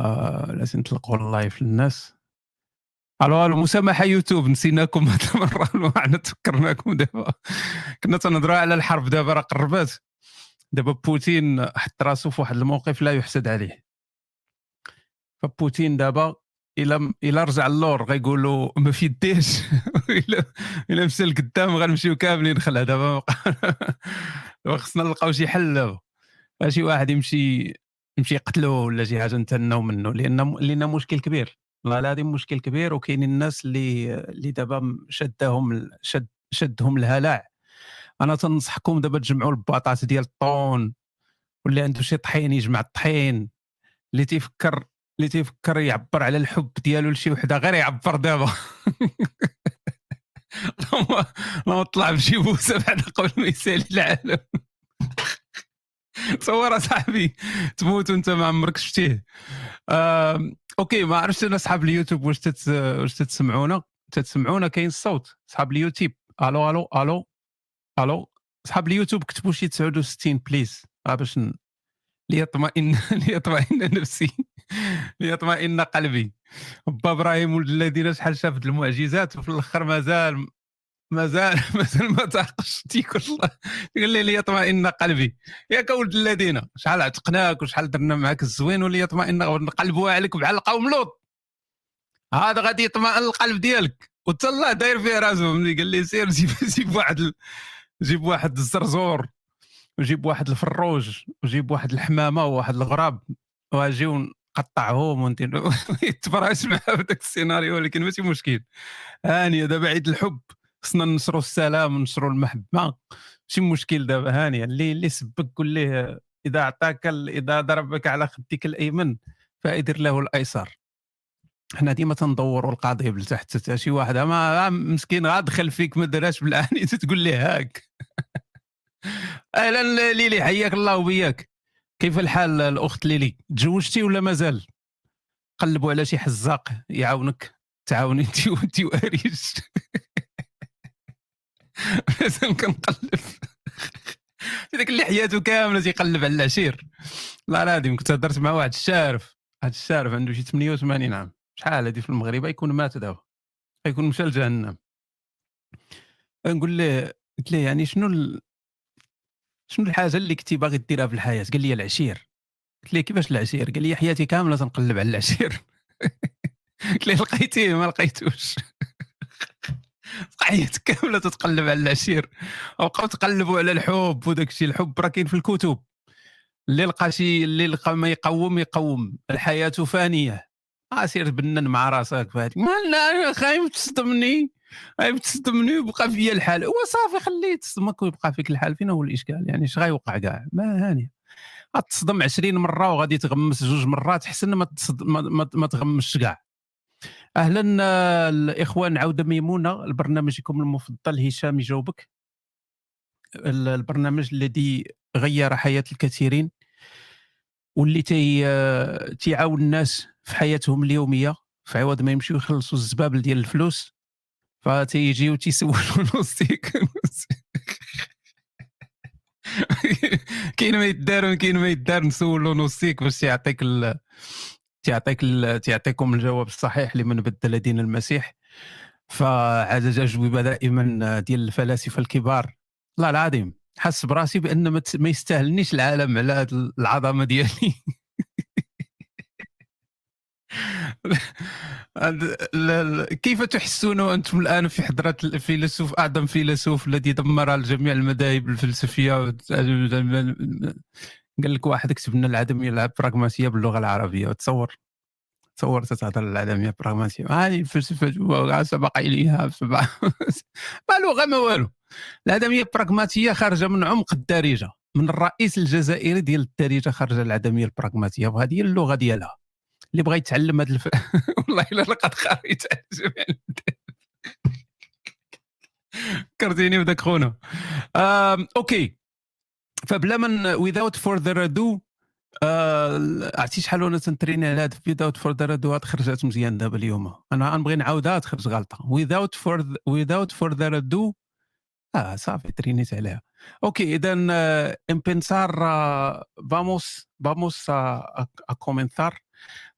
آه لازم نطلقوا ال live للناس. ألو ألو مسامحه يوتيوب نسيناكم هذه المره وحنا تفكرناكم دابا. كنا تنهضروا على الحرب دابا راه قربات. دابا بوتين حط راسو في واحد الموقف لا يحسد عليه. فبوتين دابا إلا إلا رجع اللور غيقولوا ما في يديش إلا إلا مشى لقدام غنمشيو كاملين خلع دابا خصنا نلقاو شي حل دابا. شي واحد يمشي يمشي يقتلوه ولا شي حاجة نتناو منه لأن لأن مشكل كبير. والله هذه مشكل كبير وكاينين الناس اللي اللي دابا شدهم شد شدهم الهلع أنا تنصحكم دابا تجمعوا الباطات ديال الطون واللي عنده شي طحين يجمع الطحين. اللي تيفكر اللي تيفكر يعبر على الحب ديالو لشي وحدة غير يعبر دابا. ما طلع بشي بوسة بعد قبل ما يسالي العالم. تصور صاحبي تموت وأنت ما عمرك شفتيه. okay ما عرفتش أنا أصحاب اليوتيوب واش تت... واش تتسمعونا. تتسمعونا كاين الصوت. أصحاب اليوتيوب. ألو ألو ألو ألو. أصحاب اليوتيوب كتبوا شي 69 please. باش ليطمئن ليطمئن نفسي. ليطمئن قلبي. با إبراهيم ولد الذين شحال شافت المعجزات وفي الأخر مازال مازال مازال ما تعقش. تيكل قال لي ليطمئن قلبي. ياك ولد الذين. شحال عتقناك وشحال درنا معاك الزوين وليطمئن نقلبوا عليك بحال قوم لوط. هذا غادي يطمئن القلب ديالك. وتا الله داير فيه راسو. ملي قال لي سير جيب جيب واحد جيب واحد الزرزور. وجيب واحد الفروج. وجيب واحد الحمامة وواحد الغراب. واجيو نقطعهم وندير تفرج معاه في ذاك السيناريو ولكن ماشي مشكل. هانيه دابا عيد الحب. خصنا ننشروا السلام وننشروا المحبة. ماشي مشكل دابا؟ هانيه اللي اللي سبك قول ليه إذا اعطاك إذا ضربك على خدك الأيمن فادر له الأيسر. حنا ديما تندوروا القضية لتحت شي واحد ما مسكين غادخل فيك ما دراش بالعاني. تقول ليه هاك؟ أهلا ليلي حياك الله وبياك. كيف الحال الأخت ليلي؟ تزوجتي ولا مازال؟ قلبوا على شي حزاق يعاونك تعاوني انت وانت وأريش. كنقلب. هذاك اللي حياته كاملة تيقلب على العشير. الله العظيم كنت هضرت مع واحد الشارف. واحد الشارف عنده شي 88 عام. شحال هذه في المغرب؟ يكون مات دابا يكون مشى لجهنم. نقول له قلت له يعني شنو ال... شنو الحاجة اللي كنتي باغي ديرها في الحياة؟ قال لي العشير. قلت له كيفاش العشير؟ قال لي حياتي كاملة تنقلب على العشير. قلت له لقيتيه ما لقيتوش. حياتك كاملة تتقلب على العشير. وبقاو تقلبوا على الحب وداك الشيء الحب راه كاين في الكتب. اللي لقى شي اللي لقى ما يقوم يقوم. الحياة فانية. سير بنن مع راسك فهادي لا خايف تصدمني. خايف تصدمني ويبقى فيا الحال. هو صافي خليه تصدمك ويبقى فيك الحال. فين هو الإشكال؟ يعني اش غيوقع كاع؟ ما هاني. غتصدم 20 مرة وغادي تغمس جوج مرات حسن ما تصدم ما, ما, ما تغمسش كاع. أهلا الإخوان عوده ميمونة البرنامجكم المفضل هشام يجاوبك البرنامج الذي غير حياة الكثيرين واللي تي تيعاون الناس في حياتهم اليومية في عوض ما يمشيو يخلصوا الزبابل ديال الفلوس فتيجيو تيسولوا نوستيك كاين ما يدار كاين ما يدار نسولوا نوستيك باش يعطيك. تعطيك ال... تعطيكم الجواب الصحيح لمن بدل دين المسيح. فعاد اجوبه دائما ديال الفلاسفة الكبار. الله العظيم حس براسي بأن ما يستاهلنيش العالم على هذه العظمة ديالي. كيف تحسون أنتم الآن في حضرة الفيلسوف أعظم فيلسوف الذي دمر جميع المذاهب الفلسفية؟ قال لك واحد كتب لنا العدميه البراغماتيه باللغة العربية تصور تصور تتهضر العدميه البراغماتيه هذه الفلسفه سبق إليها ما لغه ما والو. العدميه البراغماتيه خارجة من عمق الدارجة من الرئيس الجزائري ديال الدارجة خارجة العدميه البراغماتيه وهذه هي اللغة ديالها. اللي بغى يتعلم هذا الف... والله إلا لقد خريت فكرتيني بذاك خونا. okay. فبلا من without further ado عرفتي شحال وأنا تنتريني على هذا without further ado هاد مزيان دابا اليوم. أنا غنبغي نعاودها تخرج غلطة. without for without further ado آه صافي ترينيت عليها. okay اذا empezar vamos vamos comenzar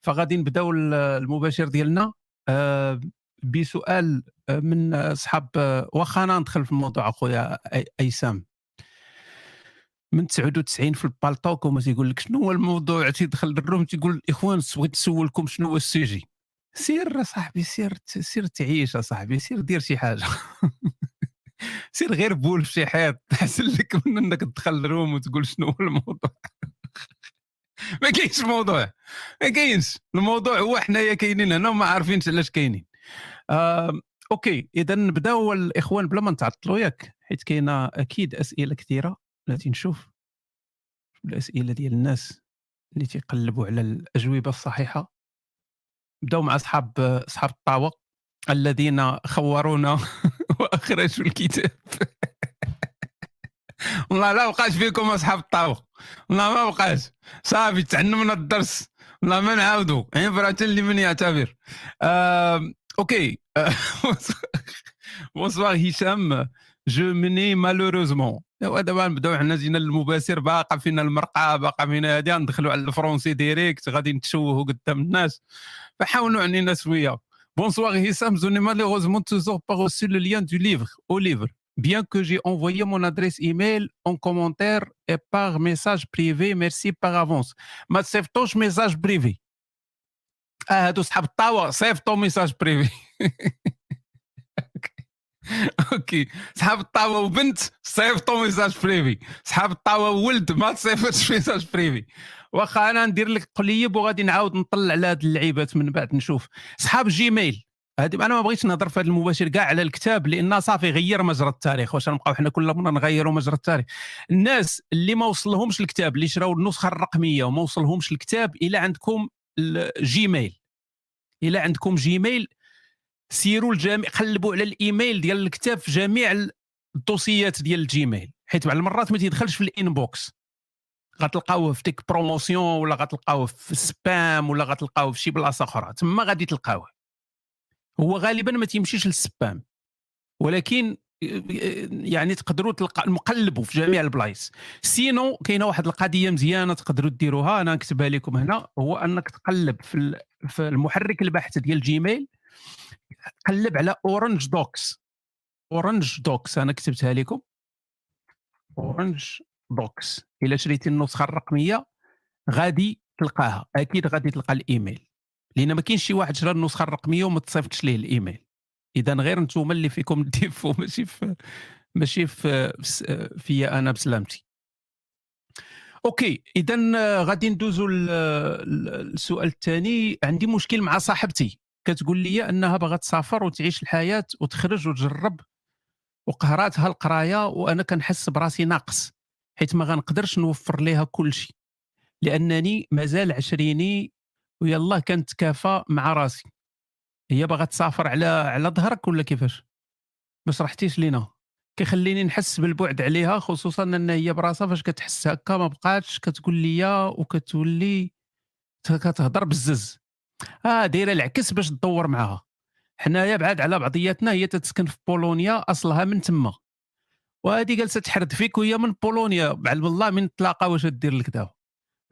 فغادي نبداو المباشر ديالنا. آه، بسؤال آه، من أصحاب واخا أنا ندخل في الموضوع أخويا أيسام. من 99 في البالطوك وما تيقول لك شنو هو الموضوع؟ تيدخل لل room تيقول الاخوان بغيت نسولكم شنو هو ال sujet سير صاحبي سير سير تعيش صاحبي سير دير شي حاجة. سير غير بول في شي حيط احسن لك من إنك تدخل ال room وتقول شنو هو الموضوع. ما كاينش موضوع ما كاينش. الموضوع هو حنايا كاينين هنا وما عارفينش علاش كاينين. أوكي إذا نبداو الاخوان بلا ما نتعطلوا ياك حيت كاينة أكيد أسئلة كثيرة. بلاتي نشوف الأسئلة ديال الناس اللي تيقلبوا على الأجوبة الصحيحة. نبداو مع أصحاب أصحاب الطاوة الذين خورونا وأخرجوا الكتاب. والله لا بقاش فيكم أصحاب الطاوة. والله ما بقاش. صافي تعلمنا الدرس. والله ما نعاودوا عبرة لمن يعتبر. آه، OK. Bonsoir هشام. Je n'ai malheureusement دابا نبداو حنا جينا للمباشر باقا فينا المرقه باقا فينا هادي ندخلوا على الفرونسي direct غادي نتشوهوا قدام الناس فحاولوا علينا شوية Hicham, je n'ai malheureusement toujours pas reçu le lien du livre, au livre, bien que j'ai envoyé mon adresse email en commentaire et par message privé. Merci par avance. ما تصيفطوش privé. آه هادو صحاب الطاوه صيفطوا message privé OK. صحاب الطاوة وبنت صيفطوا message privé صحاب الطاوة وولد ما تصيفطش message privé واخا أنا ندير لك قليب وغادي نعاود نطلع على هاد اللعيبات من بعد نشوف. صحاب Gmail هذه أنا ما بغيتش نهضر في هذا المباشر كاع على الكتاب لأن صافي غير مجرى التاريخ واش نبقاو حنا كل مرة نغيروا مجرى التاريخ. الناس اللي ما وصلهمش الكتاب اللي شراو النسخة الرقمية وما وصلهمش الكتاب إلى عندكم ال Gmail إلى عندكم Gmail سيروا الجامع قلبوا على الإيميل ديال الكتاب في جميع الدوسيات ديال ال Gmail. حيت بعض المرات ما تيدخلش في ال inbox. غتلقاوه في ديك promotions ولا غتلقاوه في ال spam ولا غتلقاوه في شي بلاصة أخرى. تما غادي تلقاوه. هو غالبا ما تيمشيش لل spam ولكن يعني تقدروا تلقى نقلبوا في جميع البلايص. Sinon كاينة واحد القضية مزيانة تقدروا ديروها. أنا نكتبها لكم هنا. هو أنك تقلب في في المحرك البحث ديال Gmail قلب على Orangedox Orangedox أنا كتبتها لكم. Orangedox إلا شريتي النسخة الرقمية غادي تلقاها. أكيد غادي تلقى الإيميل. لأن ما كاينش شي واحد شرا النسخة الرقمية وما تصيفطش ليه الإيميل. إذا غير نتوما اللي فيكم ال défaut ماشي في ماشي في فيا أنا بسلامتي. OK إذا غادي ندوزو للسؤال الثاني عندي مشكل مع صاحبتي. كتقول لي أنها باغا تسافر وتعيش الحياة وتخرج وتجرب وقهراتها القراية وأنا كنحس براسي ناقص حيت ما غنقدرش نوفر ليها كل شيء لأنني مازال عشريني ويلا كنتكافى مع راسي. هي باغا تسافر على على ظهرك ولا كيفاش؟ ما شرحتيش لينا. كيخليني نحس بالبعد عليها خصوصا أن هي براسها فاش كتحس هكا ما بقاتش كتقول لي وكتولي كتهضر بالزز. آه دايره العكس باش تدور معاها. حنايا بعاد على بعضياتنا هي تتسكن في بولونيا أصلها من تما. وهذه جالسة تحرد فيك وهي من بولونيا. بعلم الله من تلاقى واش دير لك دابا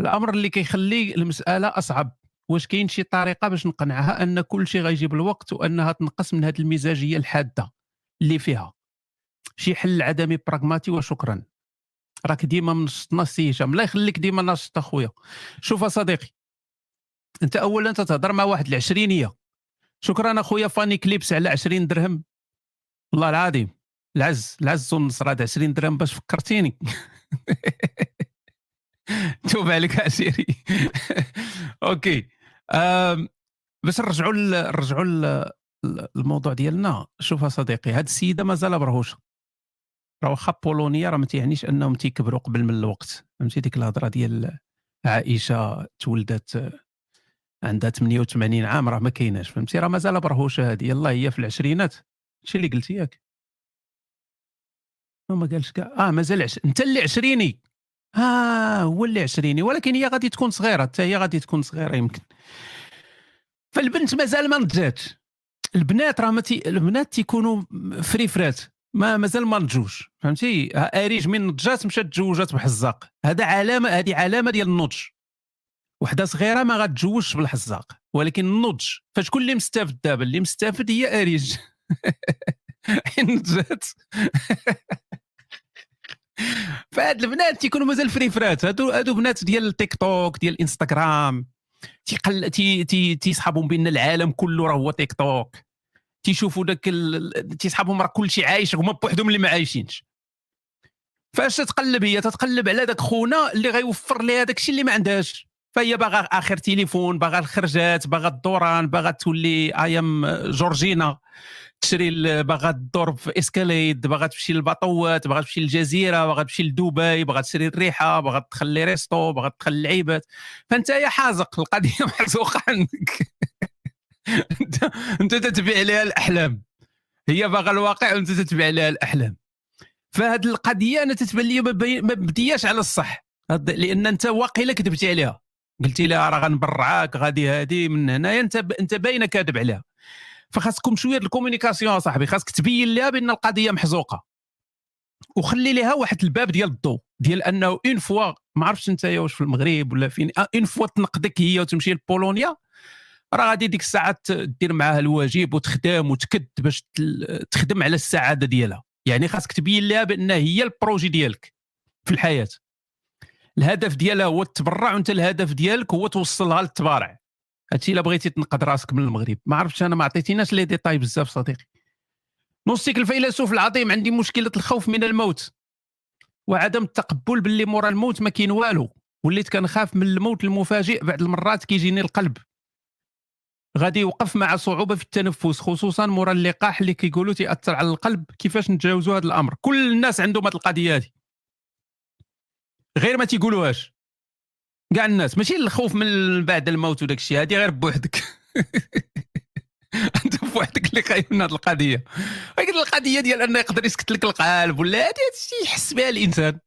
الأمر اللي كيخلي المسألة أصعب. واش كاين شي طريقة باش نقنعها أن كل شيء غيجيب الوقت وأنها تنقص من هذه المزاجية الحادة اللي فيها؟ شي حل عدمي براغماتي وشكرا. راك ديما منشطنا سي هشام الله يخليك ديما ناشط أخويا. شوف صديقي أنت اولا تتهضر مع واحد العشرينيه شكرا أخويا Funny Clips على 20 درهم. والله العظيم العز العز والنصر هذا 20 درهم باش فكرتيني. توب عليك عسيري. OK. باش نرجعوا نرجعوا الموضوع ديالنا. شوف صديقي هاد السيدة مازال برهوشة. راه واخا بولونيا راه ما تيعنيش أنهم تيكبروا قبل من الوقت. فهمتي؟ ديك الهضرة ديال عائشة تولدت عندها 88 عام راه ما كايناش فهمتي؟ راه مازال برهوشة هذه يلاه هي في العشرينات. هادشي اللي قلتي ياك. ما قالش كاع آه مازال عش... أنت اللي عشريني. آه هو اللي عشريني ولكن هي غادي تكون صغيرة حتى هي غادي تكون صغيرة يمكن. فالبنت مازال ما نضجاتش البنات راه متي... البنات تيكونوا فريفرات ما مازال ما نضجوش فهمتي؟ أريج من نضجات مشات تزوجات بحزاق. هذا علامة هذه علامة ديال النضج. وحدة صغيرة ما غتجوجش بالحزاق ولكن النضج فشكون اللي مستافد دابا اللي مستافد هي أريج. حين نضجات فهاد البنات تيكونوا مازال فريفرات هادو هادو بنات ديال التيك توك ديال الإنستغرام تيقل تي تي تيصحابهم بأن العالم كله راه هو تيك توك. تيشوفوا داك ال... تيصحابهم راه كلشي عايش هما بوحدهم اللي ما عايشينش. فاش تتقلب هي تتقلب على داك خونا اللي غيوفر لها داك الشيء اللي ما عندهاش. فهي باغا آخر تليفون باغا الخرجات باغا الدوران باغا تولي أيام جورجينا تشري باغا تدور في اسكاليد باغا تمشي للباطوات باغا تمشي للجزيرة باغا تمشي لدبي باغا تشري الريحة باغا تخلي ريستو باغا تخلي اللعيبات فانت يا حازق القضية محزوقه عندك انت انت تتبع لها الأحلام. هي باغا الواقع وانت تتبع لها الأحلام. فهاد القضية أنا تتبان لي ما بدياش على الصح. لأن أنت واقيلا كذبتي عليها. قلتي لها راه غنبرعاك غادي هادي من هنايا انت انت باينة كاذب عليها. فخاصكم شوية ال communication صاحبي خاصك تبين لها بأن القضية محزوقة. وخلي لها واحد الباب ديال الضوء ديال أنه une fois ما عرفتش أنت واش في المغرب ولا فين une fois تنقدك هي وتمشي لبولونيا راه غادي ديك الساعة دير معاها الواجب وتخدم وتكد باش تخدم على السعادة ديالها. يعني خاصك تبين لها بأن هي ال projet ديالك في الحياة. الهدف ديالها هو التبرع وانت الهدف ديالك هو توصلها للتبارع. هادشي إلا بغيتي تنقد راسك من المغرب. ما عرفتش أنا ما عطيتيناش les détails بزاف صديقي. نوستيك الفيلسوف العظيم عندي مشكلة الخوف من الموت. وعدم التقبل باللي مورا الموت ما كاين والو. وليت كنخاف من الموت المفاجئ بعض المرات كيجيني القلب. غادي يوقف مع صعوبة في التنفس خصوصا مورا اللقاح اللي كيقولوا تاثر على القلب كيفاش نتجاوزوا هذا الأمر. كل الناس عندهم هذه القضية هذه غير ما تيقولوهاش. كاع الناس ماشي الخوف من بعد الموت وداك الشيء هذه غير بوحدك. أنت بوحدك اللي خايف من هذه القضية. ولكن القضية ديال أنه يقدر يسكت لك القلب ولا هذه يحس بها الإنسان.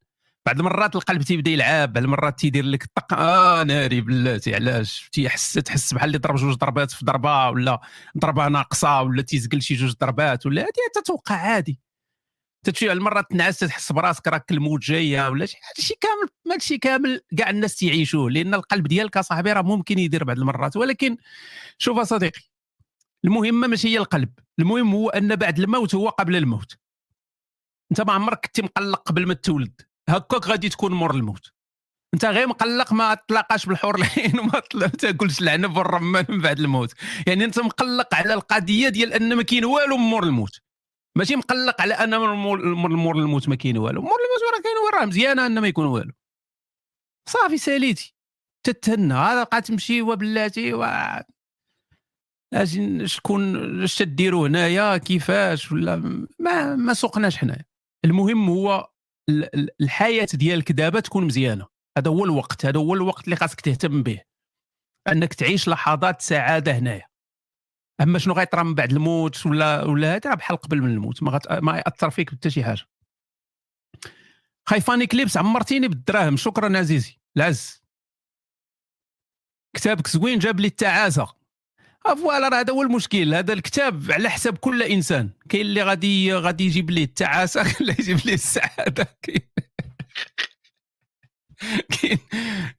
بعض المرات القلب تيبدأ يلعب بعض المرات تيدير لك الطق آه ناري بلاتي علاش؟ تيحس تحس بحال اللي ضرب جوج ضربات في ضربة ولا ضربة ناقصة ولا تيزقل شي جوج ضربات ولا هذه تتوقع عادي. تتشي المرات تنعس تحس براسك راك الموت جاية ولا شي هادشي كامل ماشي كامل كاع الناس تيعيشوه لأن القلب ديالك اصاحبي راه ممكن يدير بعض المرات ولكن شوف صديقي المهمه ماشي هي القلب المهم هو أن بعد الموت هو قبل الموت. أنت ما عمرك كنت مقلق قبل ما تولد هكاك غادي تكون مور الموت. أنت غير مقلق ما تلاقاش بالحور العين وما تاكلش العنب والرمان من بعد الموت. يعني أنت مقلق على القضية ديال أن ما كاين والو مور الموت. ماشي مقلق على أن مور الموت ما كاين والو. مور الموت راه كاين راه مزيانه ان ما يكون والو. صافي ساليتي. تتهنى. هذا بقى تمشي وبلاتي و شكون اش تديروا هنايا؟ كيفاش ولا ما ما سوقناش حنايا. المهم هو الحياة ديالك دابا تكون مزيانة. هذا هو الوقت. هذا هو الوقت اللي خاصك تهتم به. أنك تعيش لحظات سعادة هنايا. أما شنو غيطرى من بعد الموت ولا ولا هذا بحال قبل من الموت ما, غت... ما يأثر فيك حتى شي حاجة. خايفاني كليبس عمرتيني بالدراهم شكرا عزيزي. العز. كتابك زوين جاب لي التعاسه آه، voilà راه هذا هو المشكل. هذا الكتاب على حسب كل إنسان. كاين اللي غادي غادي يجيب ليه التعاسه اللي يجيب ليه السعادة. كاين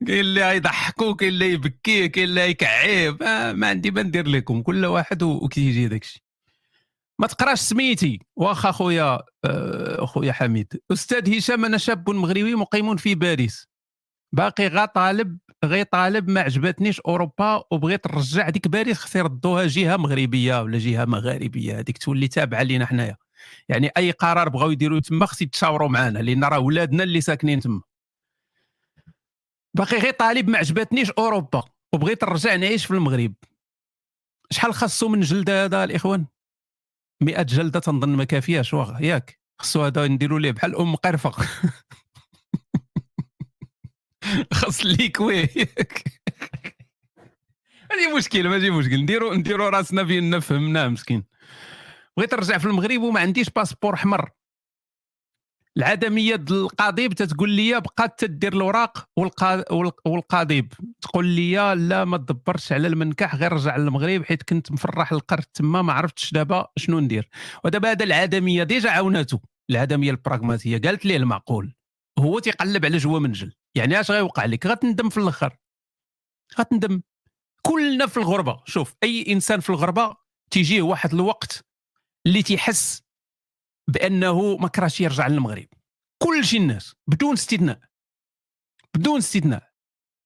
كاين اللي يضحكوا كاين اللي يبكي كاين اللي يكعيه ما, ما عندي ما ندير لكم كل واحد وكيجي داك الشيء ما تقراش سميتي. واخا خويا آه، خويا حميد. أستاذ هشام أنا شاب مغربي مقيم في باريس. باقي غا طالب غي طالب ما عجبتنيش أوروبا وبغيت نرجع ديك باريس خص يردوها جهة مغربية ولا جهة مغاربية. هذيك تولي تابعة لينا حنايا. يعني أي قرار بغاو يديروا تما خص يتشاوروا معنا لأن راه ولادنا اللي ساكنين تما. باقي غير طالب ما عجبتنيش أوروبا وبغيت نرجع نعيش في المغرب. شحال خاصو من جلدة هذا الإخوان؟ 100 جلدة تنظن ما كافياش واخا ياك؟ خصو هذا نديروا ليه؟ بحال أم قرفة. خاص ليك ويه هذه مشكل ماشي مشكل. نديروا نديروا راسنا فين فهمناه مسكين. بغيت نرجع في المغرب وما عنديش باسبور احمر العدمية القضيب تتقول لي بقات تدير الوراق والقضيب. تقول لي لا ما تدبرش على المنكح غير رجع للمغرب حيت كنت مفرح القرد تما ما عرفتش دابا شنو ندير. ودابا هذا العدمية ديجا عاوناتو العدمية البراغماتية قالت ليه المعقول. هو تيقلب على جوا منجل. يعني اش غيوقع لك؟ غتندم في الأخر. غتندم. كلنا في الغربة. شوف أي إنسان في الغربة تيجيه واحد الوقت اللي تيحس بأنه ما كراش يرجع للمغرب. كل شي الناس بدون استثناء. بدون استثناء.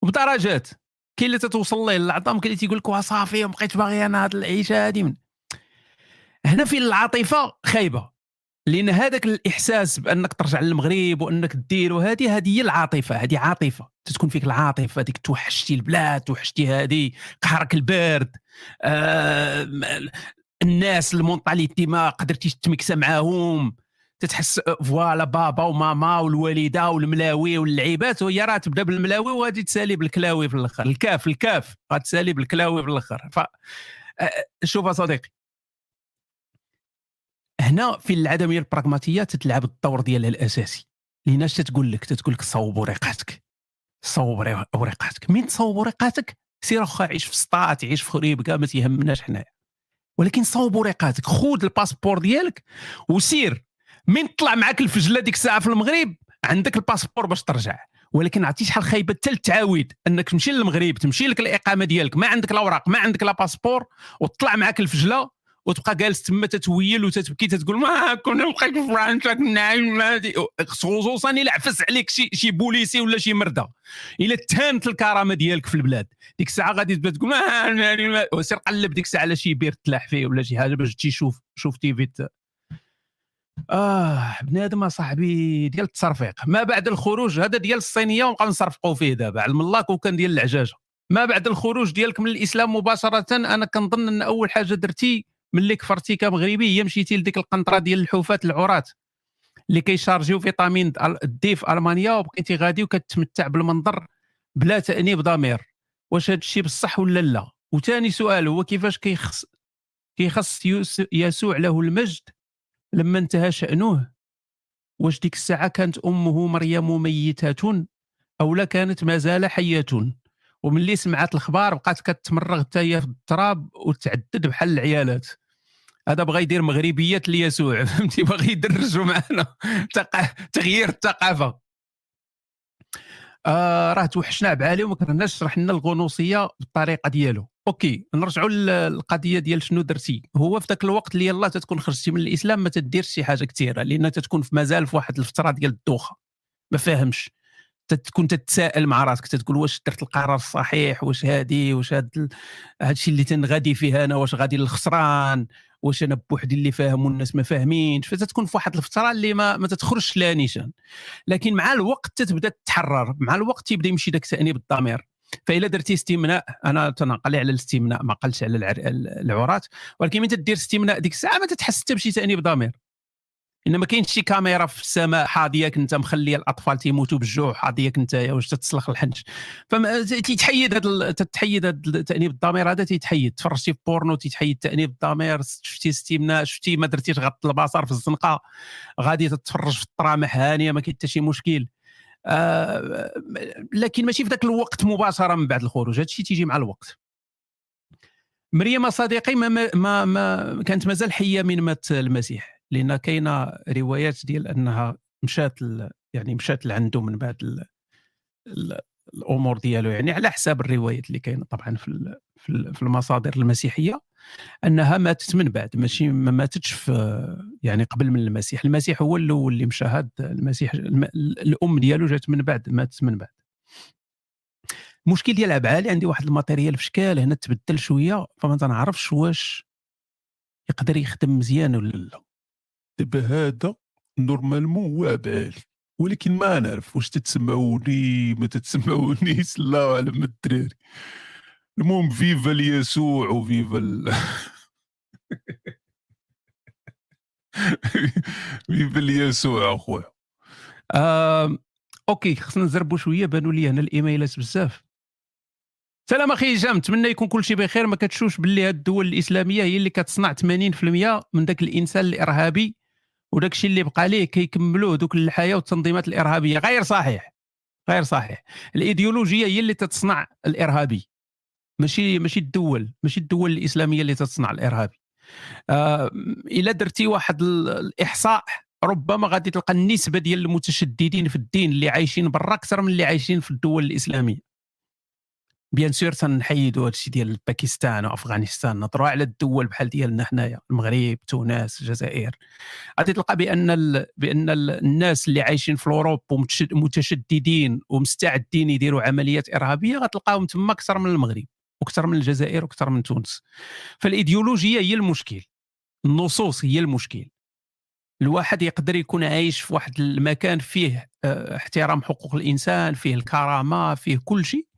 وبدرجات كاين اللي تتوصل له العظام كاين اللي تيقول لك صافي ما بقيتش باغي أنا هذه العيشة هذه من هنا فين العاطفة خايبة. لأن هذاك الإحساس بأنك ترجع للمغرب وأنك دير وهذه هذه هي العاطفة هذه عاطفة. تتكون فيك العاطفة هذيك توحشتي البلاد توحشتي هذه قهرك البرد آه الناس ال mentalité ما قدرتيش تمكسى معاهم. تتحس فوالا بابا وماما والوالدة والملاوي واللعيبات وهي راه تبدا بالملاوي وغادي تسالي بالكلاوي في الآخر. الكاف الكاف غتسالي بالكلاوي في الآخر. ف شوف صديقي. هنا في العدمية البراغماتية تتلعب الدور ديالها الأساسي. لأن اش تتقول لك؟ تتقول لك صوب ورقاتك. صوب ورقاتك. مين تصوب ورقاتك؟ سير أخا عيش في سطات عيش في خريب كاع ما تيهمناش حنايا. ولكن صوب ورقاتك خذ الباسبور ديالك وسير. من طلع معك الفجلة ديك الساعة في المغرب عندك الباسبور باش ترجع. ولكن عرفتي شحال خايبة حتى التعاود أنك تمشي للمغرب تمشي لك الإقامة ديالك ما عندك الأوراق ما عندك لا باسبور وتطلع معك الفجلة وتبقى جالس تما تتويل وتتبكي تتقول ما كنا بقيت في فرنسا كنا خصوصا إلا عفس عليك شي شي بوليسي ولا شي مرده إلا تهانت الكرامة ديالك في البلاد. ديك الساعة غادي تبدا تقول ما سير قلب ديك الساعة على شي بير تلاح فيه ولا شي حاجة باش تشوف شوف تيفي آه بنادم صاحبي ديال التصرفيق. ما بعد الخروج هذا ديال الصينية ونبقى نصرفقوا فيه دابا. علم الله كون كان ديال العجاجة. ما بعد الخروج ديالك من الإسلام مباشرة أنا كنظن أن أول حاجة درتي ملي كفرتي كمغربي هي مشيتي لديك القنطرة ديال الحوفات العراة اللي كيشارجيو vitamine D في ألمانيا وبقيتي غادي وكتمتع بالمنظر بلا تأنيب ضمير. واش هذا الشيء بصح ولا لا؟ وثاني سؤال هو كيفاش كيخص كيخص يسوع له المجد لما انتهى شأنه؟ واش ديك الساعة كانت أمه مريم ميتة أو لا كانت ما زال حية؟ وملي سمعت الخبار بقات كتمرغ حتى هي في التراب وتعدد بحال العيالات. هذا بغى يدير مغربيه ليسوع فهمتي؟ باغي يدرجوا معنا. تغيير الثقافة. آه راه توحشنا بعالي وما كرهناش شرح لنا الغنوصية بالطريقة ديالو. أوكي نرجعوا للقضية ديال شنو درتي. هو في ذاك الوقت اللي يلاه تتكون خرجتي من الإسلام ما تديرش شي حاجة كثيرة لأن تتكون في مازال في واحد الفترة ديال الدوخة. ما فاهمش. تكون تتساءل مع راسك تتقول واش درت القرار الصحيح واش هادي واش هاد الشيء اللي تنغادي فيه أنا واش غادي للخسران واش أنا بوحدي اللي فاهم والناس ما فاهمينش. فتتكون في واحد الفترة اللي ما, ما تتخرجش لا نيشان. لكن مع الوقت تتبدأ تتحرر. مع الوقت تيبدا يمشي داك تانيب الضمير فإلا درتي استمناء أنا تنقل على الاستمناء ما قلتش على العورات ولكن من تدير استمناء ديك الساعة ما تتحس حتى بشي تانيب ضمير ان ما كاينش شي كاميرا في السماء حاضيك أنت مخلي الأطفال تيموتوا بالجوع حاضيك أنت واش تتسلخ الحنج فما تيتحيد هذا تتحيد هذا التانيب الضمير هذا تيتحيد. تفرجتي في بورنو تيتحيد تأنيب الضمير شفتي ستيمنا شفتي ما درتيش غط البصر في الزنقة. غادي تتفرج في الطرامح هانية ما كاين حتى شي مشكل. آه لكن ماشي في ذاك الوقت مباشرة من بعد الخروج هذا الشيء تيجي مع الوقت. مريم صديقي ما, ما, ما كانت مازال حية من مات المسيح. لأن كاينة روايات ديال أنها مشات يعني مشات لعندو من بعد ال ال الأمور ديالو. يعني على حساب الروايات اللي كاينة طبعا في في المصادر المسيحية أنها ماتت من بعد. ماشي ما ماتتش في يعني قبل من المسيح. المسيح هو الأول اللي مشى هاد المسيح الأم ديالو جات من بعد ماتت من بعد. المشكل ديال عبعالي عندي واحد ال matériel في شكال هنا تبدل شوية فما تنعرفش واش يقدر يخدم مزيان ولا لا. دابا هذا normalement هو بالي ولكن ما نعرف واش تتسمعوني ما تتسمعونيش الله اعلم الدراري. المهم viva ليسوع و viva ال... viva ليسوع أخويا. آه، OK خصنا نزربوا شوية. بانوا لي هنا الإيميلات بزاف. سلام أخي هشام نتمنى يكون كل شيء بخير. ما كتشوفش باللي هاد الدول الإسلامية هي اللي كتصنع 80% من ذاك الإنسان الإرهابي. وداك الشيء اللي بقى ليه كيكملوه دوك الحياة والتنظيمات الإرهابية. غير صحيح غير صحيح. الإيديولوجية هي اللي تتصنع الإرهابي. ماشي ماشي الدول ماشي الدول الإسلامية اللي تتصنع الإرهابي. آه إلا درتي واحد الإحصاء ربما غادي تلقى النسبة ديال المتشددين في الدين اللي عايشين برا أكثر من اللي عايشين في الدول الإسلامية. bien sûr تنحيدوا هذا الشيء ديال باكستان وافغانستان نهضروا على الدول بحال ديالنا حنايا المغرب تونس الجزائر. غادي تلقى بأن ال... بأن الناس اللي عايشين في اوروب ومتشددين ومستعدين يديروا عمليات إرهابية غتلقاهم تما أكثر من المغرب وأكثر من الجزائر وأكثر من تونس. فالإيديولوجية هي المشكل النصوص هي المشكل. الواحد يقدر يكون عايش في واحد المكان فيه آه، احترام حقوق الإنسان فيه الكرامة فيه كل شيء.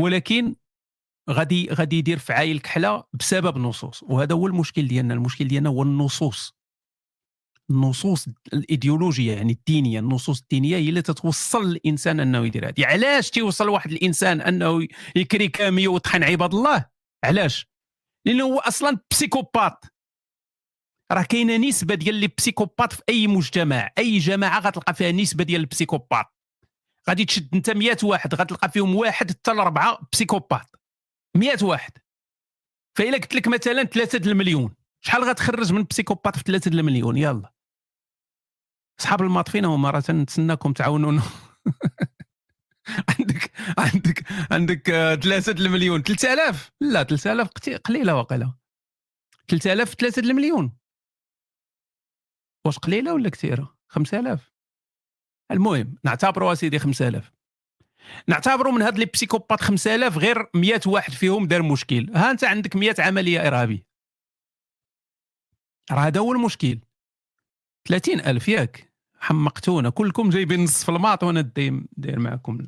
ولكن غادي غادي يدير فعايل كحلة بسبب النصوص وهذا هو المشكل ديالنا. المشكل ديالنا هو النصوص. النصوص الإيديولوجية يعني الدينية. النصوص الدينية هي اللي تتوصل الإنسان أنه يدير هذه. علاش تيوصل واحد الإنسان أنه يكري كامي ويطحن عباد الله؟ علاش؟ لأنه هو أصلا بسيكوبات. راه كاينة نسبة ديال البسيكوبات في أي مجتمع. أي جماعة غتلقى فيها نسبة ديال البسيكوبات. غادي تشد انت 100 واحد غتلقى فيهم واحد حتى لأربعة بسيكوبات. 100 واحد. فإلا قلت لك مثلا 3 المليون شحال غتخرج من بسيكوبات في 3 المليون؟ يلا. أصحاب الماطفين هما راه تنتسناكم تعاونونا. عندك عندك عندك 3 المليون. 3000 لا 3000 قليلة واقيلا. 3000 3 المليون. واش قليلة ولا كثيرة؟ 5000 المهم نعتبروا سيدي 5000 نعتبروا من هاد les psychopathes 5000 غير 100 واحد فيهم دار مشكل. ها انت عندك 100 عملية إرهابية. راه هذا هو المشكل. 30000 ياك. حمقتونا كلكم جايبين نصف الماط وأنا داير معكم.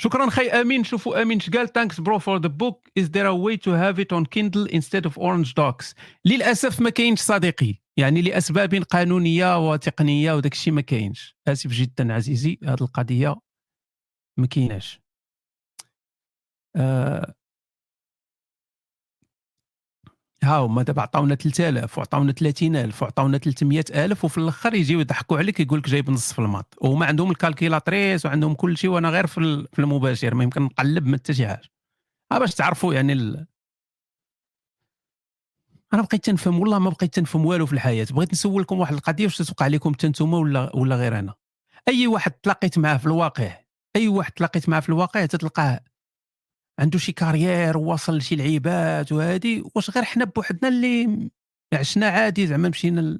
شكرا خي أمين. شوفوا أمين قال؟ thanks bro for the book is there a way to have it on Kindle instead of orange docs للأسف ما كاينش صديقي. يعني لأسباب قانونية وتقنية وداك الشيء ما كاينش. آسف جدا عزيزي هذه القضية ما كايناش. آه ها هما دابا عطاونا 3000 وعطاونا 30000 وعطاونا 300000 وفي الآخر يجيو يضحكوا عليك يقول لك جايب نص في الماط. وهما عندهم الكالكيلاتريس وعندهم كل شيء وأنا غير في المباشر ما يمكن نقلب ما حتى شي حاجة. باش تعرفوا يعني ال... أنا بقيت تنفهم والله ما بقيت تنفهم والو في الحياة. بغيت نسولكم واحد القضية واش تتوقع لكم حتى نتوما ولا ولا غير أنا؟ أي واحد تلاقيت معاه في الواقع أي واحد تلاقيت معاه في الواقع تتلقاه عنده شي كارير وصل لشي لعيبات وهادي واش غير حنا بوحدنا اللي عشنا عادي زعما مشينا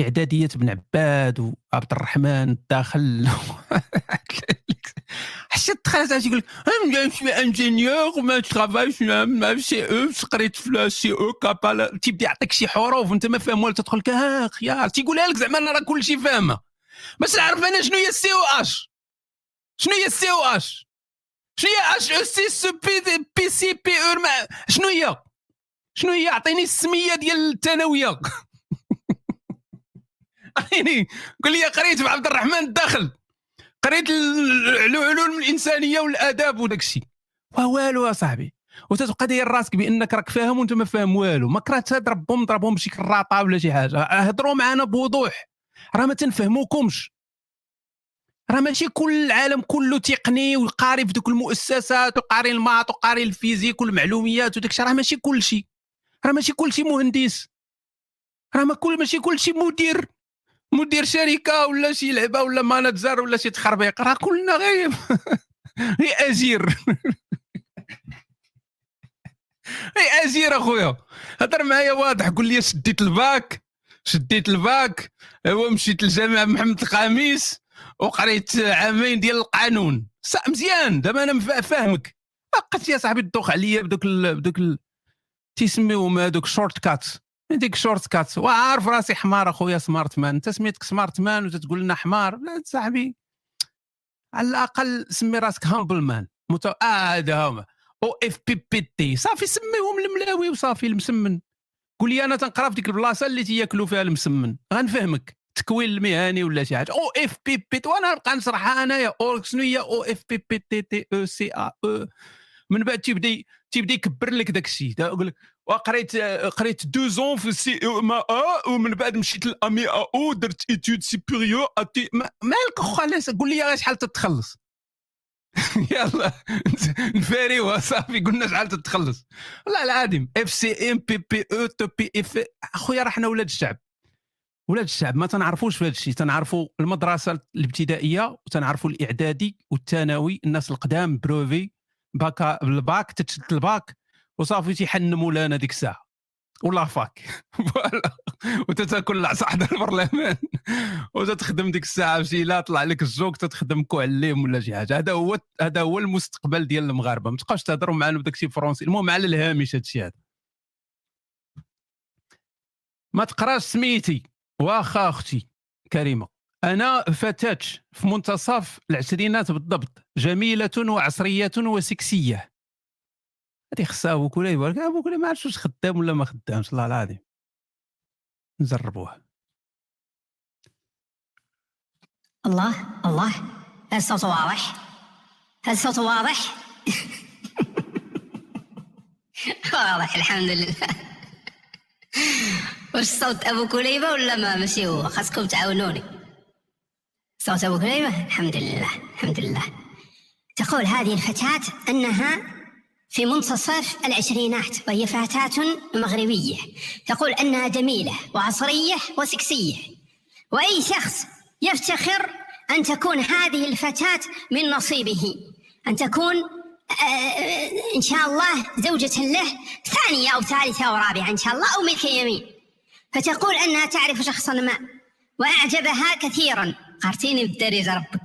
إعدادية بن عباد وعبد الرحمن الداخل. حسيت دخلت يقول لك شوي إنجينيور ما ترافاي ما سي أو قريت في سي أو كابال. تيبدا يعطيك شي حروف وانت ما فاهم والو تدخل لك ها خيار. تيقولها لك زعما أنا راه كلشي فاهمة. بس نعرف أنا شنو هي السي أو أش؟ شنو هي السي أو أش؟ شنو هي اش أو سي سو بي بي سي بي أو شنو هي شنو هي اعطيني السميه ديال الثانويه اعطيني قول لي قريت في عبد الرحمن الداخل قريت العلوم الانسانيه والاداب وداك الشيء والو صاحبي وتتبقى داير راسك بانك راك فاهم وانت ما فاهم والو ما كرهت تضربهم ضربهم بشي كراطه ولا شي حاجة هضروا معنا بوضوح راه ما تنفهموكمش راه ماشي كل العالم كله تقني وقاري في دوك المؤسسات وقاري ال maths وقاري ال physique والمعلوميات وداك الشيء. راه ماشي كل شيء. راه ماشي كل شيء مهندس. راه ما كل ماشي كل شيء مدير. مدير شركة ولا شي لعبة ولا manager ولا شي تخربيق. راه كلنا غير. غير اجير غير اجير أخويا. هضر معايا واضح. قول لي شديت الباك. شديت الباك. ايوا مشيت للجامعة محمد الخامس. وقريت عامين ديال القانون. مزيان. دابا أنا فاهمك. بقيت يا صاحبي تدوخ عليا بدوك بدوك تيسميوهم هذوك shortcut ديك shortcut وعارف راسي حمار أخويا smart man أنت سميتك smart man وتتقول لنا حمار؟ لا صاحبي. على الأقل سمي راسك humble man متو... آه هذا هما. أو اف بي بي تي صافي سميهم الملاوي وصافي المسمن. قول لي أنا تنقرا في ديك البلاصة اللي تياكلوا فيها المسمن. غنفهمك. التكوين المهني ولا شي حاجة. أو إف بي بي وأنا نبقى نشرحها انايا أو شنو هي أو إف بي بي تي تي أو سي ا أو من بعد تيبدا تيبدا يكبر لك داك الشيء. يقول لك وقريت قريت دو زون في سي ام ا ومن بعد مشيت للأمي ا أو درت إيتود سيبيريور مالك خلاص قول لي شحال تتخلص. يلا. نفاريوها صافي. قلنا شحال تتخلص. والله العظيم اف سي ام بي بي أو تو بي اف أخويا راه حنا ولاد الشعب. ولاد الشعب ما تنعرفوش في هذا الشيء تنعرفوا المدرسة الابتدائية وتنعرفوا الإعدادي والثانوي الناس القدام بروفي باكا بالباك تتشد الباك وصافي تيحنموا لنا ديك الساعة. ولا فاك. وتتاكل العصا حدا البرلمان وتتخدم ديك الساعة شي لا طلع لك الجوك تتخدم كوعليم ولا شي حاجة. هذا هو هذا هو المستقبل ديال المغاربة. ما تبقاوش تهضروا معنا بداك الشيء فرونسي المهم على الهامش هذا الشيء هذا. ما تقراش سميتي. واخا أختي كريمة. أنا فتاة في منتصف العشرينات بالضبط جميلة وعصرية وسكسية. هذه خصها ابو كولي يبارك كولي ما عرفتش واش خدام ولا ما خدامش الله العظيم. نجربوه الله الله الصوت واضح. الصوت واضح. واضح الحمد لله. واش صوت أبو كليبة ولا ما ماشي هو خاصكم تعاونوني. صوت أبو كليبة؟ الحمد لله الحمد لله. تقول هذه الفتاة أنها في منتصف العشرينات وهي فتاة مغربية. تقول أنها جميلة وعصرية وسكسية. وأي شخص يفتخر أن تكون هذه الفتاة من نصيبه أن تكون آه، إن شاء الله زوجة له ثانية أو ثالثة أو رابعة إن شاء الله أو ملك يمين. فتقول أنها تعرف شخصا ما وأعجبها كثيرا. قارتيني بالدرجة ربك.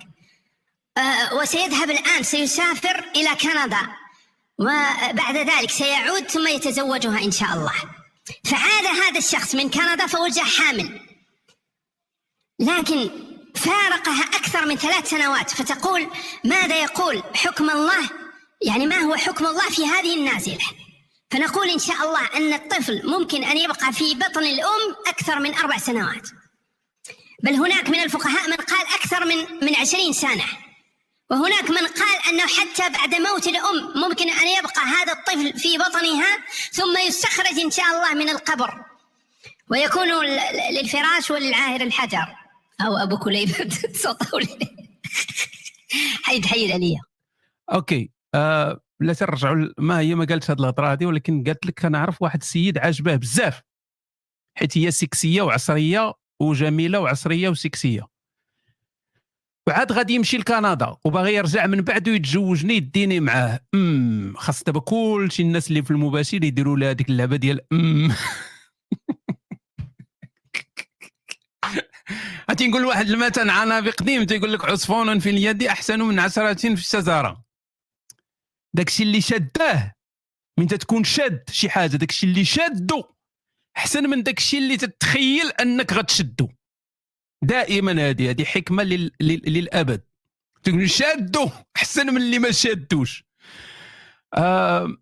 آه، وسيذهب الآن سيسافر إلى كندا. وبعد ذلك سيعود ثم يتزوجها إن شاء الله. فعاد هذا الشخص من كندا فوجه حامل. لكن فارقها أكثر من ثلاث سنوات فتقول ماذا يقول حكم الله؟ يعني ما هو حكم الله في هذه النازلة؟ فنقول إن شاء الله أن الطفل ممكن أن يبقى في بطن الأم أكثر من أربع سنوات. بل هناك من الفقهاء من قال أكثر من من عشرين سنة. وهناك من قال أنه حتى بعد موت الأم ممكن أن يبقى هذا الطفل في بطنها ثم يستخرج إن شاء الله من القبر. ويكون للفراش وللعاهر الحجر. أو أبو كليب. صوته حيد حيد عليا أوكي. آه لا ترجعوا ما هي ما قالت هذه الهضرة هذه ولكن قالت لك كنعرف واحد السيد عاجباه بزاف حيت هي سكسية وعصرية وجميلة وعصرية وسكسية. وعاد غادي يمشي لكندا وباغي يرجع من بعد ويتزوجني يديني معاه. أمم خاص دابا كلشي الناس اللي في المباشر يديروا لها هذيك اللعبة ديال أمم. غادي نقول واحد المثل عنابي قديم تيقول لك عصفون في اليد أحسن من عشرة في الشجرة. داكشي اللي شاداه من تكون شاد شي حاجة داكشي اللي شادو أحسن من داكشي اللي تتخيل أنك غتشدو. دائما هذه هذه حكمة لل... لل... للأبد. تقول شادو أحسن من اللي ما شادوش. آه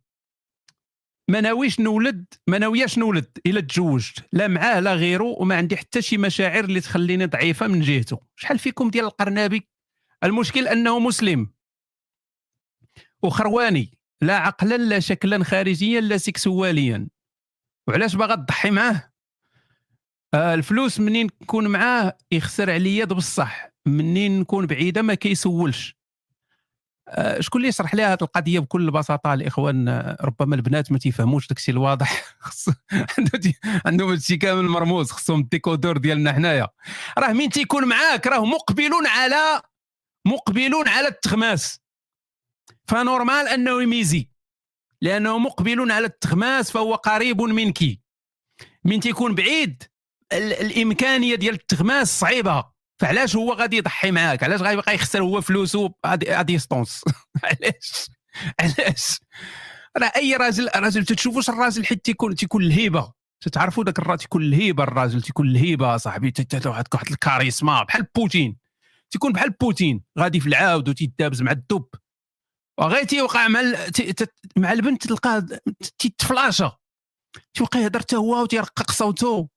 ما ناويش نولد ما ناوياش نولد إلا تزوجت. لا معاه لا غيره وما عندي حتى شي مشاعر اللي تخليني ضعيفة من جهته. شحال فيكم ديال القرنابي؟ المشكل أنه مسلم. وخرواني لا عقلا لا شكلا خارجيا لا سكسواليا. وعلاش باغا تضحي معاه؟ آه الفلوس منين نكون معاه يخسر عليا بصح منين نكون بعيدة ما كيسولش. آه شكون اللي يشرح لها هذه القضية بكل بساطة الاخوان آه ربما البنات ما تيفهموش داكشي الواضح. عندهم هادشي كامل مرموز خصهم الديكودور ديالنا حنايا. راه مين تيكون معاك؟ راه مقبلون على مقبلون على التخماس. ف normal أنه يميزي لأنه مقبل على التخماس فهو قريب منك. من تيكون بعيد الإمكانية ديال التخماس صعيبة. فعلاش هو غادي يضحي معاك؟ علاش غيبقى يخسر هو فلوسه à distance علاش؟ علاش؟ راه أي راجل راجل تتشوفوش الراجل حيت تيكون تيكون الهيبة. تتعرفوا ذاك الراجل تيكون الهيبة الراجل تيكون الهيبة صاحبي. واحد الكاريزما بحال بوتين. تيكون بحال بوتين. غادي في العاود وتيدابز مع الدب. وغير تيوقع مع مع البنت تلقاه تيتفلاشا تيبقى يهضر حتى هو وتيرقق صوته.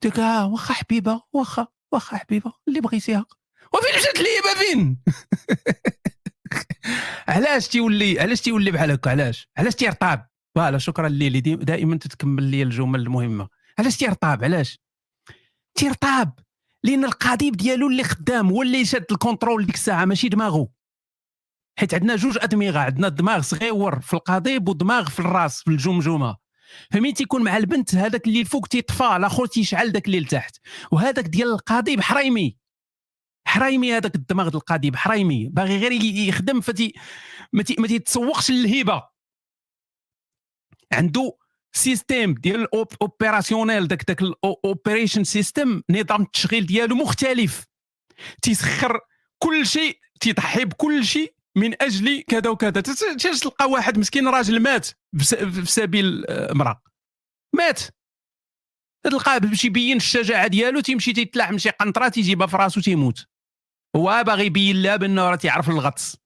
تلك آه واخا حبيبة واخا واخا حبيبة اللي بغيتيها وفين مشات الهيبه فين علاش تيولي علاش تيولي بحال هكا؟ علاش؟ علاش تيرطاب؟ voilà شكرا ليلي. دائما تتكمل لي الجمل المهمة. علاش تيرطاب؟ علاش؟ تيرطاب لأن القضيب ديالو اللي خدام هو اللي شاد ال contrôle ديك الساعة ماشي دماغه حيت عندنا جوج أدمغة عندنا دماغ صغيور في القضيب ودماغ في الراس في الجمجمة. فمين تيكون مع البنت هذاك اللي الفوق تيطفى الآخر تيشعل داك اللي لتحت وهذاك ديال القضيب حريمي. حريمي هذاك الدماغ ديال القضيب حريمي. باغي غير يخدم فتي ما تي- ما تيتسوقش للهبه عنده système ديال opérationnel داك داك ال operation system نظام التشغيل ديالو مختلف. تيسخر كل شيء تيضحي بكل شيء. من أجل كذا وكذا. تلقى واحد مسكين راجل مات في سبيل امراه مات. تلقاه باش يبين الشجاعة ديالو تيمشي تيتلاحم شي قنطرة تيجيبها في راسو تيموت. هو باغي يبين لها بأنه راه تيعرف الغطس.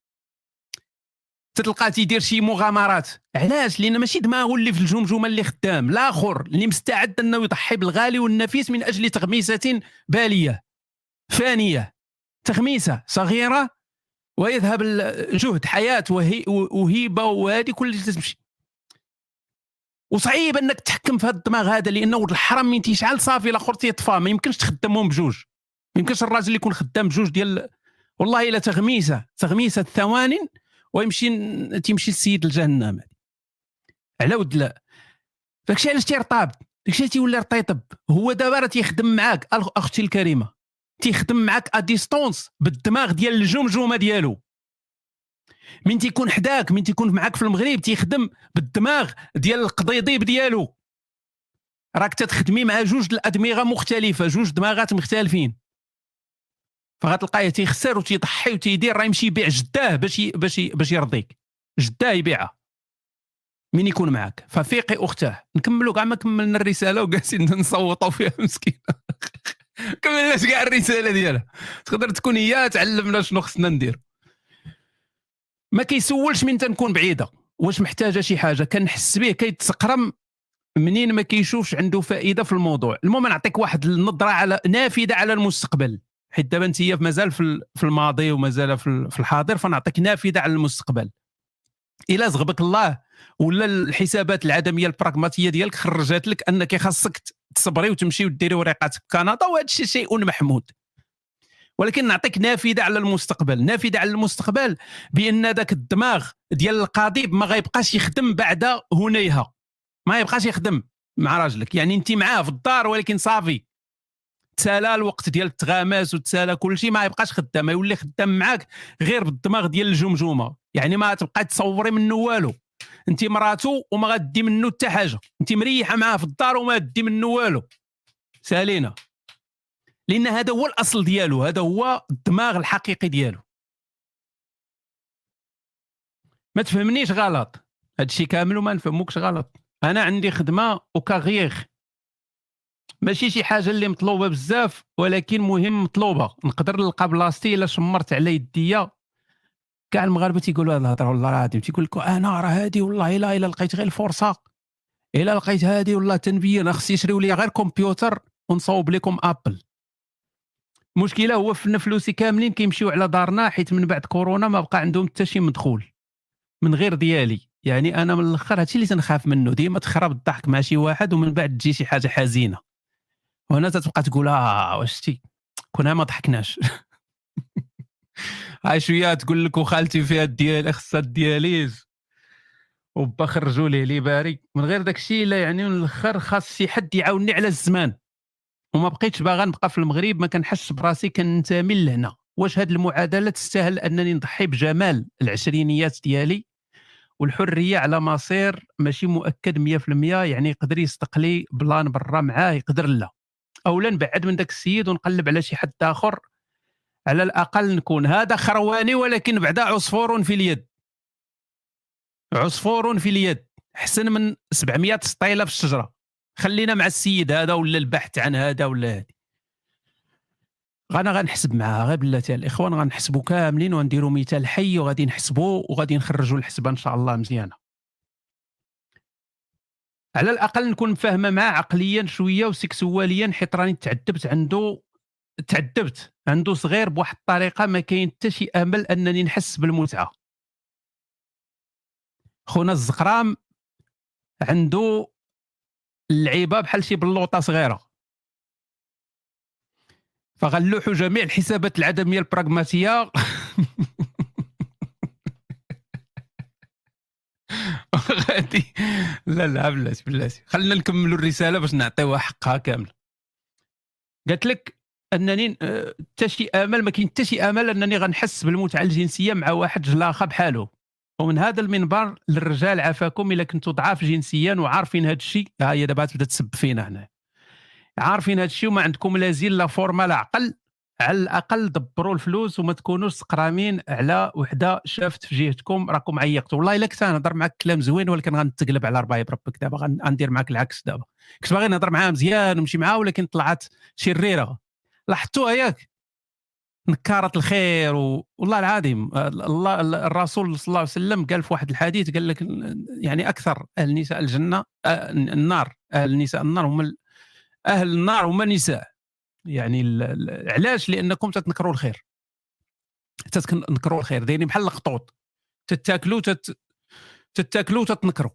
تتلقاه تيدير شي مغامرات. علاش؟ لأن ماشي دماغه اللي في الجمجمة اللي خدام. الآخر اللي مستعد أنه يضحي بالغالي والنفيس من أجل تغميسة بالية. فانية. تغميسة صغيرة ويذهب الجهد حياة وهي وهيبة وهذه كل تمشي. وصعيب إنك تحكم في هذا الدماغ هذا لأنه الحرم من تيشعل صافي الآخر تيطفى ما يمكنش تخدمهم بجوج. ما يمكنش الراجل يكون خدام بجوج ديال والله إلا تغميسة تغميسة ثوان ويمشي تيمشي للسيد الجهنم على ود لا. داكشي علاش تيرطاب؟ داكشي تيولي رطيطب؟ هو دابا راه تيخدم معاك أختي الكريمة. تيخدم معاك à distance بالدماغ ديال الجمجمة ديالو. من تيكون حداك من تيكون معاك في المغرب تيخدم بالدماغ ديال القضيضيب ديالو. راك تتخدمي مع جوج الأدمغة مختلفة جوج دماغات مختلفين. فغتلقاه تيخسر وتيضحي وتيدير راه يمشي يبيع جداه باش باش باش يرضيك. جداه يبيعها من يكون معك ففيقي أختاه. نكملوا كاع ما كملنا الرسالة وجالسين نصوتوا فيها مسكينة. كملناش كاع الرسالة ديالها؟ تقدر تكون هي تعلمنا شنو خصنا ندير. ما كيسولش من تنكون بعيدة واش محتاجة شي حاجة. كنحس به كيتسقرم منين ما كيشوفش عنده فائدة في الموضوع. المهم نعطيك واحد النظرة على نافذة على المستقبل. حيت دابا انت مازال في ال- في الماضي ومازال في ال- في الحاضر فنعطيك نافذة على المستقبل. إلا زغبك الله ولا الحسابات العدمية البراغماتية ديالك خرجت لك أنك خاصك تصبري وتمشي وديري وريقاتك في كندا وهذا الشيء شيء محمود. ولكن نعطيك نافذة على المستقبل. نافذة على المستقبل بأن ذاك الدماغ ديال القضيب ما غيبقاش يخدم بعد هنيها. ما يبقاش يخدم مع راجلك. يعني أنت معاه في الدار ولكن صافي. تسالى الوقت ديال التغاماس وتسالى كل شيء ما يبقاش خدام. يولي خدام معاك غير بالدماغ ديال الجمجمة. يعني ما تبقى تصوري منه والو. انت مراتو وما غادي منه حتى حاجة. انت مريحة معاه في الدار وما تدي منه والو. سالينا. لأن هذا هو الأصل ديالو. هذا هو الدماغ الحقيقي ديالو. ما تفهمنيش غلط. هادشي كامل وما نفهموكش غلط. أنا عندي خدمة وكاغيغ ماشي شي حاجة اللي مطلوبة بزاف ولكن مهم مطلوبة. نقدر نلقى بلاصتي إلا شمرت على يديا كاع المغاربة تيقولوا هذه الهضره والله العظيم تيقول لك أنا راه هادي والله الا إلا لقيت غير الفرصة إلا لقيت هادي والله تنبيه أنا خصني يشريو لي غير كمبيوتر ونصوب لكم ابل المشكلة هو في فلوسي كاملين كيمشيو على دارنا حيت من بعد كورونا ما بقى عندهم حتى شي مدخول من غير ديالي. يعني أنا من الأخر هادشي اللي تنخاف منه ديما تخرب الضحك مع شي واحد ومن بعد تجي شي حاجة حزينة. وهنا تتبقى تقول آه واش شتي كنا ما ضحكناش. هاي شوية تقول لك وخالتي فيها ديال خصها ال dialyse وبا خرجوا ليه لي باري من غير داك الشيء لا يعني من الآخر خاص شي حد يعاوني على الزمان. وما بقيتش باغا نبقى في المغرب ما كنحسش براسي كننتمي لهنا. واش هاد المعادلة تستاهل أنني نضحي بجمال العشرينيات ديالي؟ والحرية على مصير ماشي مؤكد 100% يعني يقدر يصدق لي بلان برا معاه يقدر لا. اولا نبعد من داك السيد ونقلب على شي حد آخر. على الأقل نكون هذا خرواني ولكن بعدا عصفور في اليد. عصفور في اليد. أحسن من 700 سطيلة في الشجرة. خلينا مع السيد هذا ولا البحث عن هذا ولا هذه. غانا غنحسب معاه غير بلاتي الإخوان غنحسبوا كاملين ونديروا مثال حي وغادي نحسبوا وغادي نخرجوا الحسبة إن شاء الله مزيانة. على الأقل نكون فاهمه معاه عقليا شوية وسكسواليا حيت راني تعذبت عنده تعذبت. عنده صغير بواحد الطريقة ما كاين حتى شي أمل أنني نحس بالمتعة. خونا الزقرام عنده اللعيبة بحال شي بلوطة صغيرة. فغنلوحوا جميع الحسابات العدميه البراغماتية. غادي لا لا بلاتي بلاتي. خلينا نكملوا الرسالة باش نعطيوها حقها كامل قالت لك أنني آه، حتى شي امل ما كاين حتى شي امل أنني غنحس بالمتعه الجنسية مع واحد جلاخه بحاله. ومن هذا المنبر للرجال عافاكم إلا كنتوا ضعاف جنسيا وعارفين هذا الشيء. ها هي دابا تبدأ تسب فينا هنا. عارفين هذا الشيء وما عندكم لا زين لا فورما لا عقل. على الأقل دبروا الفلوس وما تكونوش سقرامين على وحدة شافت في جهتكم راكم عيقتوا. والله إلا كنت نهضر معك كلام زوين ولكن غنتقلب على رباي بربك دابا غندير معك العكس دابا. كنت باغي نهضر معاها مزيان ونمشي معاها ولكن طلعت شريرة. لاحظتوها ياك نكارت الخير و... والله العظيم الله الرسول صلى الله عليه وسلم قال في واحد الحديث قال لك يعني أكثر أهل النساء الجنة النار أهل النساء النار هم أهل النار هم النساء. يعني علاش؟ لأنكم تتنكروا الخير. تتنكروا الخير دايرين بحال الخطوط تتاكلوا تت... تتاكلوا تتنكروا.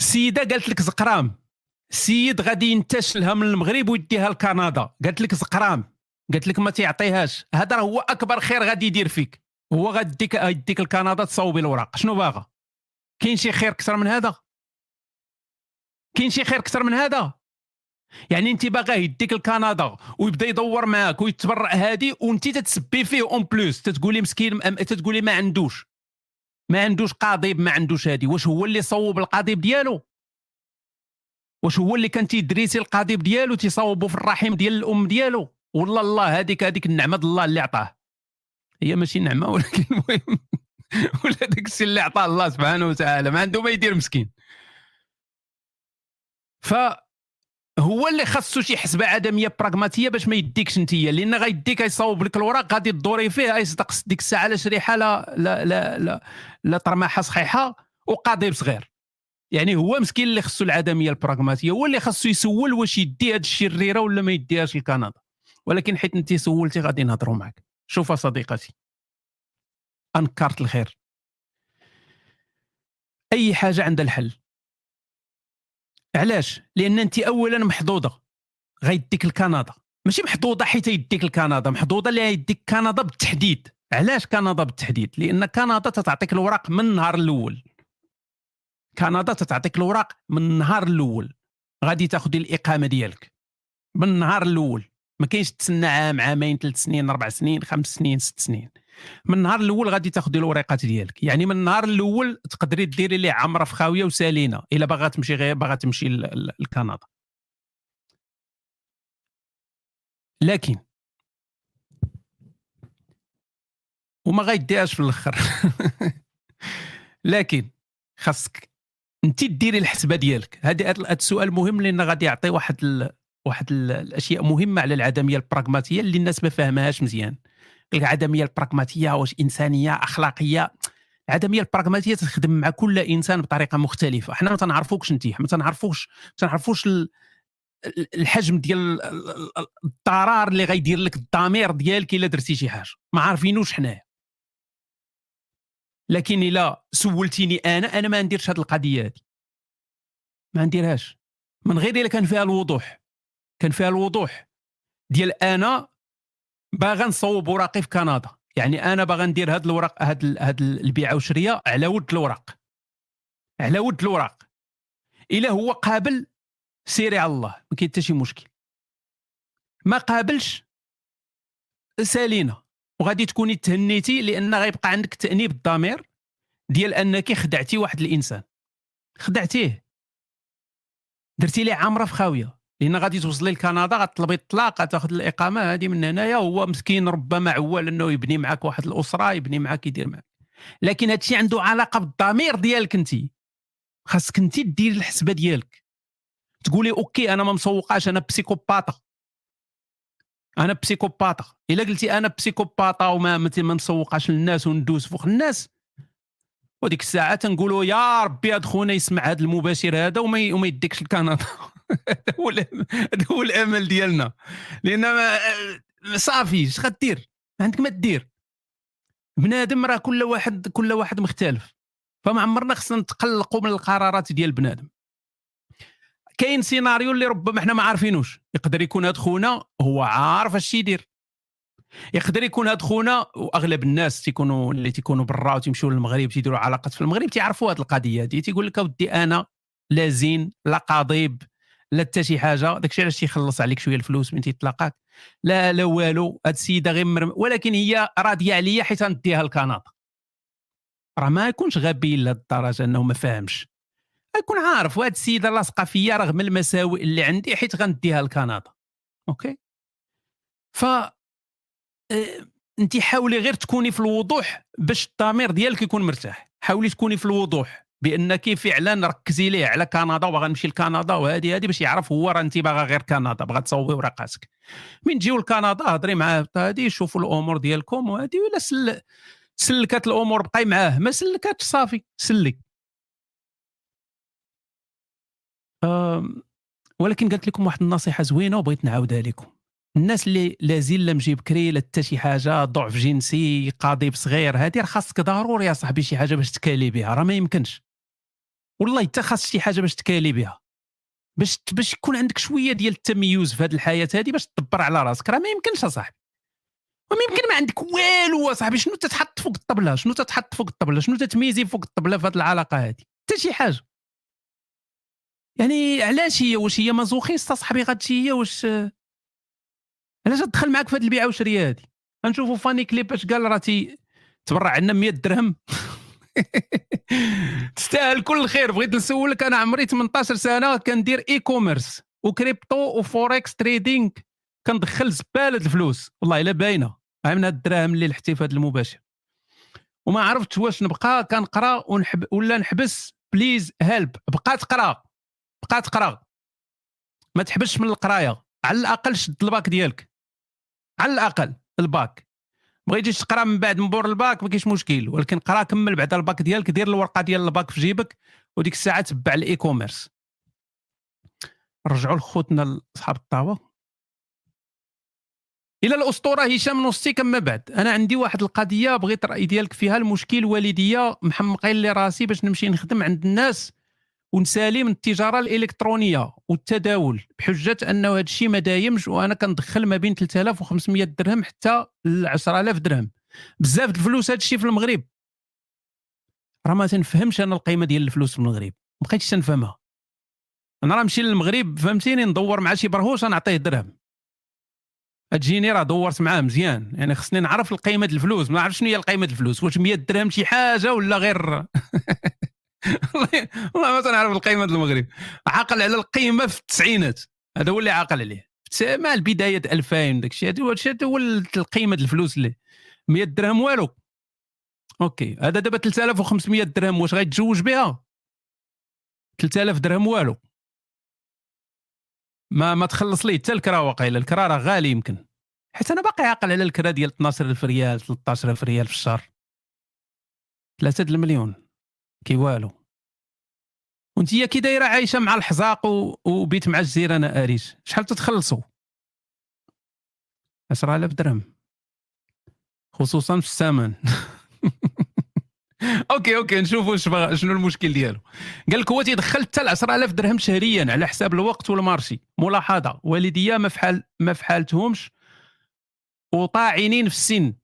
السيده قالت لك زقرام. السيد غادي ينتش لها من المغرب ويديها لكندا. قالت لك زقرام. قالت لك ما تعطيهاش هذا هو أكبر خير غادي يدير فيك. هو غادي يديك لكندا تصوبي الأوراق. شنو باغا؟ كاين شي خير أكثر من هذا؟ كاين شي خير أكثر من هذا؟ يعني انت باغاه يديك لكندا ويبدا يدور معاك ويتبرع هادي وانت تتسبي فيه اون بلوس. تتقولي مسكين تتقولي ما عندوش. ما عندوش قاضيب ما عندوش هادي. واش هو اللي صوب القاضيب ديالو واش هو اللي كان تيدريسي القاضيب ديالو تيصوبو في الرحم ديال الأم ديالو؟ والله الله هذيك هذيك النعمة الله اللي عطاه. هي ماشي نعمة ولكن المهم ولا داك الشيء اللي عطاه الله سبحانه وتعالى ما عنده ما يدير مسكين. ف هو اللي خاصو شي حسبة عدمية براغماتية باش ما يديكش انت لأن غيديك يصاوب لك الوراق غادي تدوري فيه يصدق ديك الساعة لا شريحة لا لا لا لا, لا طرماحة صحيحة وقاضي صغير يعني هو مسكين اللي خصو العدمية البراغماتية هو اللي خصو يسول واش يدي هاد الشريره ولا ما يديهاش لكندا. ولكن حيت انت سولتي غادي نهضروا معك شوف صديقتي. انكرت الخير. أي حاجة عندها الحل. علاش؟ لأن انت اولا محظوظة. غيديك لكندا. ماشي محظوظة حيت يديك لكندا محظوظة اللي يديك كندا بالتحديد. علاش كندا بالتحديد؟ لأن كندا تتعطيك الوراق من النهار الأول. كندا تتعطيك الوراق من النهار الأول. غادي تاخذي الإقامة ديالك. من النهار الأول. ما كاينش تسنى عام عامين ثلاث سنين أربع سنين خمس سنين ست سنين. من النهار الأول غادي تاخذي الوريقات ديالك. يعني من النهار الأول تقدري ديري ليه عمرة في خاوية وسالينة إلا باغا تمشي غير باغا تمشي لكندا. لكن وما غيديهاش في الأخر. لكن خاصك انت ديري الحسبة ديالك. هذا السؤال مهم لأن غادي يعطي واحد واحد الأشياء مهمة على العدمية البراغماتية اللي الناس ما فاهمهاش مزيان. العدمية البراغماتية واش انسانيه أخلاقية. العدمية البراغماتية تخدم مع كل إنسان بطريقة مختلفة. حنا ما تنعرفوكش انت ما تنعرفوش ما تنعرفوش الحجم ديال الضرر اللي غيدير لك الضمير ديالك إلا درتي شي حاجة. ما عارفينوش حنايا. لكن الا سولتيني أنا أنا ما نديرش هذه القضية هذه ما نديرهاش. من غير إلا كان فيها الوضوح. كان فيها الوضوح. ديال أنا باغا نصوب وراقي في كندا. يعني أنا باغا ندير هاد الوراق هاد هاد البيعة والشرية على ود الوراق على ود الوراق إلا هو قابل سيري على الله. ما كاين حتى شي مشكل. ما قابلش سالينا. وغادي تكوني تهنيتي لأن غيبقى عندك تانيب الضمير ديال أنك خدعتي واحد الإنسان. خدعتيه. درتي ليه عمرة في خاوية. لأن غادي توصلي لكندا غتطلبي الطلاق غتاخذ الإقامة هذه من هنايا هو مسكين ربما عوال أنه يبني معك واحد الأسرة يبني معك يدير معك لكن هادشي عنده علاقة بالضمير ديالك أنت. خاصك أنت دير الحسبة ديالك. تقولي OK أنا ما مسوقاش أنا بسيكوباطا أنا بسيكوباطا إلا قلتي أنا بسيكوباطا وما ما نسوقاش للناس وندوز فوق الناس. وديك الساعة تنقولوا يا ربي هاد خونا يسمع هذا المباشر هذا وما وما يديكش لكندا. هذا هو الأمل ديالنا. لأن صافي اش غدير ما عندك ما دير. بنادم راه كل واحد كل واحد مختلف. فما عمرنا خصنا نتقلقوا من القرارات ديال بنادم. كاين سيناريو اللي ربما إحنا ما عارفينوش. يقدر يكون هاد خونا هو عارف اش يدير. يقدر يكون هاد خونا واغلب الناس تيكونوا اللي تيكونوا برا وتيمشيو للمغرب تيديروا علاقات في المغرب تيعرفوا هاد القضية هادي. تيقول لك أودي أنا لا زين لا قضيب لا حتى شي حاجة. داكشي علاش تيخلص عليك شوية الفلوس من تيطلقك لا لا والو هاد السيدة غير مرم... ولكن هي راضية عليا حيت غنديها لكندا راه ما يكونش غبي لهاد الدرجه أنه ما فاهمش يكون عارف وهاد السيده لاصقه فيا رغم المساوئ اللي عندي حيت غنديها لكندا. أوكي؟ ف آه، انت حاولي غير تكوني في الوضوح باش الضمير ديالك يكون مرتاح. حاولي تكوني في الوضوح بأنك فعلا ركزي ليه على كندا وباغا نمشي لكندا وهذه هذه باش يعرف هو راه انت باغا غير كندا باغا تصوبي ورقاتك من تجيو لكندا هضري معاه هذه شوفوا الأمور ديالكم وهذه ولا سل سلكت الأمور بقاي معاه. ما سلكاتش صافي سلك. ولكن قالت لكم واحد النصيحة زوينة وبغيت نعاودها لكم. الناس اللي لازال لا مجي بكري لا حتى شي حاجة ضعف جنسي قضيب صغير هذه راه خاصك ضروري يا صاحبي شي حاجة باش تكالي بها راه ما يمكنش. والله حتى خاص شي حاجة باش تكالي بها. باش باش يكون عندك شوية ديال التميز في هذه الحياة هذه باش تدبر على راسك راه ما يمكنش يا صاحبي. وما يمكن ما عندك والو صاحبي شنو تتحط فوق الطبلة؟ شنو تتحط فوق الطبلة؟ شنو تتميزي فوق الطبلة في هذه العلاقة هذه حتى شي حاجة. يعني علاش هي واش هي masochiste صاحبي غاتشي هي واش علاش تدخل معاك في هذه البيعة والشريه هذه غنشوفوا فاني كليب اش قال راه تبرع عندنا 100 درهم. تستاهل كل الخير بغيت نسولك أنا عمري 18 سنة كندير e-commerce و crypto و forex trading كندخل زبالة الفلوس. والله إلا باينة. من هاد الدراهم اللي لحتي في هذا المباشر. وما عرفتش واش نبقى كنقرأ ونحب ولا نحبس. please help بقى تقرأ. بقى تقرا. ما تحبسش من القرايه. على الأقل شد الباك ديالك. على الأقل الباك. بغيتيش تقرا من بعد من بور الباك ما كاينش مشكل. ولكن قرا كمل بعد الباك ديالك دير الورقه ديال الباك في جيبك وديك الساعة تبع ال e-commerce رجعوا لخوتنا اصحاب الطاوة. إلى الأسطورة هشام نصي كما بعد. أنا عندي واحد القضية بغيت الراي ديالك فيها المشكل والدية. محمقين لي راسي باش نمشي نخدم عند الناس. ونسالي من التجارة الإلكترونية والتداول بحجة انه هذا الشيء ما دايمش وأنا كندخل ما بين 3500 درهم حتى ل 10000 درهم. بزاف الفلوس هذا الشيء في المغرب. راه ما تنفهمش أنا القيمة ديال الفلوس في المغرب. ما بقيتش تنفهمها. أنا راه نمشي للمغرب فهمتيني؟ ندور مع شي برهوش نعطيه درهم. تجيني راه دورت معاه مزيان. يعني خصني نعرف القيمة الفلوس. ما نعرفش شنو هي القيمة الفلوس. واش 100 درهم شي حاجة ولا غير؟ والله ما تنعرف القيمة المغرب. عاقل على القيمة في التسعينات. هذا هو اللي عاقل عليه. مع البداية 2000 داك الشيء هذا هو القيمة الفلوس اللي 100 درهم والو. أوكي. هذا دابا 3500 درهم واش غيتزوج بها؟ 3000 درهم والو. ما ما تخلص لي حتى الكرا واقيلا الكرا راه غالي يمكن. حيت أنا باقي عاقل على الكرا ديال 12000 ريال 13000 ريال في الشهر. 3 المليون. كي والو وانت كي دايرة عايشة مع الحزاق وبيت مع الجزيرة أنا اريش شحال تتخلصوا؟ 10000 درهم خصوصا في الثمن OK OK نشوفوا شنو المشكل ديالو. قال لك هو تيدخل حتى 10000 درهم شهريا على حساب الوقت وال marché. ملاحظة والديا ما فحال ما فحالتهمش وطاعنين في السن.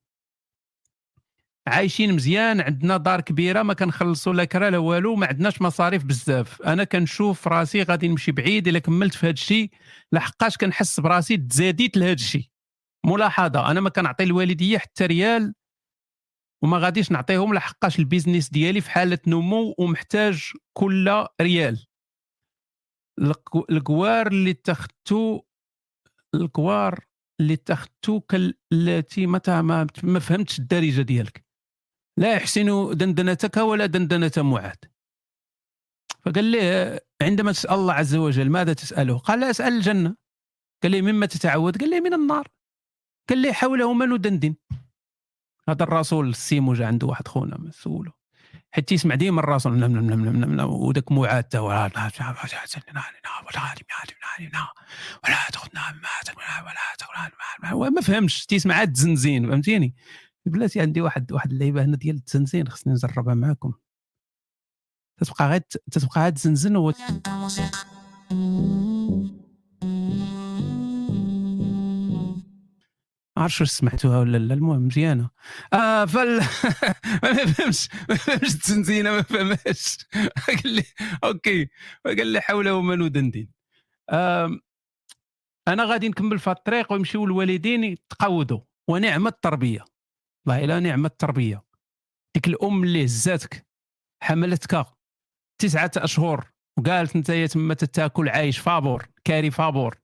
عايشين مزيان عندنا دار كبيرة ما كنخلصوا لا كرا لا والو ما عندناش مصاريف بزاف. أنا كنشوف راسي غادي نمشي بعيد إلا كملت في هذا الشيء لحقاش كنحس براسي تزاديت لهذا الشيء ملاحظة أنا ما كنعطي الوالدية حتى ريال وما غاديش نعطيهم لحقاش البيزنس ديالي في حالة نمو ومحتاج كل ريال. الكوار اللي تاخذتو الكوار اللي تاخذتو كالتي ما فهمتش الدارجة ديالك. لا يحسن دندنتك ولا دندنة معاذ فقال لي عندما تسأل الله عز وجل ماذا تسأله قال لا أسأل الجنة قال لي مما تتعود قال لي من النار قال لي حوله من ندندن هذا الرسول السيمو جا عنده واحد خونا مسؤوله حتى يسمع ديما الرسول نم نم نم نم نم وداك معاد تا ولا تاخذنا ولا ما فهمش تيسمع عاد الزنزين فهمتيني بلاتي عندي واحد واحد اللعيبة هنا ديال التنزين خصني نجربها معاكم. تتبقى غير تتبقى غير تزنزن و عرفش واش سمعتوها ولا لا المهم مزيانة. آه فال ما فهمش ما فهمش التنزينة ما فهمش قال لي أوكي قال لي حول وما ندندن آه أنا غادي نكمل في الطريق ويمشيو الوالدين يتقودوا ونعم التربية. والله الا نعم التربية. ديك الأم اللي هزاتك حملتك تسعة أشهر وقالت أنت تما تاكل عايش فابور كاري فابور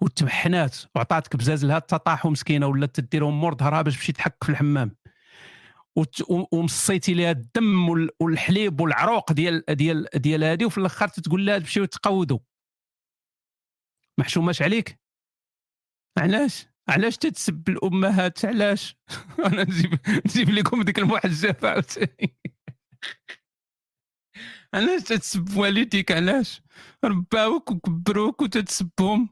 وتمحنات وعطاتك بزاز لها تطاحوا مسكينه ولا تديرهم مور ظهرها باش تمشي تحك في الحمام. ومصيتي لها الدم وال- والحليب والعروق ديال ديال ديال هذه وفي الأخر تقول لها تمشيو تقودوا محشوماش عليك؟ علاش علاش تتسب الأمهات؟ علاش؟ أنا نجيب نجيب لكم ديك المحجبه عاوتاني علاش تتسب والديك؟ علاش؟ رباوك وكبروك وتتسبهم.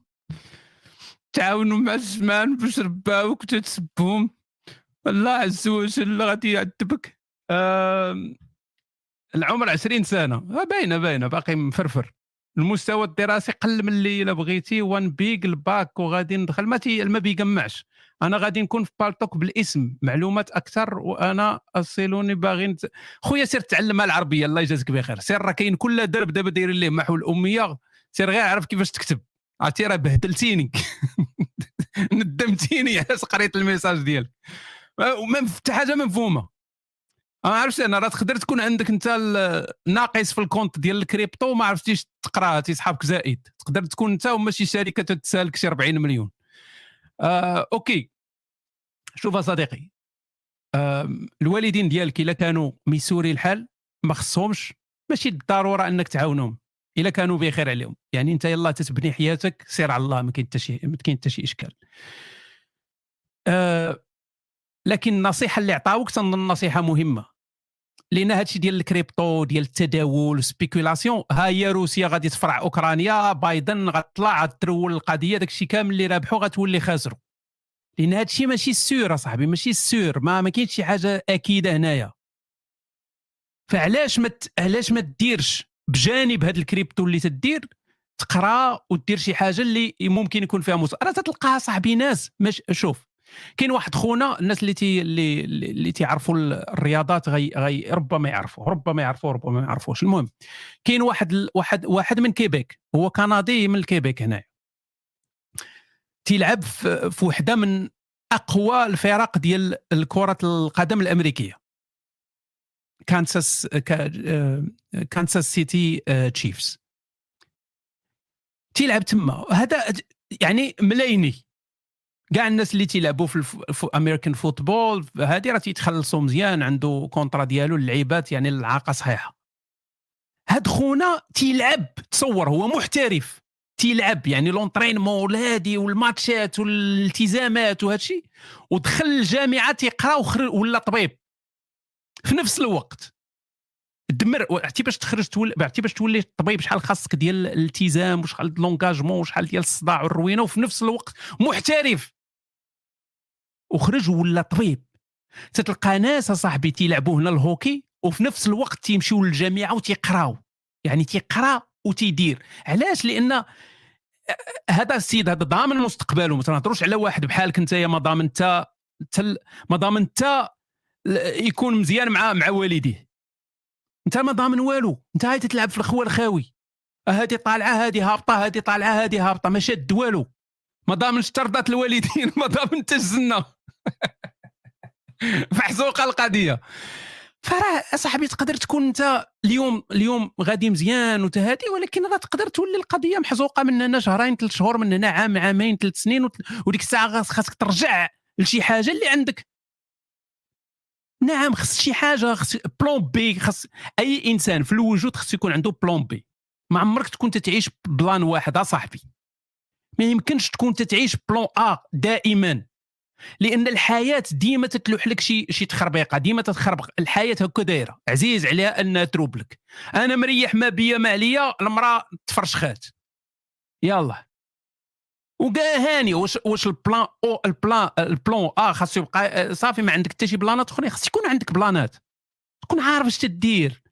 تعاونوا مع الزمان باش رباوك وتتسبهم. الله عز وجل غادي يعذبك. آم، العمر 20 سنة. آه، باينة باينة. باقي مفرفر. المستوى الدراسي قل من اللي إلا بغيتي. وان بيك الباك وغادي ندخل. ما تي ما بيجمعش أنا غادي نكون في بالطوك بالاسم. معلومات أكثر وأنا أصلوني باغي. خويا سير تعلم العربية. الله يجازيك بخير. سير راه كاين كل درب دابا دايرين ليه محو الأمية. سير غير عرف كيفاش تكتب. عرفتي راه بهدلتيني. ندمتيني على قريت الميساج ديالك. وما حتى حاجة مفهومه ما عرفتش أنا راه تقدر تكون عندك أنت ناقص في ال compte ديال الكريبتو وما عرفتيش تقراها تيسحابك زائد. تقدر تكون أنت وما شي شركة تتسالك شي 40 مليون. آه OK. شوف صديقي. آه الوالدين ديالك إلا كانوا ميسوري الحال ما خصهمش ماشي بالضروره أنك تعاونهم. إلا كانوا بخير عليهم. يعني أنت يلا تتبني حياتك سير على الله ما كاين حتى شي ما كاين حتى شي إشكال. آه لكن النصيحة اللي عطاوك تنظن نصيحه مهمة. لأن هادشي ديال الكريبتو ديال التداول spéculation. ها هي روسيا غادي تفرع أوكرانيا بايدن غتطلع غترول القضية. داكشي كامل اللي رابحوا غتولي خاسروا لأن هادشي ماشي sûr أصاحبي ماشي sûr ما ما كاينش شي حاجة أكيدة هنايا. فعلاش ما ت- علاش ما ديرش بجانب هاد الكريبتو اللي تدير؟ تقرا ودير شي حاجة اللي ممكن يكون فيها مص... راه تلقاها صاحبي ناس. مش شوف. كاين واحد خونا الناس اللي تي اللي اللي تيعرفوا الرياضات غي, غي ربما يعرفوا ربما يعرفوا ربما ما يعرفوش المهم كاين واحد واحد واحد من كيبيك هو كندي من الكيبيك هنا تيلعب في, وحدة من أقوى الفرق ديال كره القدم الأمريكية. كانساس كا- آه، Kansas City آه، Chiefs. تيلعب تما. هذا يعني ملايني كاع الناس اللي تيلعبوا في, الف... في American football هذه راه تيتخلصوا مزيان عنده contrat ديالو اللعيبات يعني العاقة صحيحة. هاد خونا تيلعب تصور هو محترف تيلعب يعني l'entraînement والهادي والماتشات والالتزامات وهادشي ودخل الجامعة تيقرأ. ولا طبيب. في نفس الوقت. دمر عرفتي باش تخرج عرفتي باش تولي طبيب شحال خاصك ديال الالتزام وشحال د لونجاجمون وشحال ديال الصداع والروينة وفي نفس الوقت محترف. وخرج ولا طبيب؟ تتلقى ناس اصاحبي تيلعبوا هنا الهوكي وفي نفس الوقت تيمشيو للجامعة وتيقراو. يعني تيقرا وتيدير. علاش؟ لأن هذا السيد هذا ضامن مستقبله. ما تنهضروش على واحد بحالك أنت ما ضامن أنت تل- ما ضامن أنت يكون مزيان مع مع والديه. أنت ما ضامن والو. أنت هاي تتلعب في الخوى الخاوي هذه طالعة هذه هابطة هذه طالعة هذه هابطة. ما شاد والو. ما ضامنش ترضات الوالدين ما ضامن حتى الجنه محزوقه القضية. فراه صاحبي تقدر تكون أنت اليوم اليوم غادي مزيان وتهادي ولكن راه تقدر تولي القضية محزوقة من هنا شهرين ثلاث شهور من هنا عام عامين ثلاث سنين وديك الساعة خاص- خاصك ترجع لشي حاجة اللي عندك. نعم خص شي حاجة خص plan B خص أي إنسان في الوجود خص يكون عنده plan B ما عمرك تكون تتعيش plan واحد أصاحبي. ما يمكنش تكون تتعيش plan A دائما. لأن الحياة ديما تتلوح لك شي شي تخربيقة ديما تتخربق. الحياة هكا دايرة. عزيز عليها انها تروب لك. أنا مريح ما بيا ما عليا المرأة تفرشخات. يلا. وكاع هاني واش واش ال plan أو ال plan ال plan A خاصو يبقى صافي ما عندك حتى شي بلانات أخرين خاص يكون عندك بلانات. تكون عارف اش تدير.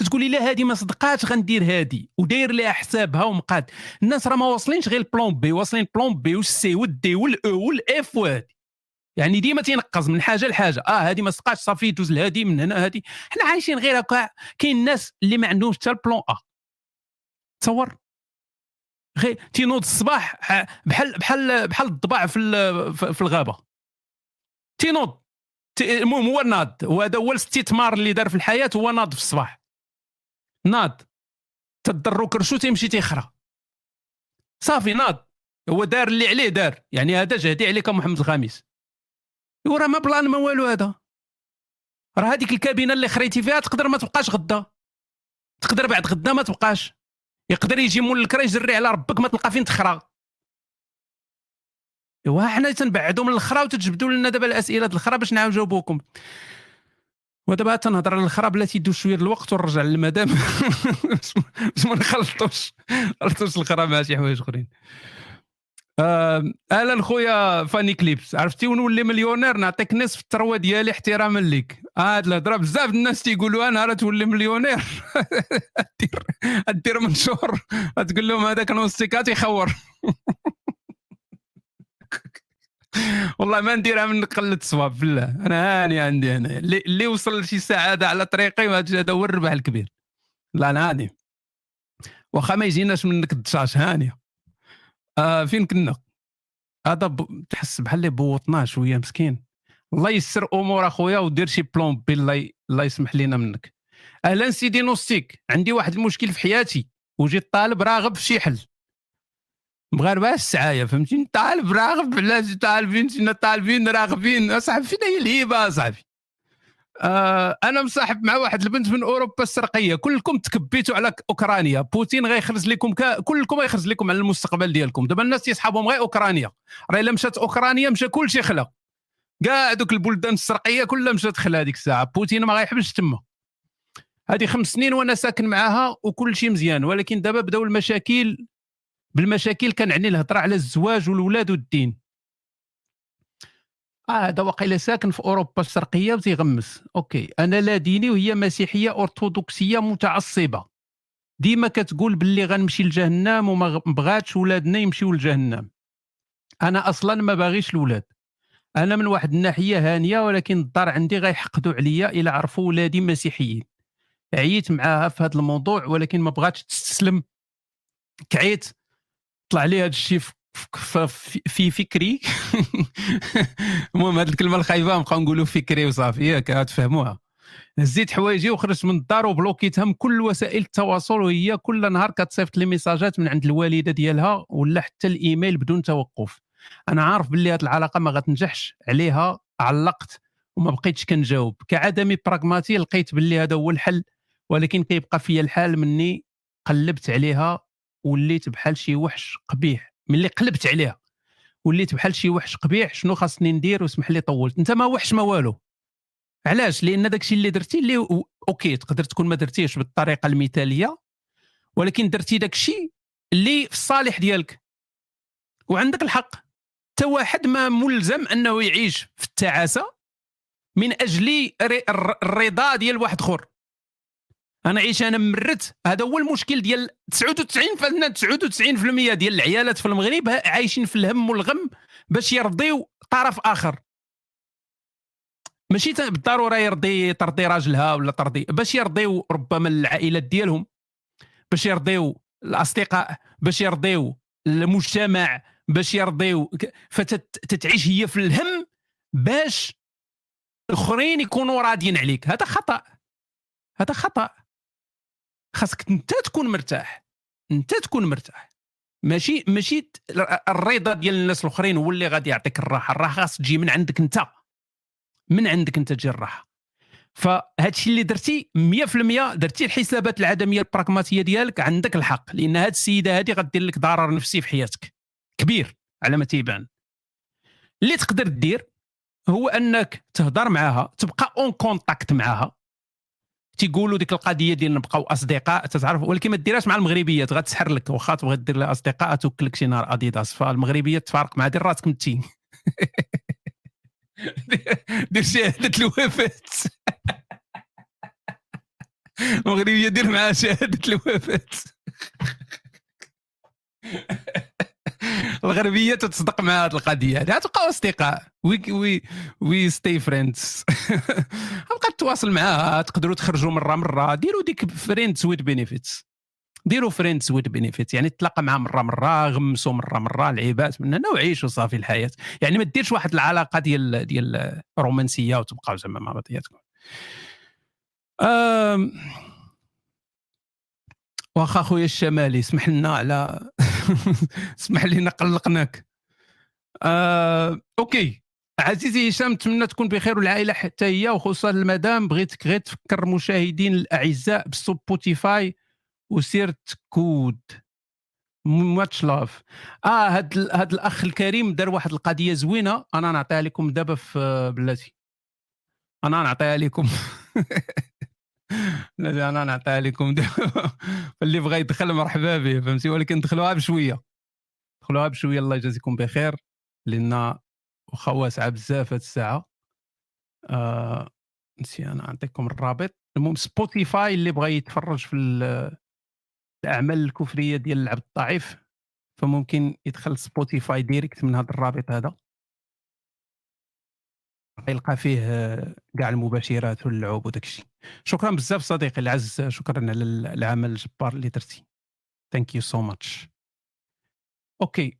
تتقولي لا هذه ما صدقاتش غندير هذه وداير لها حسابها ومقاد. الناس راه ما واصلينش غير البلون بي واصلين بلون بي والسي والدي والأو والإف وهذه يعني ديما تينقص من حاجة لحاجة. آه هذه ما صدقاتش صافي دوز لهذه من هنا هذه حنا عايشين غير هكا. كاين الناس اللي ما عندهمش حتى البلون آ. تصور؟ غير تينوض الصباح بحال بحال بحال الضباع في في الغابة. تينوض. المهم هو ناض. وهذا هو الاستثمار اللي دار في الحياة هو ناض في الصباح. ناض. تضرو كرشو تيمشي تيخرى. صافي ناض. هو دار اللي عليه دار. يعني هذا جهدي عليك محمد الخامس. وراه ما بلان ما والو هذا. راه هذيك الكابينة اللي خريتي فيها تقدر ما تبقاش غدا. تقدر بعد غدا ما تبقاش. يقدر يجي مول الكرا يجري على ربك ما تلقى فين تخرى. إيوا حنا تنبعدوا من الخرا وتجبدوا لنا دابا الأسئلة ديال الخرا باش نجاوبوكم ودابا تنهضر على الخرا بلاتي يدوز شوية الوقت ونرجع للمدام. باش ما نخلطوش نخلطوش الخرا مع شي حوايج أخرين. أهلا خويا Funny Clips. عرفتي ونولي مليونير نعطيك نصف الثروه ديالي احتراما ليك. هاد الهضره بزاف الناس تيقولوا أنا راه تولي مليونير. دير دير منشور تقول لهم هذاك نوستيكات يخور والله ما نديرها من قلة الصواب بالله. أنا هاني عندي هنا اللي وصل لشي سعادة على طريقي هذا هو الربح الكبير. لا أنا هاني. واخا ما يجيناش منك الدشاش هانيه آه فين كنا؟ هذا ب... تحس بحال اللي بوطناه شوية مسكين. الله يسر أمور أخويا ودير شي plan B الله الله يسمح لينا منك. أهلا سيدي نوستيك عندي واحد المشكل في حياتي. وجيت طالب راغب في شي حل. مغاربة السعاية فهمتي؟ طالب راغب علاش طالبين طالبين راغبين. أصاحبي فين هي الهيبة أصاحبي؟ آه أنا مصاحب مع واحد البنت من أوروبا الشرقيه كلكم تكبيتوا على أوكرانيا. بوتين غيخرج لكم كا... كلكم غيخرج لكم على المستقبل ديالكم. دابا الناس تيصحابهم غير أوكرانيا. راه إلا مشات أوكرانيا مشى كل شيء خلا. كاع دوك البلدان الشرقيه كلها مشات خلا هذيك الساعة. بوتين ما غيحبسش تما. هذه خمس سنين وأنا ساكن معاها وكل شيء مزيان. ولكن دابا بداو المشاكل بالمشاكل كنعني الهضرة على الزواج والولاد والدين. آه هذا واقيلا ساكن في أوروبا الشرقية وتيغمس OK. أنا لا ديني وهي مسيحية أرثوذكسية متعصبة. ديما كتقول باللي غنمشي لجهنم وما بغاتش ولادنا يمشيو لجهنم. أنا أصلا ما باغيش الولاد. أنا من واحد الناحية هانية ولكن الدار عندي غيحقدوا عليا الا عرفوا ولادي مسيحيين. عييت معاها في هذا الموضوع ولكن ما بغاتش تستسلم. كعيت طلع لي هذا الشيء في فكري. المهم هذه الكلمة الخايبة نبقاو نقولوا فكري وصافي ياك تفهموها هزيت حوايجي وخرجت من الدار وبلوكيتها كل وسائل التواصل وهي كل نهار كتصيفط لي ميساجات من عند الوالدة ديالها ولا حتى الإيميل بدون توقف. أنا عارف باللي هذه العلاقة ما غتنجحش عليها علقت وما بقيتش كنجاوب. كعدمي براغماتي لقيت باللي هذا هو الحل ولكن كيبقى فيا الحال مني قلبت عليها وليت بحال شي وحش قبيح. ملي قلبت عليها. وليت بحال شي وحش قبيح شنو خاصني ندير واسمح لي طولت. انت ما وحش ما والو. علاش؟ لأن داكشي اللي درتي اللي أوكي تقدر تكون ما درتيش بالطريقة المثالية ولكن درتي داكشي اللي في الصالح ديالك. وعندك الحق. حتى واحد ما ملزم أنه يعيش في التعاسة من أجل الرضا ديال واحد آخر. أنا عيش أنا مرت. هذا هو المشكل ديال 99 99% ديال العيالات في المغرب عايشين في الهم والغم باش يرضيو طرف آخر. ماشي بالضرورة يرضي ترضي راجلها ولا ترضي باش يرضيو ربما العائلات ديالهم باش يرضيو الأصدقاء باش يرضيو المجتمع باش يرضيو فتتعيش هي في الهم باش الآخرين يكونوا راضيين عليك. هذا خطأ. هذا خطأ. خاصك انت تكون مرتاح. انت تكون مرتاح. ماشي ماشي الرضا ديال الناس الاخرين هو اللي غادي يعطيك الراحة. الراحة خاص تجي من عندك انت. من عندك انت تجي الراحة. فهذا الشيء اللي درتي 100% درتي الحسابات العدمية البراغماتية ديالك عندك الحق لأن هذه السيدة هذه غدير لك ضرر نفسي في حياتك. كبير على ما تيبان. اللي تقدر دير هو أنك تهضر معها تبقى en contact معها تيقولوا ديك القضية ديال نبقاو أصدقاء تتعرف ولكن ما ديرهاش مع المغربيات غتسحر لك واخا تبغي دير لها أصدقاء توكلك شي نهار أديداس. فالمغربيات تفارق مع دير راسك متي دير شهادة الوفاة. المغربية دير معها شهادة الوفاة. الغربية تتصدق مع هذه القضية. هذه تبقاو أصدقاء. oui oui oui stay friends بقى تواصل معاها. تقدروا تخرجوا مرة مرة. ديروا ديك friends with benefits ديروا friends with benefits يعني تلاقى مع مرة مرة. غمسوا مرة مرة. لعيبات من هنا وعيشوا صافي الحياة. يعني ما ديرش واحد العلاقة ديال ديال رومانسيه وتبقاو زعما مع بعضياتكم. واخا خويا الشمالي اسمح لنا على اسمح لنا قلقناك. آه... OK. عزيزي هشام نتمنى تكون بخير والعائلة حتى هي وخصوصا المدام. بغيتك غير تفكر المشاهدين الأعزاء ب Spotify وسير كود. much love آه هاد هاد الأخ الكريم دار واحد القضية زوينة. أنا نعطيها لكم دابا في بلاتي. أنا نعطيها لكم. لا أنا نعطيها لكم. اللي بغى يدخل مرحبا به فهمتي؟ ولكن دخلوها بشوية. دخلوها بشوية الله يجازيكم بخير. لأن واخا واسعه بزاف هاد الساعة. آه نسي أنا نعطيكم الرابط. المهم Spotify اللي بغى يتفرج في الأعمال الكفرية ديال العبد الضعيف فممكن يدخل Spotify direct من هذا الرابط هذا. يلقى فيه كاع المباشرات واللعوب وداك الشيء. شكرا بزاف صديقي العز. شكرا على العمل الجبار اللي درتي. thank you so much OK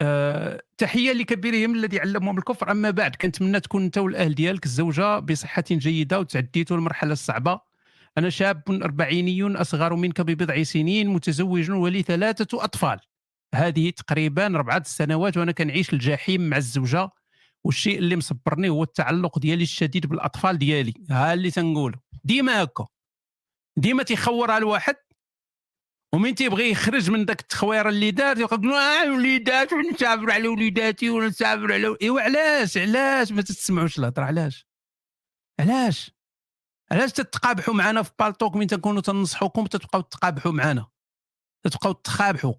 أه تحية لكبيرهم الذي علمهم الكفر. أما بعد كنتمنى تكون أنت والأهل ديالك الزوجة بصحة جيدة وتعديتوا المرحلة الصعبة. أنا شاب أربعيني أصغر منك ببضع سنين متزوج ولي ثلاثة أطفال. هذه تقريبا أربعة سنوات وأنا كنعيش الجحيم مع الزوجة. والشيء اللي مصبرني هو التعلق ديالي الشديد بالأطفال ديالي. ها اللي تنقوله. ديما هكا. ديما تيخورها الواحد ومن تيبغي يخرج من ذاك التخويره اللي دار يقول آه وليدات ونسافر على وليداتي ونسافر على إيوا علاش؟ علاش؟ ما تسمعوش الهضرة علاش؟ علاش؟ علاش تتقابحوا معنا في بالطوك من تنكونوا تنصحوكم تتبقاو تقابحوا معنا؟ تتبقاو تخابحوا.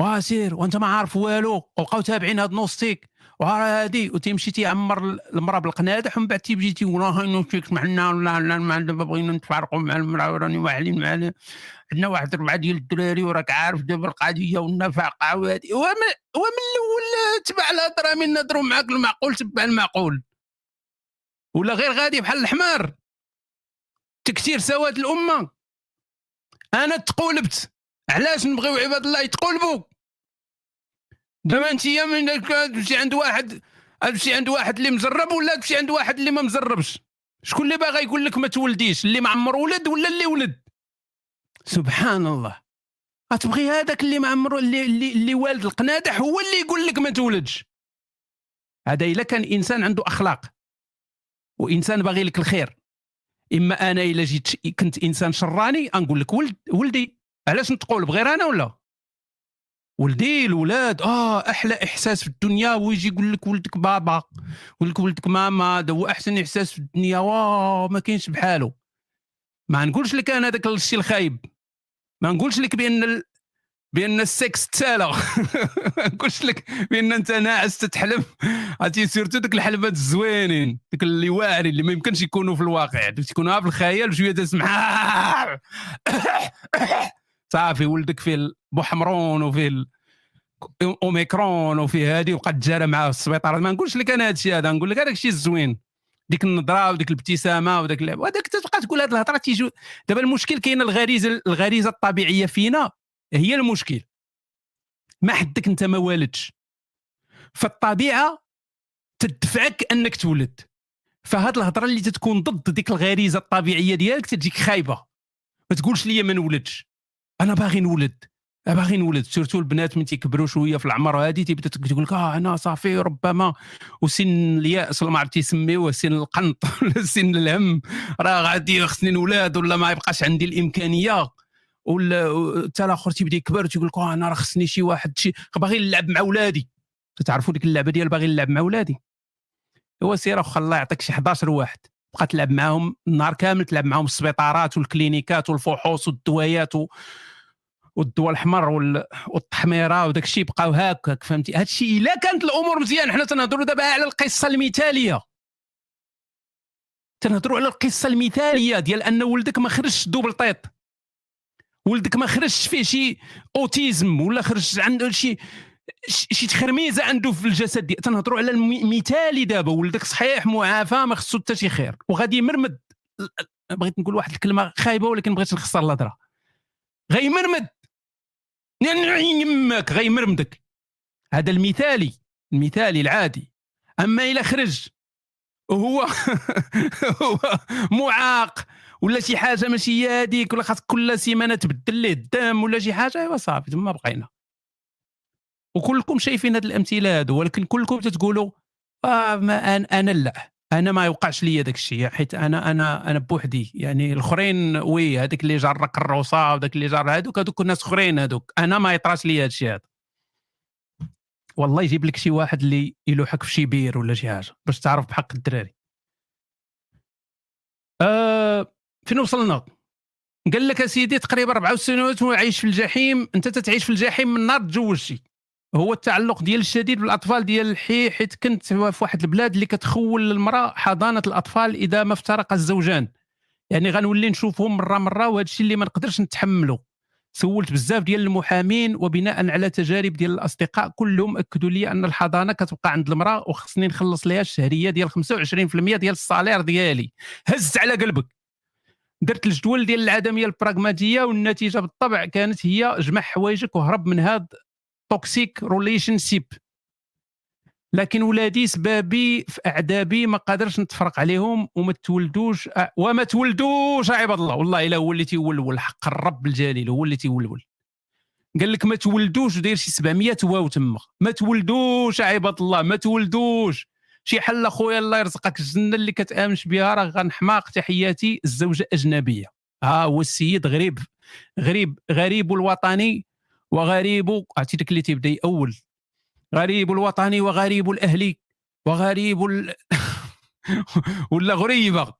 واسير وانت ما عارف والو. وبقاو تابعين هاد نوستيك. وها هادي وتيمشي تيعمر المراه بالقنادح ومن بعد تيجي تيقول ها نوشيك معنا ولا لا ما بغينا نتفارقوا مع المراه وراني واعلين معنا عندنا واحد اربعه ديال الدراري وراك عارف دابا القضية والنفقه وهادي. ومن الأول تبع الهضره من نهضروا معاك المعقول تبع المعقول. ولا غير غادي بحال الحمار. تكثير سواد الأمة. أنا تقولبت. علاش نبغيو عباد الله يتقلبوا دابا انت من تمشي عند واحد تمشي عند واحد اللي مزرب ولا تمشي عند واحد اللي ما مزربش؟ شكون اللي باغي يقول لك ما تولديش؟ اللي ما عمر ولد ولا اللي ولد؟ سبحان الله. غتبغي هذاك اللي ما اللي اللي, اللي والد القنادح هو اللي يقول لك ما تولدش. هذا إلا كان إنسان عنده أخلاق. وإنسان باغي لك الخير. إما أنا إلا جيت كنت إنسان شراني نقول لك ولد ولدي علاش نتقول بغير أنا ولا؟ ولدي الولاد آه أحلى إحساس في الدنيا ويجي يقول لك ولدك بابا يقول لك ولدك ماما هذا هو أحسن إحساس في الدنيا واو ما كاينش بحاله ما نقولش لك أنا هذاك الشيء الخايب ما نقولش لك بأن ال... بأن السكس تسالى ما نقولش لك بأن أنت ناعس تتحلم. عرفتي surtout ديك الحلمات الزوينين ديك اللي واعرين اللي ما يمكنش يكونوا في الواقع تكونوا في الخيال شوية تسمع. صافي ولدك فيه بوحمرون وفيه أوميكرون وفيه هادي وبقى تجارى معاه في السبيطار. ما نقولش لك أنا هذا الشيء هذا نقول لك هذاك الشيء الزوين. ديك النظرة وديك الابتسامة وداك اللعب وهذاك تبقى تقول هذه الهضرة تيجي دابا المشكل كاينة الغريزه الغريزة الطبيعية فينا هي المشكل. ما حدك أنت ما والدش. فالطبيعة تدفعك أنك تولد. فهاد الهضرة اللي تتكون ضد ديك الغريزة الطبيعية ديالك تجيك خايبة. ما تقولش لي ما نولدش. أنا باغي نولد باغي نولد. surtout البنات من تيكبروا شوية في العمر هذه تبدا تقول لك آه أنا صافي ربما. وسن الياس ولا ما عرفت يسميوه سن القنط ولا سن الهم. راه غادي خصني نولاد ولا ما يبقاش عندي الإمكانية. ولا حتى الآخر تيبدا يكبر تيقول لك آه أنا راه خصني شي واحد شي باغي نلعب مع ولادي. تعرفوا ديك اللعبة ديال باغي نلعب مع ولادي؟ هو سير واخا الله يعطيك شي 11 واحد. بقى تلعب معاهم النهار كامل تلعب معاهم السبيطارات والكلينيكات والفحوص والدوايات و... والدواء الاحمر والتحميرة وداك الشيء بقاو هكاك فهمتي؟ هذا الشيء إلا كانت الأمور مزيان. حنا تنهضروا دابا على القصة المثالية. تنهضروا على القصة المثالية ديال أن ولدك ما خرجش دوبل طيط. ولدك ما خرجش فيه شي أوتيزم ولا خرج عنده شي شي تخرميزة عنده في الجسد ديال تنهضروا على المثالي دابا. ولدك صحيح معافى ما خصو حتى شي خير. وغادي يمرمد. بغيت نقول واحد الكلمة خايبة ولكن بغيت نخسر الهضرة. غيمرمد. يماك غيمرمدك هذا المثالي المثالي العادي. أما إلى خرج وهو هو معاق ولا شي حاجة ماشي هذيك ولا خاص كل سيمانة تبدل ليه الدم ولا شي حاجة أيوا صافي تما بقينا. وكلكم شايفين هاد الأمثلة هادو ولكن كلكم تتقولوا آه ما أنا, أنا لا. أنا ما يوقعش لي داك الشيء حيت أنا أنا أنا بوحدي. يعني الأخرين وي هذاك اللي جار الروسة وداك اللي جار هذوك هذوك الناس أخرين هذوك أنا ما يطراش لي هذا الشيء هذا. والله يجيب لك شي واحد اللي يلوحك في شي بير ولا شي حاجة باش تعرف بحق الدراري. آه فين وصلنا؟ قال لك أسيدي تقريبا أربع سنوات وعايش في الجحيم أنت تتعيش في الجحيم من نهار تزوجتي هو التعلق ديال الشديد بالأطفال ديال الحي حيت كنت في واحد البلاد اللي كتخول المرأة حضانة الأطفال إذا ما افترق الزوجان. يعني غنولي نشوفهم مرة مرة وهذا الشيء اللي ما نقدرش نتحمله سولت بزاف ديال المحامين وبناء على تجارب ديال الأصدقاء كلهم أكدوا لي أن الحضانة كتبقى عند المرأة وخصني نخلص لها الشهرية ديال 25% ديال ال salaire ديالي. هز على قلبك! درت الجدول ديال العدمية البراغماتية والنتيجة بالطبع كانت هي جمع حوايجك وهرب من هذا toxic relationship لكن ولادي سبابي في اعدابي ما قادرش نتفرق عليهم وما تولدوش وما تولدوش عباد الله. والله إلا هو اللي تيولول حق الرب الجليل هو اللي تيولول. قال لك ما تولدوش وداير شي 700 واو تما. ما تولدوش عباد الله ما تولدوش. شي حل أخويا الله يرزقك الجنة اللي كتآمنش بها راه غنحماق. تحياتي الزوجة أجنبية. ها هو السيد غريب غريب غريب الوطني. وغريب عرفتي اللي تيبدأ يأول. غريب الوطني وغريب الأهلي وغريب ال... ولا غريبة.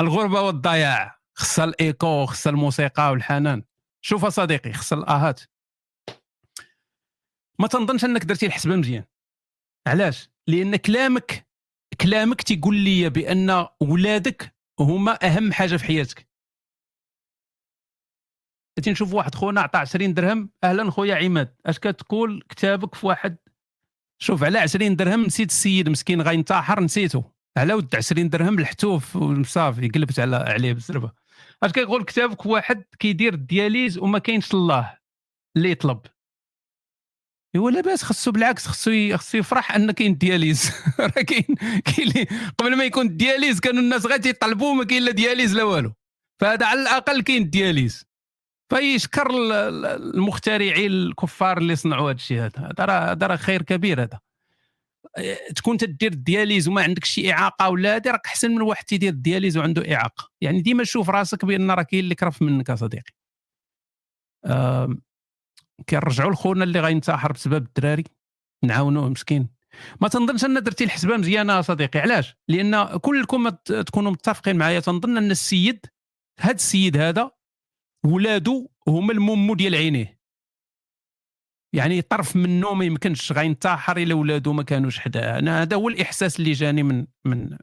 الغربة والضياع. خص الإيكو خص الموسيقى والحنان. شوف صديقي خص الآهات. ما تنظنش أنك درتي الحسبة مزيان. علاش؟ لأن كلامك كلامك تيقول لي بأن ولادك هما أهم حاجة في حياتك. نشوف واحد خونا عطى 20 درهم. أهلا خويا عماد أش كتقول كتابك في واحد؟ شوف على 20 درهم نسيت السيد مسكين غينتحر نسيته. على ود 20 درهم لحتوف وصافي قلبت على عليه بالزربه أش كيقول كتابك واحد كيدير la dialyse وما كاينش الله اللي يطلب؟ إيوا لاباس خصو بالعكس خصو خصو يفرح أن كاين dialyse راه كاين كاين قبل ما يكون la dialyse كانوا الناس غير تيطلبوا ما كاين لا دياليز لا والو. فهذا على الأقل كاين la dialyse. فيشكر المخترعين الكفار اللي صنعوا هذا الشيء هذا. هذا راه خير كبير هذا. تكون تدير la dialyse وما عندك شي إعاقة ولا هذه راك أحسن من واحد تيدير la dialyse وعنده إعاقة. يعني ديما شوف راسك بأن راه كاين اللي كرف منك صديقي. كنرجعوا لخونا اللي غينتحر بسبب الدراري. نعاونوه مسكين. ما تنظنش أن درتي الحسبه مزيانة صديقي. علاش؟ لأن كلكم تكونوا متفقين معايا. تنظن أن السيد هذا السيد هذا ولادو هما المومو ديال عينيه. يعني طرف منه ما يمكنش غينتحر الا ولادو ما كانوش حداه أنا هذا هو الإحساس اللي جاني من من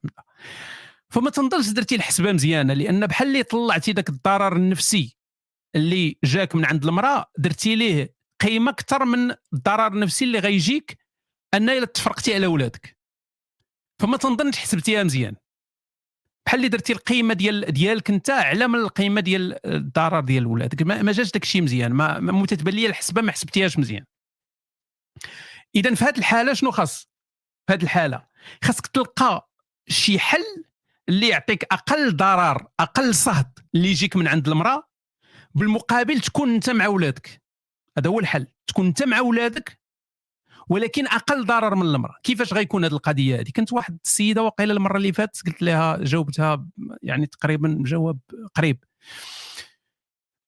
فما تنظرش درتي الحسبة مزيانة لأن بحال اللي طلعتي ذاك الضرر النفسي اللي جاك من عند المرأة درتي ليه قيمة أكثر من الضرر النفسي اللي غيجيك ان إلا تفرقتي على ولادك. فما تنظنش حسبتيها مزيان. بحال اللي درتي القيمة ديال ديالك انت اعلى من القيمة ديال الضرر ديال ولادك ما جاش داك الشيء مزيان ما, ما تتبان لي الحسبة ما حسبتيهاش مزيان. اذا في هذه الحالة شنو خاص؟ في هذه الحالة خاصك تلقى شي حل اللي يعطيك أقل ضرر أقل صهد اللي يجيك من عند المرأة بالمقابل تكون أنت مع ولادك. هذا هو الحل. تكون أنت مع ولادك ولكن أقل ضرر من المرأة. كيفاش غيكون هذه القضية هذه كنت واحد السيدة وقيلة المرة اللي فاتت قلت لها جاوبتها يعني تقريبا جواب قريب.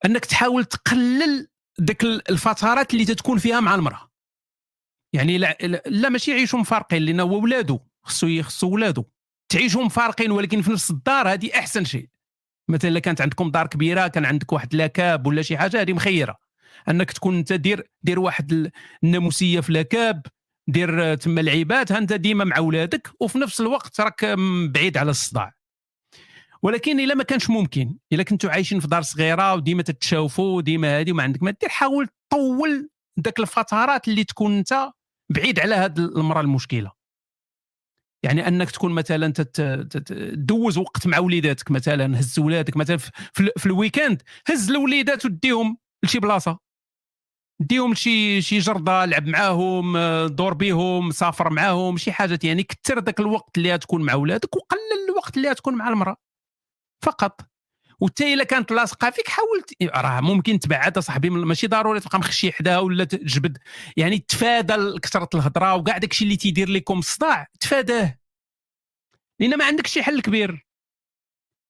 أنك تحاول تقلل ديك الفترات اللي تتكون فيها مع المرأة. يعني لا, لا ماشي يعيشوا مفارقين لأن هو ولادو خصو خصو ولادو. تعيشوا مفارقين ولكن في نفس الدار هذه أحسن شيء. مثلا كانت عندكم دار كبيرة كان عندك واحد la cave ولا شي حاجة هذه مخيرة. انك تكون انت دير دير واحد الناموسية في la cave دير تما العيبات انت ديما مع ولادك وفي نفس الوقت راك بعيد على الصداع. ولكن إلا ما كانش ممكن إلا كنتوا عايشين في دار صغيرة وديما تتشافوا وديما هذه وما عندك ما دير حاول طول ذاك الفترات اللي تكون انت بعيد على هذه المرأة المشكلة. يعني انك تكون مثلا تدوز وقت مع وليداتك مثلا هز ولادك مثلا في, في ال weekend هز الوليدات وديهم لشي بلاصة. ديهم شي شي جردة لعب معاهم دور بيهم سافر معاهم شي حاجات يعني كثر ذاك الوقت اللي تكون مع ولادك وقلل الوقت اللي تكون مع المرأة. فقط. وحتى إلا كانت لاصقة فيك حاول راه ممكن تبعد صاحبي ماشي ضروري تبقى مخشي حداها ولا تجبد. يعني تفادى كثرة الهضرة وكاع داكشي اللي تيدير لكم الصداع تفاداه. لأن ما عندكش شي حل كبير.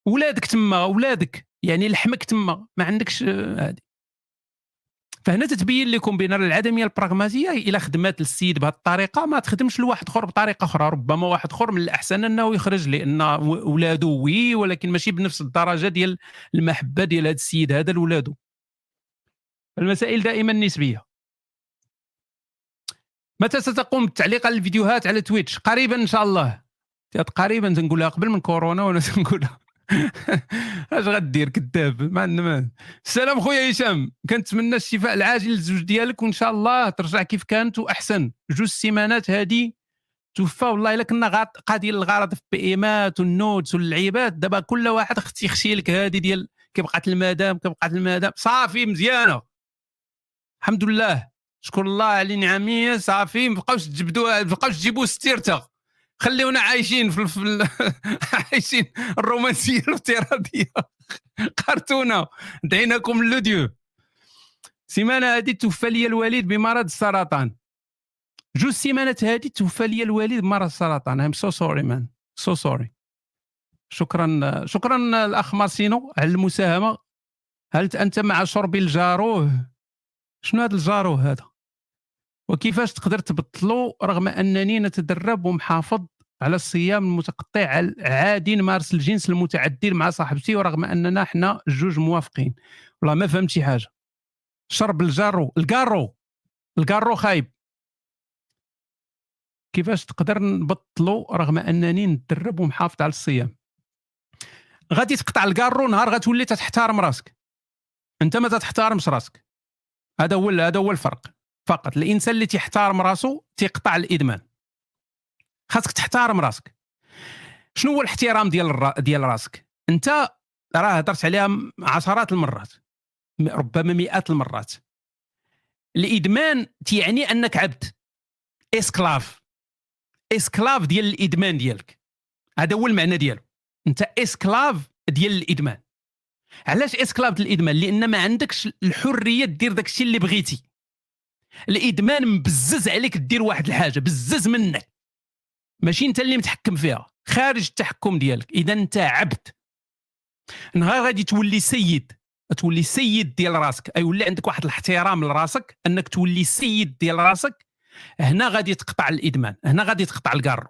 ولادك تما ولادك. يعني لحمك تما. ما عندكش هذه فهنا تتبين لكم بأن العدمية البراغماتية إلى خدمات السيد بهذه الطريقة ما تخدمش لواحد آخر بطريقة أخرى ربما واحد آخر من الأحسن أنه يخرج لأن ولادو وي ولكن ماشي بنفس الدرجة ديال المحبة ديال هذا السيد هذا لولادو المسائل دائما نسبية. متى ستقوم بالتعليق على الفيديوهات على تويتش؟ قريبا إن شاء الله. قريبا تنقولها قبل من كورونا وأنا تنقولها اش غدير كذاب؟ ما عندنا السلام خويا هشام. كنتمنى الشفاء العاجل للزوج ديالك وإن شاء الله ترجع كيف كانت وأحسن. جوج سيمانات هادي. توفى والله إلا كنا قادين الغرض في البيمات والنوتس واللعيبات. دابا كل واحد خصو يخشي لك هادي ديال كيف بقات المدام كيف بقات المدام. صافي مزيانة. الحمد لله. شكر الله على نعميه صافي. ما بقاوش تجبدوا ما بقاوش تجيبوا ستيرتا خليونا عايشين في, في عايشين الرومانسية الافتراضية. كرتونه دعيناكم اللوديو سيمانة هذه توفى لي الوالد بمرض السرطان. جوج سيمانات هذه توفى لي الوالد بمرض السرطان. I'm so sorry man so sorry شكرا شكرا الأخ مارسينو على المساهمة. هل أنت مع شرب الجارو؟ شنو هذا الجارو هذا؟ وكيفاش تقدر تبطلو رغم أنني نتدرب ومحافظ على الصيام المتقطع عاد نمارس الجنس المتعدد مع صاحبتي ورغم أننا حنا جوج موافقين. والله ما فهمت شي حاجة. شرب الجارو الكارو! الكارو خايب. كيفاش تقدر نبطلو رغم أنني نتدرب ومحافظ على الصيام؟ غادي تقطع الكارو نهار غتولي تحترم راسك. أنت ما تحترمش راسك. هذا هو هذا هو الفرق. فقط الإنسان اللي تيحترم راسو تيقطع الإدمان. خاصك تحترم راسك. شنو هو الاحترام ديال الرا... ديال راسك؟ انت راه هضرت عليها عشرات المرات ربما مئات المرات. الإدمان تيعني أنك عبد. esclave. esclave ديال الإدمان ديالك. هذا هو المعنى ديالو. أنت esclave ديال الإدمان. علاش esclave ديال الإدمان؟ لأن ما عندكش الحرية دير داك الشيء اللي بغيتي. الإدمان مبزز عليك دير واحد الحاجة بزز منك. ماشي انت اللي متحكم فيها خارج التحكم ديالك. إذا انت عبد. نهار غادي تولي سيد. تولي سيد ديال راسك. أي يولي عندك واحد الاحترام لراسك أنك تولي سيد ديال راسك هنا غادي تقطع الإدمان. هنا غادي تقطع الكارو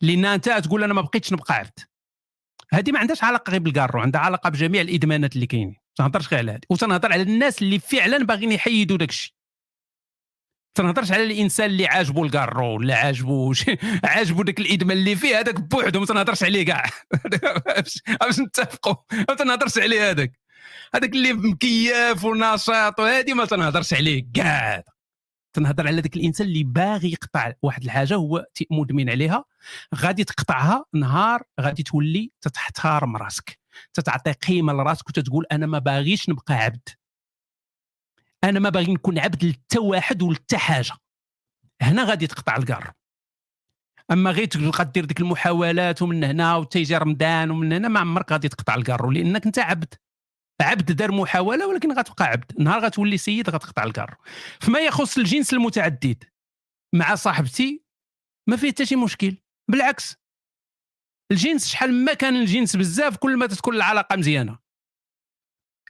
لأن أنت تقول أنا ما بقيتش نبقى عبد. هذه ما عندهاش علاقة غير بالكارو عندها علاقة بجميع الإدمانات اللي كاينين. ما تنهضرش غير على هذه. وتنهضر على الناس اللي فعلا باغيين يحيدوا داك الشيء تنهضرش على الإنسان اللي عاجبو الكارو ولا عاجبو عاجبو داك الإدمان اللي فيه هذاك بوحدو ما تنهضرش عليه كاع. باش نتفقوا ما تنهضرش عليه هذاك. هذاك اللي مكياف ونشاط وهذه ما تنهضرش عليه كاع. تنهضر على ذاك الإنسان اللي باغي يقطع واحد الحاجة هو مدمن عليها. غادي تقطعها نهار غادي تولي تتحترم راسك. تتعطي قيمة لراسك وتتقول أنا ما باغيش نبقى عبد. أنا ما باغي نكون عبد لتا واحد ولتا حاجة. هنا غادي تقطع الكار أما غير تبقى دير ديك المحاولات ومن هنا وتيجي رمضان ومن هنا ما عمرك غادي تقطع الكارو لأنك أنت عبد. عبد دار محاولة ولكن غتبقى عبد. نهار غتولي سيد غتقطع الكارو فيما يخص الجنس المتعدد. مع صاحبتي ما فيه حتى شي مشكل. بالعكس. الجنس شحال ما كان الجنس بزاف كل ما تكون العلاقة مزيانة.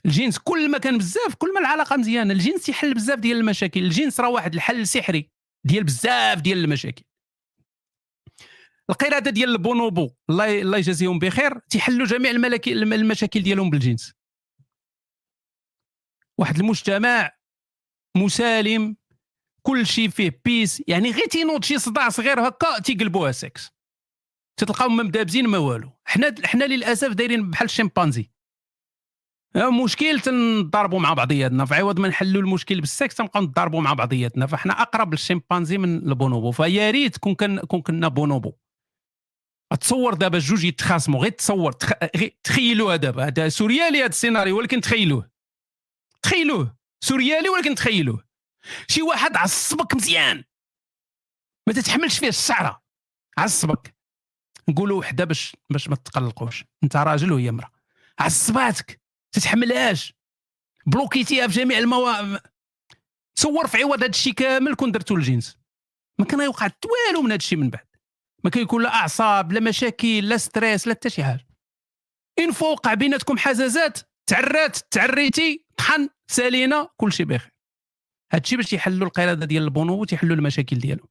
الجنس كل ما كان بزاف كل ما العلاقة مزيانة الجنس يحل بزاف ديال المشاكل الجنس راه واحد الحل سحري ديال بزاف ديال المشاكل. القردة ديال البونوبو الله الله يجازيهم بخير تيحلوا جميع المشاكل ديالهم بالجنس. واحد المجتمع مسالم كل شيء فيه peace يعني غير تينوض شي صداع صغير هكا تيقلبوها سكس تتلقاهم ما مدابزين ما والو. حنا حنا للأسف دايرين بحال الشمبانزي. مشكل تنضربوا مع بعضياتنا. فعوض ما نحلوا المشكل بالسكس تنبقاو نضربوا مع بعضياتنا. فاحنا أقرب للشمبانزي من البونوبو. فيا ريت كون كان كون كنا بونوبو. تصور دابا جوج يتخاصموا. غير تصور تخ... تخيلوها دابا. هذا سوريالي هذا السيناريو ولكن تخيلوه. تخيلوه. سوريالي ولكن تخيلوه. شي واحد عصبك مزيان. ما تتحملش فيه الشعرة. عصبك. نقولوا وحدة باش باش ما تقلقوش. أنت راجل وهي امراه عصباتك. تتحملهاش. بلوكيتيها في جميع المواقع تصور في عوض هذا الشيء كامل كون درتو الجنس. ما كان يوقع والو من هذا الشيء من بعد. ما كيكون لا أعصاب لا مشاكل لا stress لا حتى شي حاجة. إن فوقع بيناتكم حزازات تعرات تعريتي طحن سالينا كل شيء بخير. هادشي باش يحلوا القردة ديال البونوبو وتيحلوا المشاكل ديالهم.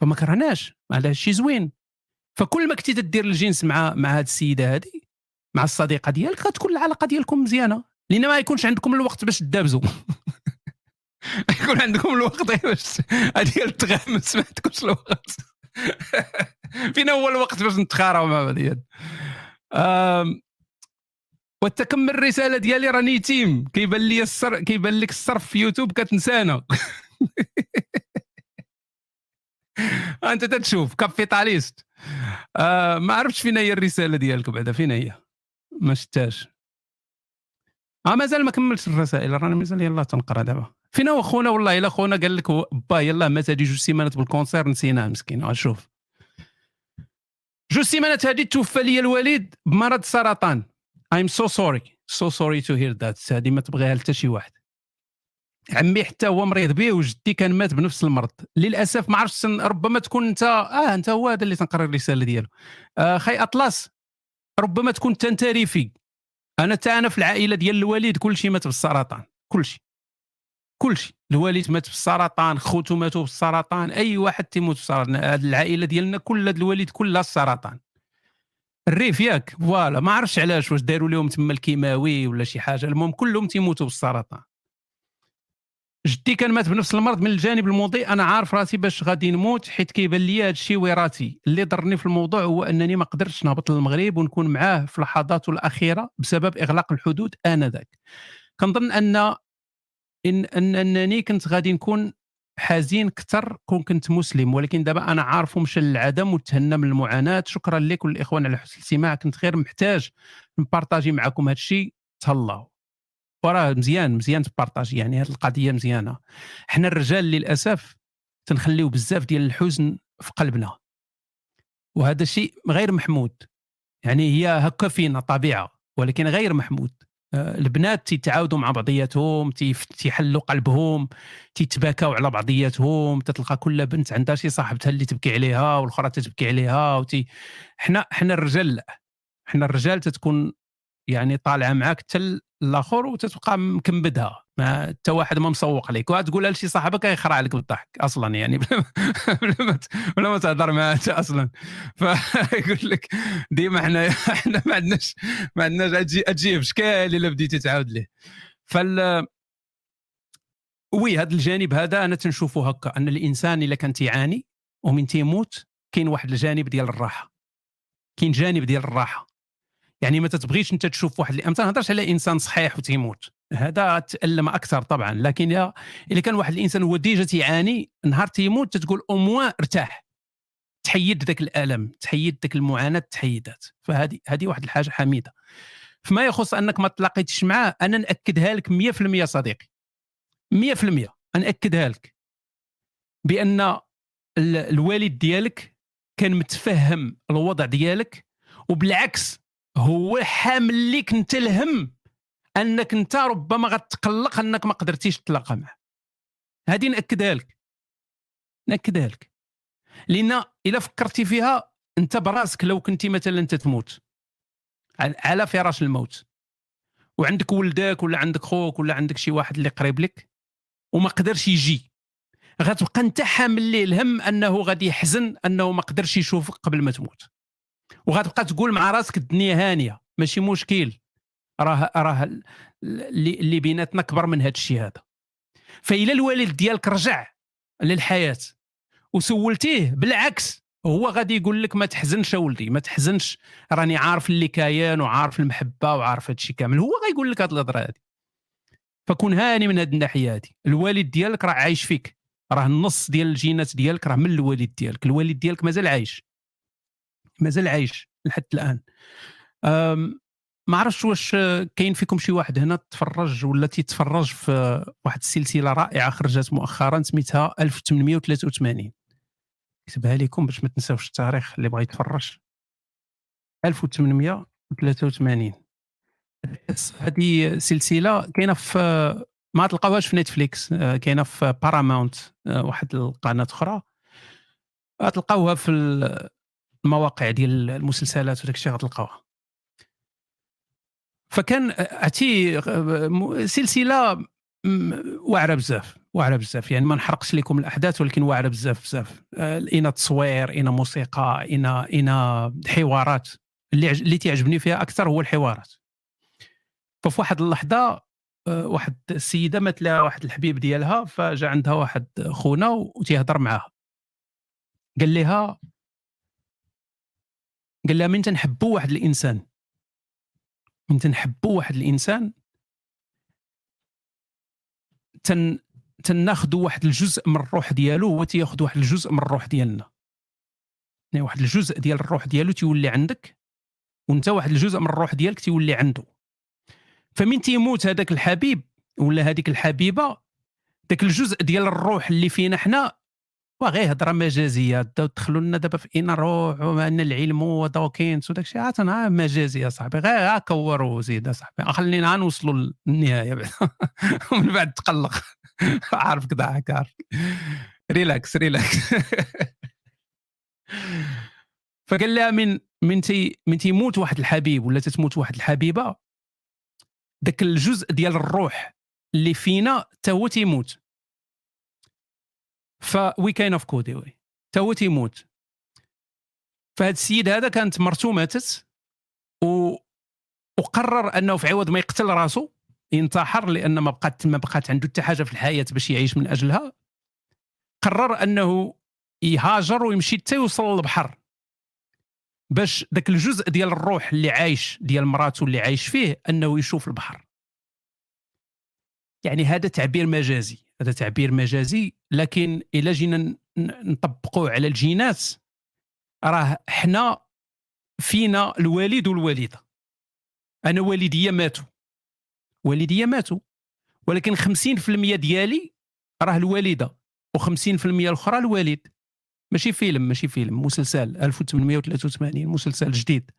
فما كرهناش. هذا الشيء زوين. فكل ما كنتي تدير الجنس مع مع هاد السيدة هذه مع الصديقة ديالك غتكون العلاقة ديالكم مزيانة. لأن ما يكونش عندكم الوقت باش تدابزوا. يكون عندكم الوقت باش ديال التغامس ما عندكمش الوقت. فينا هو الوقت باش نتخاروا مع بعضياتنا وتكمل الرسالة ديالي راني يتيم. كيبان لي الصر كيبان لك الصرف في يوتيوب كتنسانا. أنت تتشوف كابيتاليست. آه ما عرفتش فين هي الرسالة ديالك بعدا فين هي. ما شتاش آه مازال ما كملتش الرسائل راني مازال يلاه تنقرأ دابا. فين هو خونا والله إلا خونا قال لك با يلاه مات هذه جوج سيمانات بال cancer نسيناه مسكين شوف. جوج سيمانات هذه توفى لي الوالد بمرض سرطان. I'm so sorry so sorry to hear that هذه ما تبغيها حتى شي واحد. عمي حتى هو مريض به وجدي كان مات بنفس المرض. للأسف ما عرفتش ربما تكون أنت آه أنت هو هذا اللي تنقرا الرسالة ديالو. آه خي أطلس. ربما تكون انت تاريفي أنا حتى أنا في العائلة ديال الوالد كل شيء مات بالسرطان كل شيء كل شيء الوالد مات بالسرطان خوتو ماتوا بالسرطان أي واحد تيموت بالسرطان. هذه العائلة ديالنا كل الوالد كلها السرطان. الريف ياك فوالا. ما عرفتش علاش واش داروا لهم تما الكيماوي ولا شي حاجة. المهم كلهم تيموتوا بالسرطان. جدي كان مات بنفس المرض من الجانب المضيء. أنا عارف راسي باش غادي نموت حيت كيبان لي هذا الشيء وراثي اللي ضرني في الموضوع هو أنني ما قدرتش نهبط للمغرب ونكون معاه في لحظاته الأخيرة بسبب إغلاق الحدود آنذاك. كنظن ان ان أنني كنت غادي نكون حزين أكثر كون كنت مسلم ولكن دابا أنا عارف مشى للعدم وتهنى من المعاناة. شكرا لكم الإخوان على حسن الاستماع. كنت غير محتاج نبارطاجي معكم هذا الشيء تهلاو. وراه مزيان مزيان تبارطاجي يعني هذه القضية مزيانة. حنا الرجال للأسف تنخليو بزاف ديال الحزن في قلبنا. وهذا الشيء غير محمود. يعني هي هكا فينا طبيعة ولكن غير محمود. آه، البنات تيتعاودوا مع بعضياتهم تيحلوا قلبهم تيتباكاو على بعضياتهم تتلقى كل بنت عندها شي صاحبتها اللي تبكي عليها والأخرى تتبكي عليها وتي حنا حنا الرجال لا. حنا الرجال تتكون يعني طالعة معاك حتى الآخر وتتبقى مكمبدها ما حتى واحد ما مسوق عليك وتقولها لشي صاحبك يخرع عليك بالضحك أصلا يعني. بلا ما تهضر معاه أصلا. فيقول لك ديما إحنا إحنا ما عندناش ما عندناش تجي بشكال إلا بديتي تعاود ليه. فال وي هذا الجانب هذا أنا تنشوفه هكا. أن الإنسان إلا كان تيعاني ومن تيموت كاين واحد الجانب ديال الراحة. كاين جانب ديال الراحة. يعني ما تتبغيش أنت تشوف واحد ما تنهضرش على إنسان صحيح وتيموت. هذا تألم أكثر طبعا لكن إذا كان واحد الإنسان هو ديجا تيعاني نهار تيموت تتقول أو ارتاح. تحيد ذاك الألم تحيد ذاك المعاناة تحيدات فهذه هذه واحد الحاجة حميدة. فيما يخص أنك ما تلاقيتش معاه أنا نأكدها لك 100% صديقي. 100% ناكدها لك. بأن الوالد ديالك كان متفهم الوضع ديالك وبالعكس هو حامل لك انت الهم أنك أنت ربما غتقلق أنك ما قدرتيش تلاقى معه. هذه نأكدها لك. نأكدها لك. لأن إلا فكرتي فيها أنت براسك لو كنتي مثلا أنت تموت. على فراش الموت. وعندك ولدك ولا عندك خوك ولا عندك شي واحد اللي قريب لك وما قدرش يجي. غتبقى أنت حامل ليه الهم أنه غادي يحزن أنه ما قدرش يشوفك قبل ما تموت. وغتبقى تقول مع راسك الدنيا هانية ماشي مشكل. راه راه اللي بيناتنا كبر من هذا الشيء هذا. فإلا الوالد ديالك رجع للحياة وسولتيه بالعكس هو غادي يقول لك ما تحزنش اولدي ما تحزنش. راني عارف اللي كاين وعارف المحبة وعارف هادشي كامل. هو غيقول لك هاد الهضرة هادي. فكون هاني من هاد الناحية هادي. الوالد ديالك راه عايش فيك. راه النص ديال الجينات ديالك راه من الوالد ديالك. الوالد ديالك مازال عايش. مازال عايش لحد الآن. ما عرفتش واش كاين فيكم شي واحد هنا تفرج ولا تيتفرج في واحد السلسلة رائعة خرجت مؤخرا سميتها 1883 كتبها لكم باش ما تنساوش التاريخ اللي بغى يتفرج. 1883 هذه سلسلة كاينة في ما تلقاوهاش في نتفليكس كاينة في باراماونت واحد القناة أخرى. تلقاوها في المواقع ديال المسلسلات وداك الشيء غتلقاوها فكان عرفتي سلسلة واعرة بزاف واعرة بزاف. يعني ما نحرقش لكم الأحداث ولكن واعرة بزاف بزاف. un تصوير un موسيقى un un حوارات. اللي اللي تيعجبني فيها أكثر هو الحوارات. ففي واحد اللحظة آه، واحد السيدة مات لها واحد الحبيب ديالها فجا عندها واحد خونا وتيهضر معاها. قال لها قال لها من تنحبوا واحد الإنسان؟ من تنحبوا واحد الإنسان؟ تن تناخذوا واحد الجزء من الروح ديالو هو تياخذ واحد الجزء من الروح ديالنا. يعني واحد الجزء ديال الروح ديالو تيولي عندك وانت واحد الجزء من الروح ديالك تيولي عنده. فمن تيموت هذاك الحبيب ولا هذيك الحبيبة ذاك الجزء ديال الروح اللي فينا حنا وغير هضرة مجازية دخلوا لنا دابا في اين الروح وان العلم ودوكينز وداك الشيء. عاد مجازية صاحبي غير كوروا زيد صاحبي. خلينا نوصلوا للنهاية. بعد ومن بعد تقلق. عارفك ضحك عارف ريلاكس ريلاكس فقال لها من من تي من تيموت واحد الحبيب ولا تتموت واحد الحبيبة ذاك الجزء ديال الروح اللي فينا تا هو تيموت. ف oui كاين اوف كودي oui تا هو تيموت. فهاد السيد هذا كانت مرته ماتت و وقرر أنه في عوض ما يقتل راسو ينتحر لأن ما بقات ما بقات عنده حتى حاجة في الحياة باش يعيش من أجلها. قرر أنه يهاجر ويمشي حتى يوصل للبحر. باش ذاك الجزء ديال الروح اللي عايش ديال مراته اللي عايش فيه أنه يشوف البحر. يعني هذا تعبير مجازي. هذا تعبير مجازي لكن إلا جينا نطبقوه على الجينات راه حنا فينا الوالد والوالدة. أنا والديا ماتوا. والديا ماتوا. ولكن 50% ديالي راه الوالدة و50% الأخرى الوالد. ماشي فيلم ماشي فيلم مسلسل 1883 مسلسل جديد.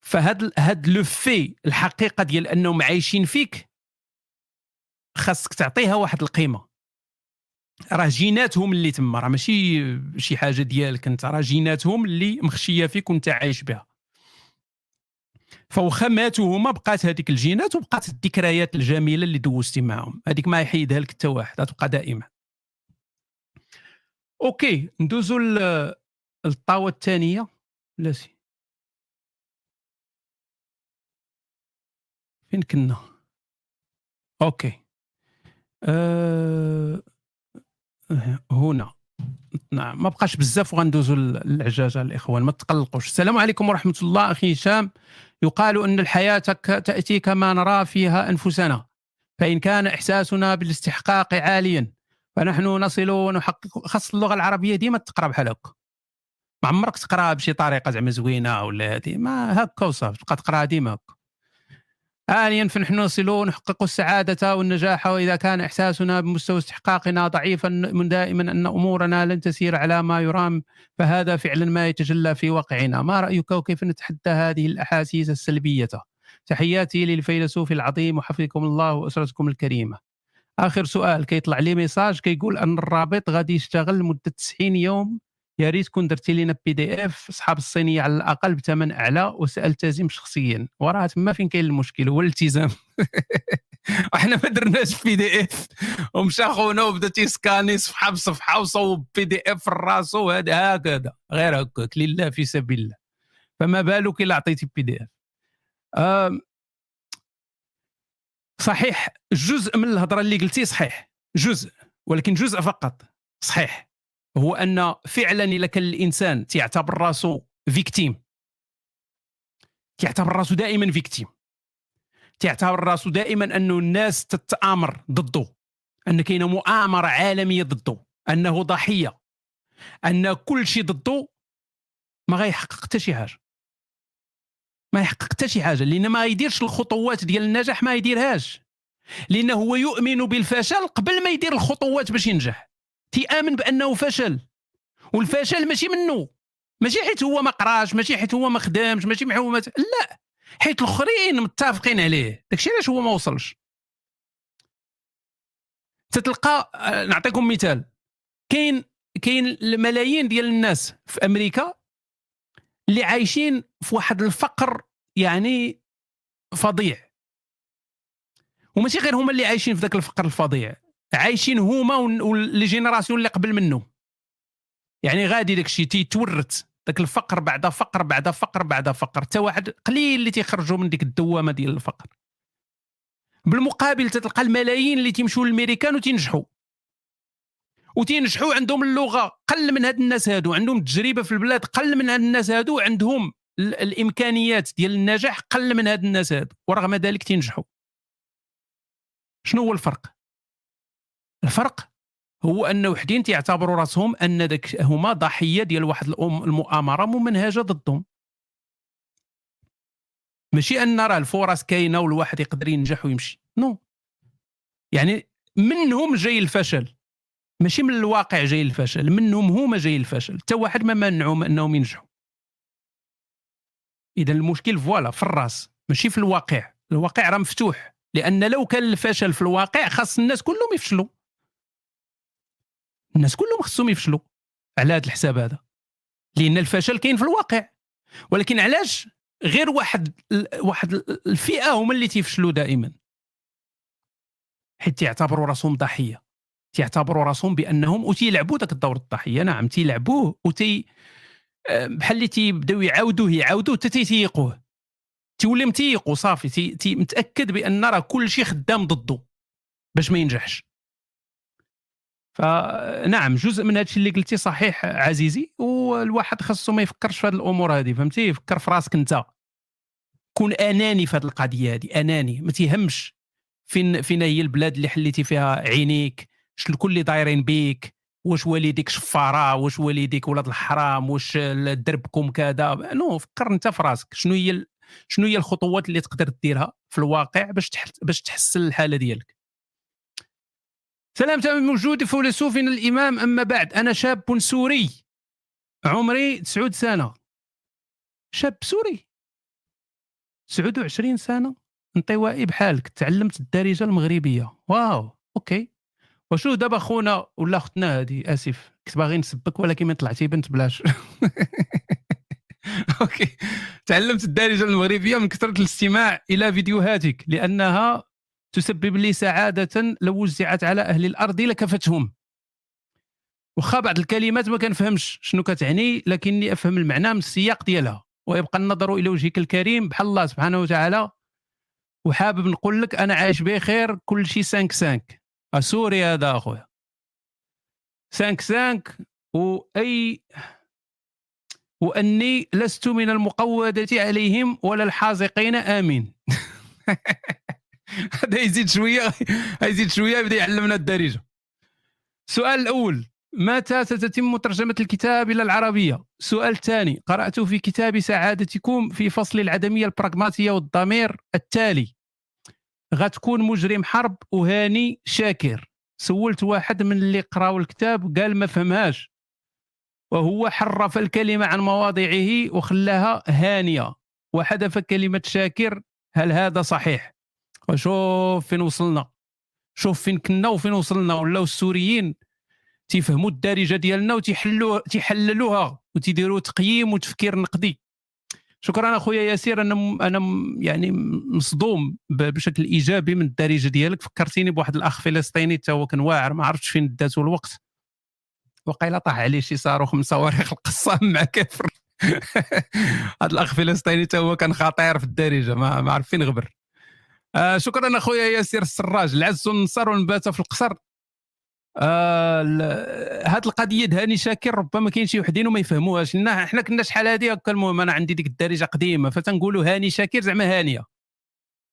فهاد هاد لو في الحقيقة ديال أنهم عايشين فيك خاصك تعطيها واحد القيمة. راه جيناتهم اللي تما راه ماشي شي حاجة ديالك أنت راه جيناتهم اللي مخشية فيك وأنت عايش بها. فوخا ماتوا هما بقات هذيك الجينات وبقات الذكريات الجميلة اللي دوزتي معاهم. هذيك ما يحيدها لك حتى واحد غتبقى دائما. OK ندوزو للطاوة الثانية. Let's see. فين كنا؟ OK. أه... هنا. نعم ما بقاش بزاف وغندوزو للعجاجه الإخوان ما تقلقوش. السلام عليكم ورحمة الله أخي هشام. يقال أن الحياة تأتي كما نرى فيها أنفسنا فإن كان إحساسنا بالاستحقاق عاليا فنحن نصل ونحقق. خاص اللغة العربية ديما تقرأ بحال هكا. ما عمرك تقراها بشي طريقة زعما زوينة ولا هذه ما هكا وصافي تبقى تقرأها ديما هكا. آنيا فنحن نصل ونحقق السعادة والنجاح وإذا كان إحساسنا بمستوى استحقاقنا ضعيفا من دائما أن أمورنا لن تسير على ما يرام فهذا فعلا ما يتجلى في واقعنا. ما رأيك وكيف نتحدى هذه الأحاسيس السلبية؟ تحياتي للفيلسوف العظيم وحفظكم الله وأسرتكم الكريمة. آخر سؤال كيطلع لي message كيقول أن الرابط غادي يشتغل لمدة 90 يوم. يا ريت كون درتي لنا PDF اصحاب الصينية على الأقل بثمن أعلى وسالتزم شخصيا. وراه تما فين كاين المشكل؟ هو الالتزام. إحنا ما درناش PDF ومشى خونا وبدا تيسكاني صفحة بصفحة وصوب PDF راسو هذا هكذا. غير هكاك لله في سبيل الله. فما بالك إلا عطيتي PD اف صحيح جزء من الهضرة اللي قلتي صحيح. جزء ولكن جزء فقط. صحيح. هو أن فعلا الا كان الإنسان تيعتبر راسو victime تيعتبر راسو دائما victime تيعتبر راسو دائما انه الناس تتآمر ضده. أن كاينة مؤامرة عالمية ضده. أنه ضحية. أن كل شيء ضده ما غيحقق حتى شي حاجة. ما يحقق حتى شي حاجة. لأن ما يديرش الخطوات ديال النجاح ما يديرهاش. لأنه هو يؤمن بالفشل قبل ما يدير الخطوات باش ينجح. تيامن بأنه فشل. والفشل ماشي منه. ماشي حيت هو ما قراش ماشي حيت هو ما خدامش ماشي معومات لا. حيت الآخرين متفقين عليه. داكشي علاش هو ما وصلش. تتلقى آه، نعطيكم مثال. كاين كاين الملايين ديال الناس في أمريكا اللي عايشين في واحد الفقر يعني فظيع. وماشي غير هما اللي عايشين في ذاك الفقر الفظيع. عايشين هما واللي générations اللي قبل منهم. يعني غادي داك الشيء تيتورث ذاك الفقر بعد فقر بعد فقر بعد فقر حتى واحد قليل اللي تيخرجوا من ديك الدوامة ديال الفقر. بالمقابل تلقى الملايين اللي تيمشوا للميريكان وتينجحوا. وتينجحوا عندهم اللغة قل من هاد الناس هادو عندهم التجربه في البلاد قل من هاد الناس هادو عندهم الإمكانيات ديال النجاح قل من هاد الناس هادو ورغم ذلك تينجحوا. شنو هو الفرق؟ الفرق هو أن وحدين تيعتبروا راسهم أن داك هما ضحية ديال واحد المؤامرة ممنهجة ضدهم. ماشي أن راه الفرص كاينة والواحد يقدر ينجح ويمشي. نو. يعني منهم جاي الفشل. ماشي من الواقع جاي الفشل منهم هما جاي الفشل. حتى واحد ما منعهم أنهم ينجحوا. إذا المشكل فوالا في الراس ماشي في الواقع. الواقع راه مفتوح لأن لو كان الفشل في الواقع خاص الناس كلهم يفشلوا. الناس كلهم خصهم يفشلوا على هذا الحساب هذا. لأن الفشل كاين في الواقع. ولكن علاش غير واحد واحد الفئة هما اللي تيفشلوا دائما؟ حيت تيعتبروا راسهم ضحية. تيعتبروا راسهم بأنهم وتيلعبوا ذاك الدور الضحية. نعم تيلعبوه وتي آه، بحال اللي تيبداو يعاودوه يعاودوه حتى تيتيقوه. تيولي متيق وصافي تي, تي متأكد بأن راه كل شيء خدام ضده باش ما ينجحش. فنعم جزء من هادشي اللي قلتي صحيح عزيزي والواحد خاصو ما يفكرش في هذه الأمور هذه فهمتي؟ يفكر في راسك انت. كون أناني في هذه القضية هذه أناني ما تيهمش فين فين هي البلاد اللي حليتي فيها عينيك شكون اللي دايرين بيك واش والديك شفارة واش والديك ولاد الحرام واش دربكم كذا. non فكر انت في راسك شنو هي شنو هي الخطوات اللي تقدر ديرها في الواقع باش باش تحسن الحالة ديالك. سلام تمام موجود فيلسوف الإمام. أما بعد أنا شاب سوري عمري 9 سنة. شاب سوري 29 سنة انطوائي بحالك. تعلمت الدارجة المغربية. wow OK. وشو دابا خونا ولا اختنا هذه آسف. كنت باغي نسبك ولكن من طلعتي بنت بلاش. OK. تعلمت الدارجة المغربية من كثرة الاستماع إلى فيديوهاتك لأنها تسبب لي سعادة لو وزعت على أهل الأرض لكفتهم. واخا بعض الكلمات ما كنفهمش شنو كتعني لكني أفهم المعنى من السياق ديالها. ويبقى النظر إلى وجهك الكريم بحال الله سبحانه وتعالى. وحابب نقول لك أنا عايش بخير كل شيء 5 5 سوري هذا أخويا. 5 5 وأي وأني لست من المقودة عليهم ولا الحاذقين آمين. هذا يزيد شوية يزيد شوية يبدأ يعلمنا الدارجة. السؤال الأول متى ستتم ترجمة الكتاب إلى العربية؟ السؤال الثاني قرأت في كتاب سعادتكم في فصل العدمية البراغماتية والضمير التالي. غتكون مجرم حرب وهاني شاكر. سولت واحد من اللي قراوا الكتاب قال ما فهمهاش. وهو حرف الكلمة عن مواضعه وخلاها هانية. وحذف كلمة شاكر هل هذا صحيح؟ وشوف فين وصلنا. شوف فين كنا وفين وصلنا. ولاو السوريين تيفهموا الدارجة ديالنا وتيحلوا تيحللوها وتيديروا تقييم وتفكير نقدي. شكرا اخويا ياسير. أنا أنا يعني مصدوم بشكل إيجابي من الدارجة ديالك. فكرتيني بواحد الأخ فلسطيني حتى هو كان واعر ما عرفتش فين داتو الوقت. وقيلا طاح عليه شي صاروخ من صواريخ القصام مع كافر. هذا الأخ فلسطيني حتى هو كان خطير في الدارجة ما, ما عرف فين غبر. آه شكرا أخويا ياسير السراج. العز والنصر والنبات في القصر. آه هاد القضية د هاني شاكر ربما كاين شي وحدين وما يفهموهاش. حنا كنا شحال هادي؟ هكا المهم أنا عندي ديك الدارجة قديمة. فتنقولوا هاني شاكر زعما هانية.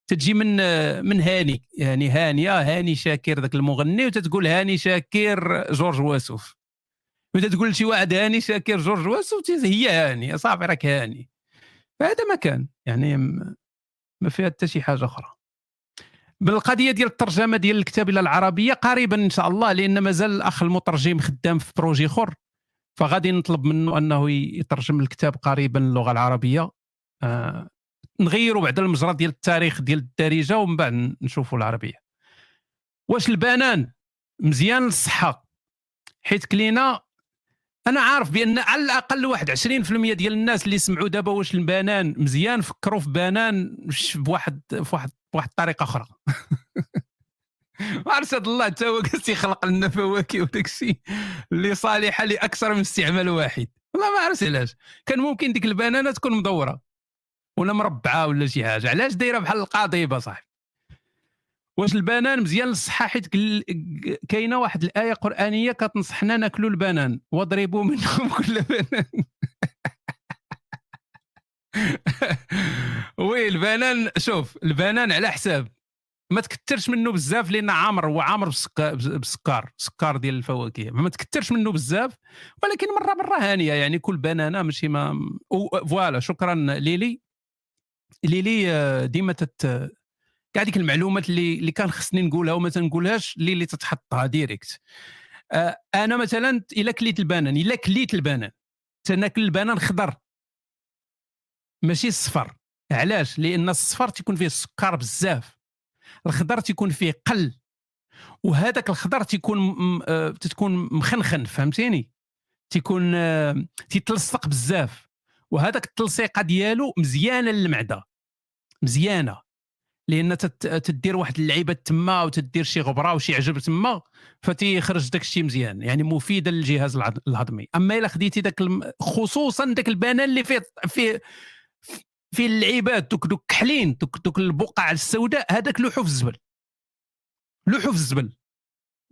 تجي من من هاني. يعني هانية هاني شاكر ذاك المغني. وتتقول هاني شاكر جورج واسوف وتتقول لشي واحد هاني شاكر جورج واسوف هي هاني صافي راك هاني. فهذا ما كان. يعني ما فيها حتى شي حاجة أخرى. بالقضية ديال الترجمة ديال الكتاب إلى العربية قريبا إن شاء الله لأن مازال الأخ المترجم خدام في projet أخر. فغادي نطلب منه أنه يترجم الكتاب قريبا للغة العربية. آه نغيروا بعد المجرى ديال التاريخ ديال الدارجة ومن بعد نشوفوا العربية. واش البنان؟ مزيان للصحه حيت كلينا أنا عارف بأن على الأقل واحد 20% ديال الناس اللي سمعوا دابا واش البنان مزيان فكروا في بنان بواحد في واحد بواحد الطريقة أخرى. ما عرفت الله حتى هو يخلق لنا فواكه وداك الشيء اللي صالحه لأكثر من استعمال واحد. والله ما عرفت علاش. كان ممكن ديك البنانة تكون مدورة. ولا مربعة ولا شي حاجة. علاش دايرة بحال القضيبه صاحبي؟ واش البنان مزيان للصحة حيت كاينة واحد الآية قرآنية كتنصحنا ناكلوا البنان. واضربوا منهم كل بنان. وي البنان شوف البنان على حساب. ما تكثرش منه بزاف لأن عامر هو عامر بالسكر سكر ديال الفواكه. ما تكثرش منه بزاف ولكن مرة مرة هانية يعني كل بنانة ماشي ما فوالا شكرا ليلي. ليلي آه، ديما تت كاع ديك المعلومات اللي اللي كان خصني نقولها وما تنقولهاش اللي تتحطها direct آه أنا مثلا إلا كليت البنان إلا كليت البنان تناكل البنان خضر. ماشي الصفر. علاش؟ لأن الصفر تيكون فيه السكر بزاف. الخضر تيكون فيه قل. وهذاك الخضر تيكون آه تتكون مخنخن فهمتيني؟ تيكون آه تيتلصق بزاف. وهذاك التلصيقة ديالو مزيانه للمعدة. مزيانة. لأن تدير واحد اللعيبة تما وتدير شي غبرة وشي عجب تما فتيخرج داك الشيء مزيان. يعني مفيدة للجهاز الهضمي. أما إلا خديتي داك خصوصا داك البنان اللي فيه فيه في اللعيبات دوك دوك كحلين دوك دوك البقع السوداء هذاك لوحو في الزبل. لوحو في الزبل.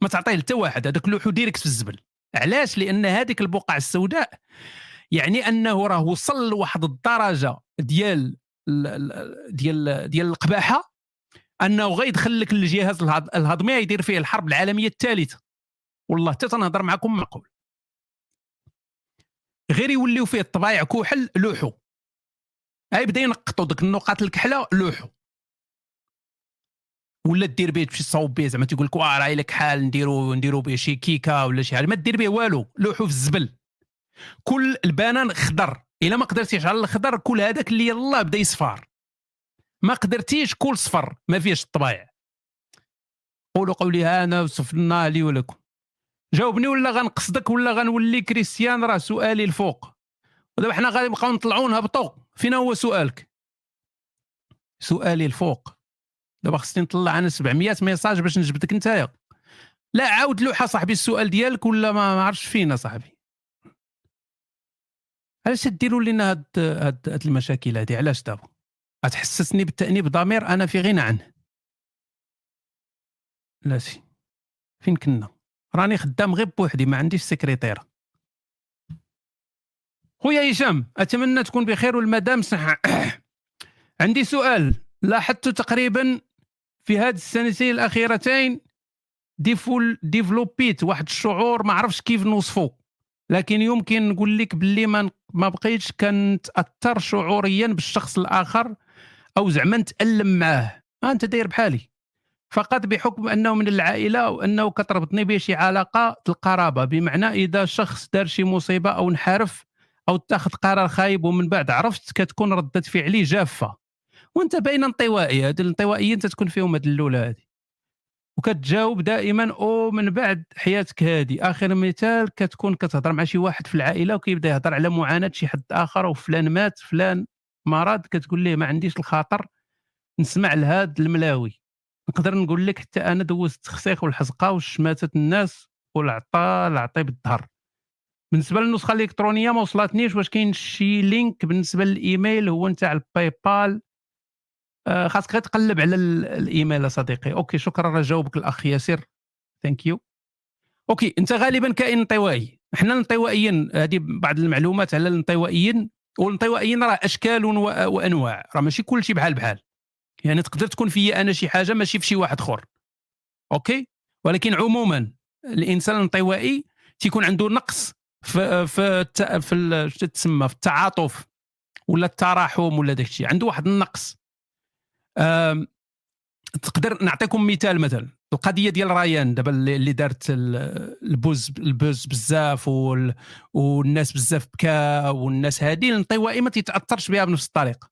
ما تعطيه حتى واحد هذاك لوحو direct في الزبل. علاش؟ لأن هذيك البقع السوداء يعني أنه راه وصل لواحد الدرجة ديال ديال ديال القباحة أنه غيدخل لك الجهاز الهضمي يدير فيه الحرب العالمية الثالثة. والله حتى تنهضر معكم معقول غير يوليو فيه الطبايع كحل لوحو. هاي بدا ينقطوا ديك النقاط الكحله لوحو. ولا دير به تمشي تصاوب به زعما تيقول لك واه راه لك حال نديرو نديرو به شي كيكه ولا شي حاجة ما دير به والو لوحو في الزبل. كل البنان خضر الا ما قدرتيش على الخضر كل هذاك اللي يلاه بدا يصفار. ما قدرتيش كل صفر ما فيهش الطبايع قولوا قولي انا وصفنا لي ولكم. جاوبني ولا غنقصدك ولا غنولي كريستيان؟ راه سؤالي الفوق. ودابا حنا غادي نبقاو نطلعوا نهبطوا فين هو سؤالك. سؤالي الفوق. دابا خصني نطلع أنا 700 messages باش نجبدك نتايا. لا عاود لوحة صاحبي السؤال ديالك ولا ما عرفتش فينا صاحبي. علاش تديروا لنا هاد هاد, هاد المشاكل هادي؟ علاش دابا؟ غتحسسني بالتأنيب ضمير أنا في غنى عنه. لا سي فين كنا؟ راني خدام غير بوحدي ما عنديش سكرتيرة. خويا هشام أتمنى تكون بخير والمدام صحة. عندي سؤال. لاحظت تقريبا في هذه السنتين الأخيرتين dével développit واحد الشعور ما عرفش كيف نوصفه لكن يمكن نقول لك باللي ما ما بقيتش كنتأثر شعوريا بالشخص الآخر أو زعما نتألم معاه. آه أنت داير بحالي. فقط بحكم أنه من العائلة وأنه كتربطني به شي علاقة القرابة. بمعنى إذا شخص دار شي مصيبة أو انحرف أو اتخذ قرار خايب ومن بعد عرفت كتكون رده فعلي جافة. وأنت باين انطوائي هاد الانطوائيين انت تكون فيهم هاد الاولى هادي. وكتجاوب دائما أو من بعد حياتك هادي. آخر مثال كتكون كتهضر مع شي واحد في العائلة وكيبدا يهضر على معاناة شي حد آخر وفلان مات فلان مرض كتقول ليه ما عنديش الخاطر نسمع لهاد الملاوي. نقدر نقول لك حتى أنا دوزت التخسيخ والحزقة والشماتات الناس والعطاء العطي بالظهر بالنسبة للنسخة الإلكترونية ما وصلتنيش واش كاين شي lien بالنسبة للإيميل هو نتاع الباي بال آه خاصك غير تقلب على الإيميل يا صديقي OK شكرا راه جاوبك الأخ ياسر. en: thank you OK أنت غالبا كائن انطوائي إحنا الانطوائيين هذه بعض المعلومات على الانطوائيين والانطوائيين راه أشكال وأنواع. راه ماشي كل شيء بحال بحال. يعني تقدر تكون في أنا شي حاجة ماشي في شي واحد آخر. OK؟ ولكن عموما الإنسان الانطوائي تيكون عنده نقص في في في تسمى؟ في التعاطف ولا التراحم ولا داك الشيء عنده واحد النقص. تقدر نعطيكم مثال مثلا. القضية ديال رايان دابا اللي دارت ال- ال buzz ال buzz بزاف وال- والناس بزاف بكا والناس هذه الانطوائي ما تيتأثرش بها بنفس الطريقة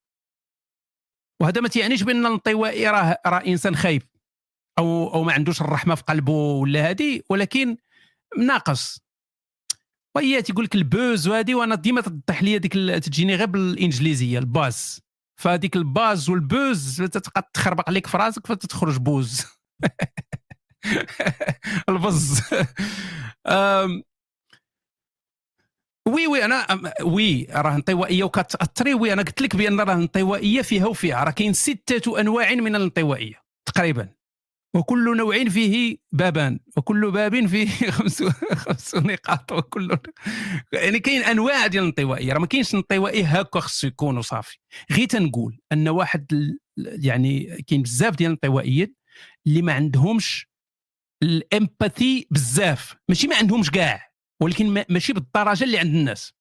وهذا ما تيعنيش بأن الانطوائي راه راه إنسان خايب. أو أو ما عندوش الرحمة في قلبه ولا هذه ولكن ناقص. وهي تيقول لك ال pause وهذه وأنا ديما تطيح لي ال- تجيني غير بالإنجليزية ال buzz. فهذيك ال buzz وال pause تتبقى تخربق عليك في راسك فتتخرج pause. ال buzz. oui oui أنا وي راه انطوائية وكتاثري وي أنا قلت لك بأن راه الانطوائيه فيها وفيها. راه كاين ستة أنواع من الانطوائية تقريبا. وكل نوع فيه بابان وكل باب فيه خمس خمس نقاط وكل يعني كاين أنواع ديال الانطوائية. راه ما كاينش انطوائي هكا خصو يكون وصافي غير تنقول أن واحد يعني كاين بزاف ديال الانطوائيين اللي ما عندهمش الإمباثي بزاف. ماشي ما عندهمش كاع ولكن ما- ماشي بالدرجة اللي عند الناس.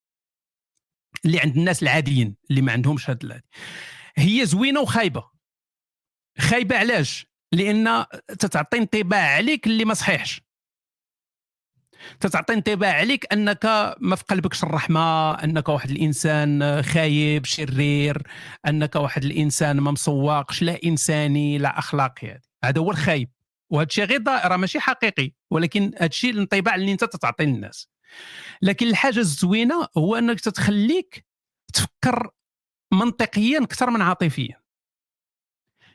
اللي عند الناس العاديين اللي ما عندهمش هاد هي زوينة وخايبة. خايبة علاش؟ لأن تتعطي انطباع عليك اللي ما صحيحش. تتعطي انطباع عليك أنك ما في قلبكش الرحمة أنك واحد الإنسان خايب شرير أنك واحد الإنسان ما مسوقش لا إنساني لا أخلاقي هذا هو الخايب. وهذا الشيء غير راه ماشي حقيقي. ولكن هذا الشيء الانطباع اللي أنت تتعطي للناس. لكن الحاجة الزوينة هو أنك تتخليك تفكر منطقيا أكثر من عاطفيا.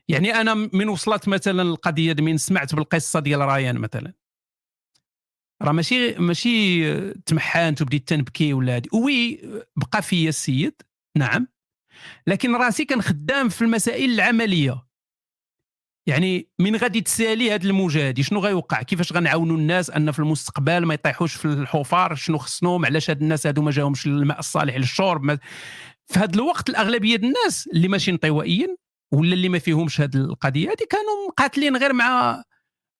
يعني أنا من وصلت مثلا القضية من سمعت بالقصة ديال رايان مثلا. راه ماشي ماشي تمحانت وبديت تنبكي ولا هادي. وي بقى فيا السيد نعم. لكن راسي كان خدام في المسائل العملية. يعني من غادي تسالي هذا الموجة هادي؟ شنو غيوقع؟ كيفاش غنعاونوا الناس أن في المستقبل ما يطيحوش في الحفار؟ شنو خصنهم علاش هاد الناس هادو ما جاهمش الماء الصالح للشرب. في هذا الوقت الأغلبية الناس اللي ماشي انطوائيين ولا اللي ما فيهمش هذه القضية؟ هذه كانوا مقاتلين غير مع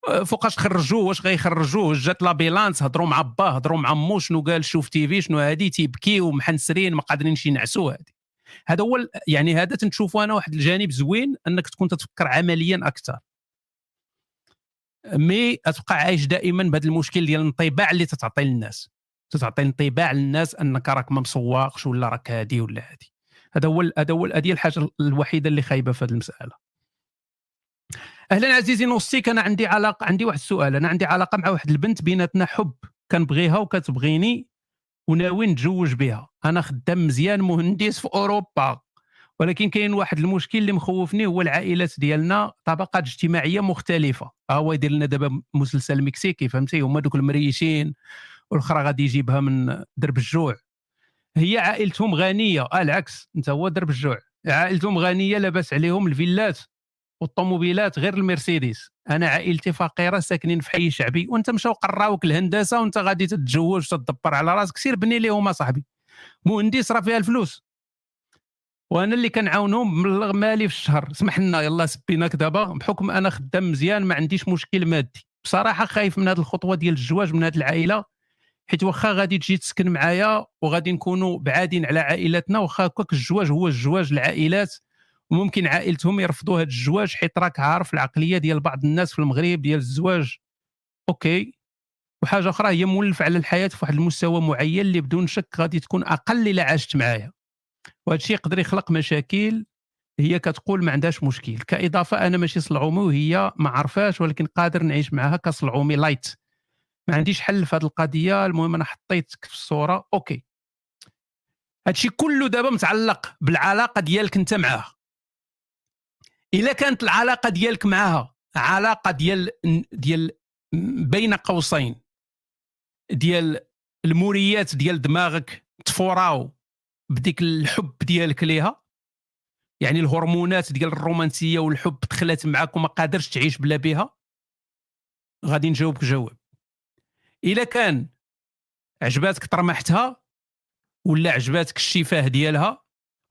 آه، فوقاش خرجوه واش غيخرجوه؟ جات لابيلانس هضروا مع با هضروا مع مو شنو قال؟ شوف تيفي شنو هادي تيبكيو محنسرين ما قادرينش ينعسوا هادي. هذا هو يعني هذا تنشوفه أنا واحد الجانب زوين أنك تكون تتفكر عمليا أكثر مي تبقى عايش دائما بهذا المشكل ديال الانطباع اللي تتعطي للناس. تتعطي انطباع للناس أنك راك ما مسواقش ولا راك هادي ولا هادي. هذا هو هذا هو هذه الحاجة الوحيدة اللي خايبة في هذه المسألة. أهلا عزيزي نوستيك أنا عندي علاقة عندي واحد السؤال. أنا عندي علاقة مع واحد البنت بيناتنا حب. كنبغيها وكتبغيني وناوي نتزوج بها. أنا خدام مزيان مهندس في أوروبا. ولكن كاين واحد المشكل اللي مخوفني هو العائلات ديالنا طبقات اجتماعية مختلفة. ها هو يدير لنا دابا مسلسل مكسيكي فهمتي؟ هما دوك المريشين. والأخرى غادي يجيبها من درب الجوع. هي عائلتهم غنية. آه العكس. أنت هو درب الجوع. عائلتهم غنية لاباس عليهم الفيلات والطوموبيلات غير المرسيدس. أنا عائلتي فقيرة ساكنين في حي شعبي وأنت مشاو قراوك الهندسة وأنت غادي تتزوج وتدبر على راسك. سير بني ليهم اصاحبي مهندس راه فيها الفلوس. وأنا اللي كنعاونهم مبلغ مالي في الشهر. سمح لنا يلا سبيناك دابا. بحكم أنا خدام مزيان ما عنديش مشكل مادي. بصراحة خايف من هذه الخطوة ديال الزواج من هذه العائلة. حيت واخا غادي تجي تسكن معايا وغادي نكونوا بعادين على عائلاتنا واخا هكاك الزواج هو الزواج العائلات وممكن عائلتهم يرفضوا هذا الزواج حيت راك عارف العقلية ديال بعض الناس في المغرب ديال الزواج. أوكي. وحاجة أخرى هي مولف على الحياة في واحد المستوى معين اللي بدون شك غادي تكون أقل إلا عاشت معايا. وهذا الشيء يقدر يخلق مشاكل هي كتقول ما عندهاش مشكل. كإضافة أنا ماشي صلعومي وهي ما عرفاش ولكن قادر نعيش معها كصلعومي light ما عنديش حل في هذه القضية المهم أنا حطيتك في الصورة. أوكي. هادشي كله دابا متعلق بالعلاقة ديالك أنت معاها إلا كانت العلاقة ديالك معاها علاقة ديال ديال بين قوسين ديال الموريات ديال دماغك تفوراو بديك الحب ديالك ليها يعني الهرمونات ديال الرومانسية والحب دخلت معاك وما قادرش تعيش بلا بها غادي نجاوبك جواب. إلا كان عجباتك طرمحتها ولا عجباتك الشفاه ديالها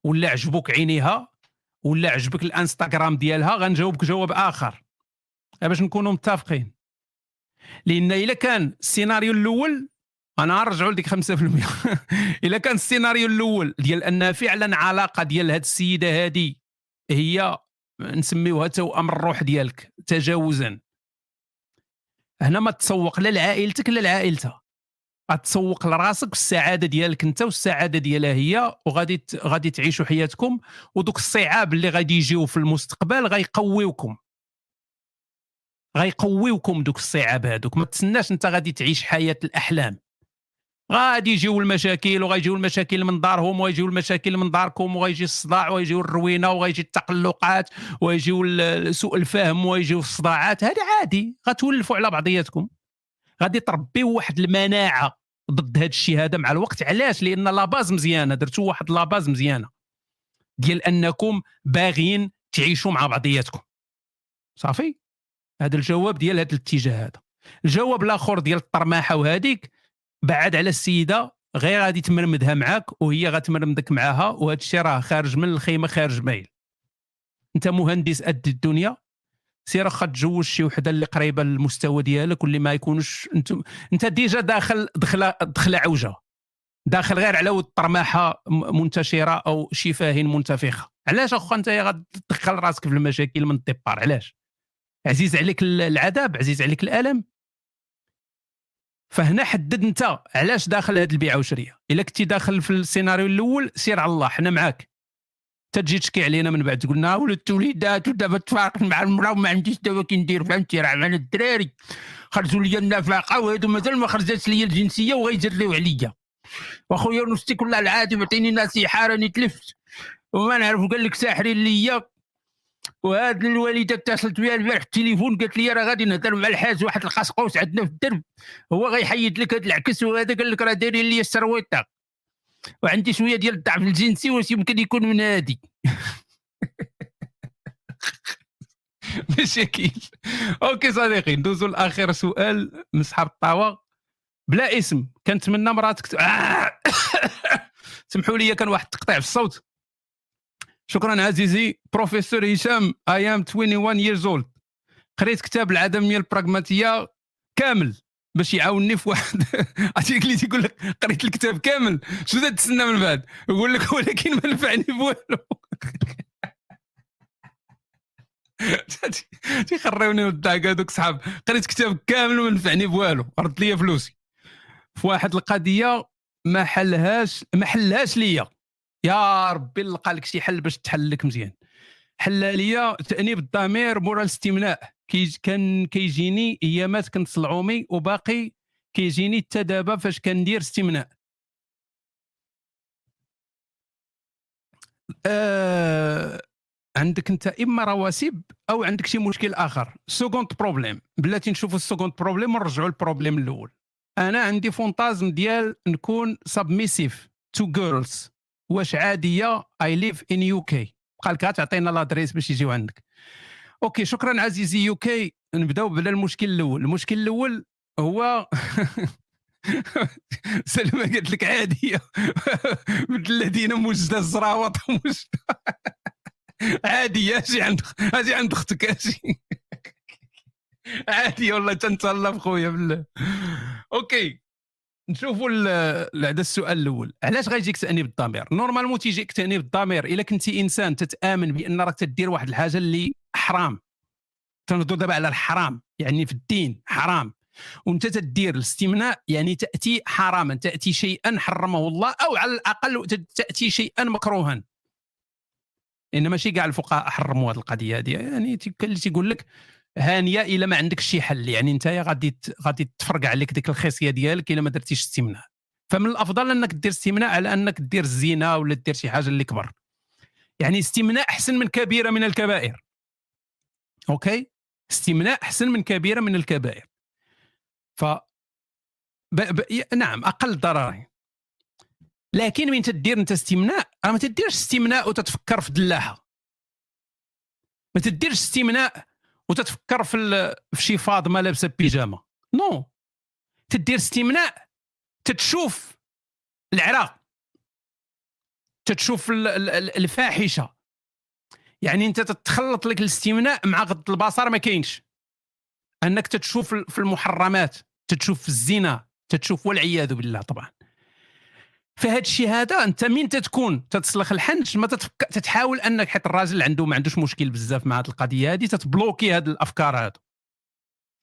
ولا عجبوك عينيها ولا عجبك الانستغرام ديالها غنجاوبك جواب آخر. باش نكونوا متفقين؟ لأن إلا كان السيناريو الأول أنا نرجعوا لديك 5% إلا كان السيناريو الأول ديال انها فعلا علاقة ديال هذه السيدة هذه هي نسميوها توأم الروح ديالك تجاوزا. هنا ما تسوق لا لعائلتك لا لعائلتها. غتسوق لراسك السعاده ديالك انت والسعادة ديالها هي وغادي غادي تعيشوا حياتكم. ودوك الصعاب اللي غادي يجيو في المستقبل غيقويوكم. غيقويوكم دوك الصعاب هذوك ما تسناش انت غادي تعيش حياة الأحلام. غادي يجيو المشاكل وغيجيو المشاكل من دارهم ويجيو المشاكل من داركم وغيجي الصداع ويجيو الروينة وغيجي التقلقات ويجيو سوء الفهم ويجيو الصداعات. هذا عادي غتولفوا على بعضياتكم. غادي تربيو واحد المناعة ضد هذا الشيء هذا مع الوقت. علاش؟ لأن la base مزيانة. درتوا واحد la base مزيانة. ديال أنكم باغيين تعيشوا مع بعضياتكم. صافي؟ هذا الجواب ديال هذا الاتجاه هذا. الجواب الآخر ديال الطرماحة وهذيك بعد على السيدة غير غادي تمرمدها معاك وهي غتمرمدك معاها وهذا الشيء راه خارج من الخيمة خارج مايل أنت مهندس قد الدنيا سير واخا تزوج شي وحدة اللي قريبة للمستوى ديالك واللي ما يكونش أنت أنت déjà داخل دخله دخله عوجة. داخل غير على ود طرماحة منتشرة أو شفاه منتفخة. علاش اخويا أنت غتدخل راسك في المشاكل من الديبار؟ علاش؟ عزيز عليك العذاب؟ عزيز عليك الألم؟ فهنا حدد انت علاش داخل هذه البيعة والشريه إلا كنتي داخل في السيناريو الأول سير على الله حنا معاك. تجي تشكي علينا من بعد تقول لنا ولدت وليدات ودابا تفارق مع المرأة وما عنديش دابا كي ندير فهمتي راه معنا الدراري. خرجوا لي النفقه وهادو مازال ما خرجتش لي الجنسية وغيجريو عليا. واخويا نستيك الله العادي عطيني نصيحة راني تلفت. وما نعرف قال لك ساحرين ليا. وهاد الوالدة اتصلت بها البارح التليفون قالت لي راه غادي نهضر مع الحاج واحد القسقوس عندنا في الدرب. هو غيحيد لك هاد العكس وهذا قال لك راه دايرين لي السرويطة. وعندي شوية ديال الضعف الجنسي واش يمكن يكون من هادي. مشاكل. أوكي صديقي ندوزو لآخر سؤال من صحاب الطاوة. بلا اسم كنتمنى مراتك! سمحوا لي كان واحد التقطيع في الصوت. شكرا عزيزي. بروفيسور هشام I am 21 years old. قريت كتاب العدميه البراغماتية كامل باش يعاونني في واحد. عرفتي اللي تيقول لك قريت الكتاب كامل؟ شنو تستنى من بعد؟ يقول لك ولكن ما نفعني بوالو تيخريوني وداك هذوك صحاب. قريت كتاب كامل وما نفعني بوالو رد لي فلوسي. في واحد القضية ما حلهاش ما حلهاش ليا. يا ربي لقى لك شي حل باش تحل لك مزيان. حل ليا تأنيب الضمير مورا الاستمناء. كي كان كيجيني أيامات كنت صلعومي وباقي كيجيني حتى دابا فاش كندير استمناء. آه عندك انت إما رواسب أو عندك شي مشكل آخر. second problem بلاتي نشوفوا ال second problem ونرجعوا لل problem الأول. أنا عندي fantasme ديال نكون submissive to girls واش عادية؟ I live in UK بقى لك تعطينا l'adresse باش يجيو عندك. أوكي شكرا عزيزي UK نبداو بلا المشكل الأول. المشكل الأول هو سلمى قالت لك عادية. مثل الذين مجدى الزراوط عادي أجي عند أجي عند أختك أجي. عادي والله تنتهلا خويا بالله. أوكي. نشوفوا هذا السؤال الأول. علاش غيجيك تانيب الضمير نورمالمون تيجيك تانيب الضمير إلا كنتي إنسان تتآمن بأن راك تدير واحد الحاجة اللي حرام. تنهضروا دابا على الحرام يعني في الدين حرام. وأنت تدير الاستمناء يعني تأتي حراما تأتي شيئا حرمه الله أو على الأقل تأتي شيئا مكروها. ان ماشي كاع الفقهاء حرموا هذه القضية هذه. يعني اللي تيقول لك هانية إلا ما عندكش شي حل يعني انت غادي غادي تفرق عليك ديك الخصيه ديالك إلا ما درتيش استمناء فمن الأفضل إنك دير استمناء على إنك دير الزنا ولا دير شي حاجة اللي كبر. يعني استمناء أحسن من كبيرة من الكبائر. أوكي؟ استمناء أحسن من كبيرة من الكبائر. ف ب... ب... نعم أقل ضرر لكن من تدير أنت استمناء راه ما تديرش استمناء وتتفكر في دلاحه ما تديرش استمناء وتتفكر في في شي فاطمة لابسة بيجامة. no. تدير استمناء تتشوف العراق. تتشوف الفاحشة. يعني انت تتخلط لك الاستمناء مع غض البصر ما كاينش. انك تتشوف في المحرمات تتشوف في الزنا تتشوف والعياذ بالله طبعا. فهاد الشيء هذا انت من تتكون تتسلخ الحنش ما تتفك... تتحاول انك حيت الراجل عنده ما عندوش مشكل بزاف مع هذه القضية هذه تتبلوكي هاد الأفكار هادو.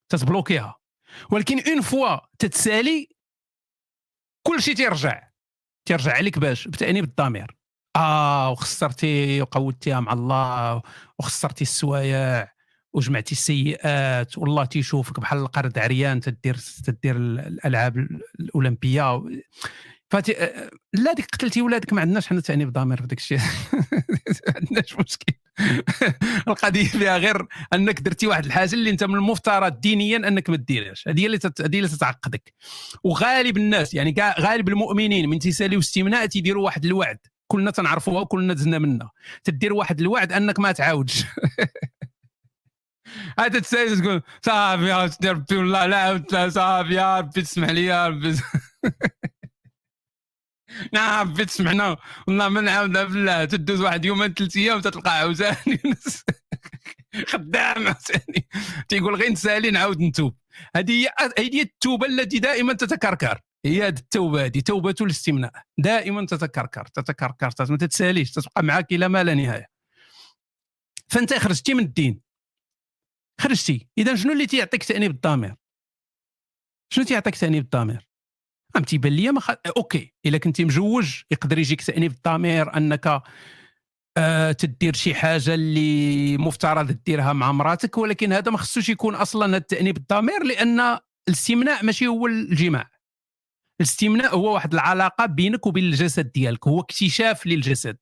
تتبلوكيها. ولكن une fois تتسالي كل شيء تيرجع. تيرجع عليك باش بتانيب الضمير آه وخسرتي وقودتيها مع الله وخسرتي السوايع وجمعتي السيئات والله تيشوفك بحال القرد عريان تدير تدير الألعاب الأولمبية فاتي لا ديك قتلتي ولادك ما عندناش حنا تاني بضمير في داك الشيء. ما عندناش مشكل. القضية فيها غير أنك درتي واحد الحاجة اللي أنت من المفترض دينيا أنك ما ديرهاش. هذه اللي هذه اللي تتعقدك. وغالب الناس يعني غالب المؤمنين من تيساليو استمناء تيديروا واحد الوعد. كلنا تنعرفوها وكلنا دزنا منها. تدير واحد الوعد أنك ما تعاودش. هذا تسالي تقول صافي يا ربي والله لا صافي يا ربي تسمح لي يا ربي. نعم بيت سمعنا. والله ما نعاودها بالله. تدوز واحد يومين ثلاث أيام تتلقى عاوزاني. خدام عاوزاني. تيقول غير نسالي نعاود نتوب. هذه هي التوبة التي دائما تتكركر. هي هذه التوبة هذه توبة الاستمناء. دائما تتكركر تتكركر. ما تتساليش. تبقى معك إلى ما لا نهاية. فأنت خرجتي من الدين. خرجتي. اذا شنو اللي تيعطيك تأنيب الضمير؟ شنو تيعطيك تأنيب الضمير؟ عم تيبان لي ما خ... أوكي. إلا كنتي مجوج يقدر يجيك تأنيب الضمير أنك آه تدير شي حاجة اللي مفترض ديرها مع مراتك ولكن هذا ما خصوش يكون أصلا التانيب الضمير لأن الاستمناء ماشي هو الجماع. الاستمناء هو واحد العلاقة بينك وبين الجسد ديالك. هو اكتشاف للجسد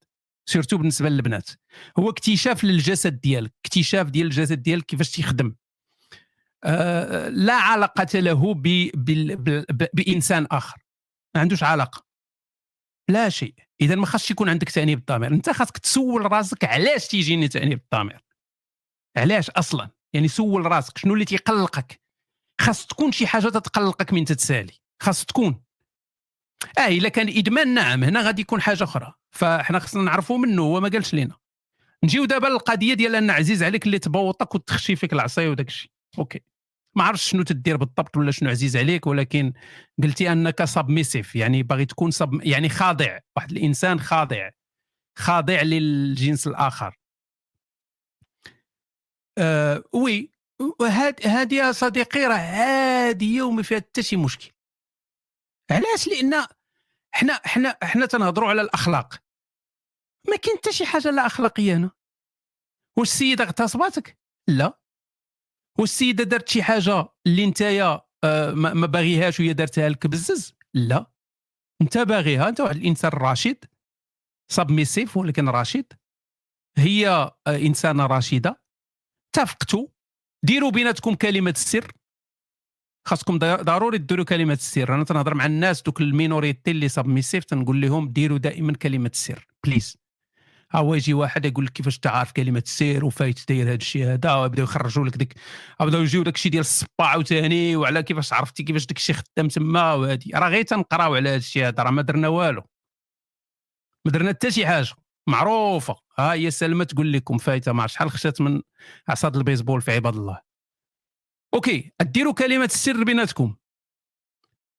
سيرتو بالنسبة للبنات. هو اكتشاف للجسد ديالك اكتشاف ديال الجسد ديالك كيفاش تيخدم. آه لا علاقة له ب بإنسان آخر. ما عندوش علاقة. لا شيء. إذا ما خاصش يكون عندك تأنيب الضمير. أنت خاصك تسول راسك علاش تيجيني تأنيب الضمير. علاش أصلا؟ يعني سول راسك. شنو اللي تيقلقك؟ خاص تكون شي حاجة تتقلقك من تتسالي. خاص تكون. آه إلا كان إدمان نعم. هنا غادي يكون حاجة أخرى. فإحنا خصنا نعرفوا منه هو ما قالش لينا. نجيو دابا للقضية ديال أن عزيز عليك اللي تبوطك وتخشي فيك العصاية وداك الشيء. أوكي. ما عرفتش شنو تدير بالضبط ولا شنو عزيز عليك ولكن قلتي أنك submissive يعني باغي تكون sub يعني خاضع واحد الإنسان خاضع خاضع للجنس الآخر. آه oui هذه يا صديقي راه عاديه وما فيها حتى شي مشكل. علاش؟ لأن حنا حنا حنا تنهضروا على الأخلاق. ما كاين حتى شي حاجة لا أخلاقية هنا. واش السيدة اغتصبتك لا. والسيدة دارت شي حاجة اللي نتايا آه، ما باغيهاش وهي دارتها لك بزز لا. انت باغيها انت واحد الإنسان راشد submissive ولكن راشد. هي آه، إنسانة راشدة. اتفقتوا ديروا بيناتكم كلمة السر. خاصكم ضروري ديروا كلمة السر. أنا تنهضر مع الناس دوك ال minorité اللي submissive تنقول لهم ديروا دائما كلمة السر. please. هو يجي واحد يقول لك كيفاش تعرف كلمة السر وفايت داير هذا الشيء هذا؟ ويبداو يخرجوا لك ديك بداو يجيو داك الشيء ديال الصبا عاوتاني وعلى كيفاش عرفتي كيفاش داك الشيء خدام تما وهادي. راه غير تنقراو على هذا الشيء هذا راه ما درنا والو. ما درنا حتى شي حاجة. معروفة. ها هي سلمى تقول لكم فايتة ما شحال خشات من عصا د البيسبول في عباد الله. أوكي ديروا كلمة السر بيناتكم.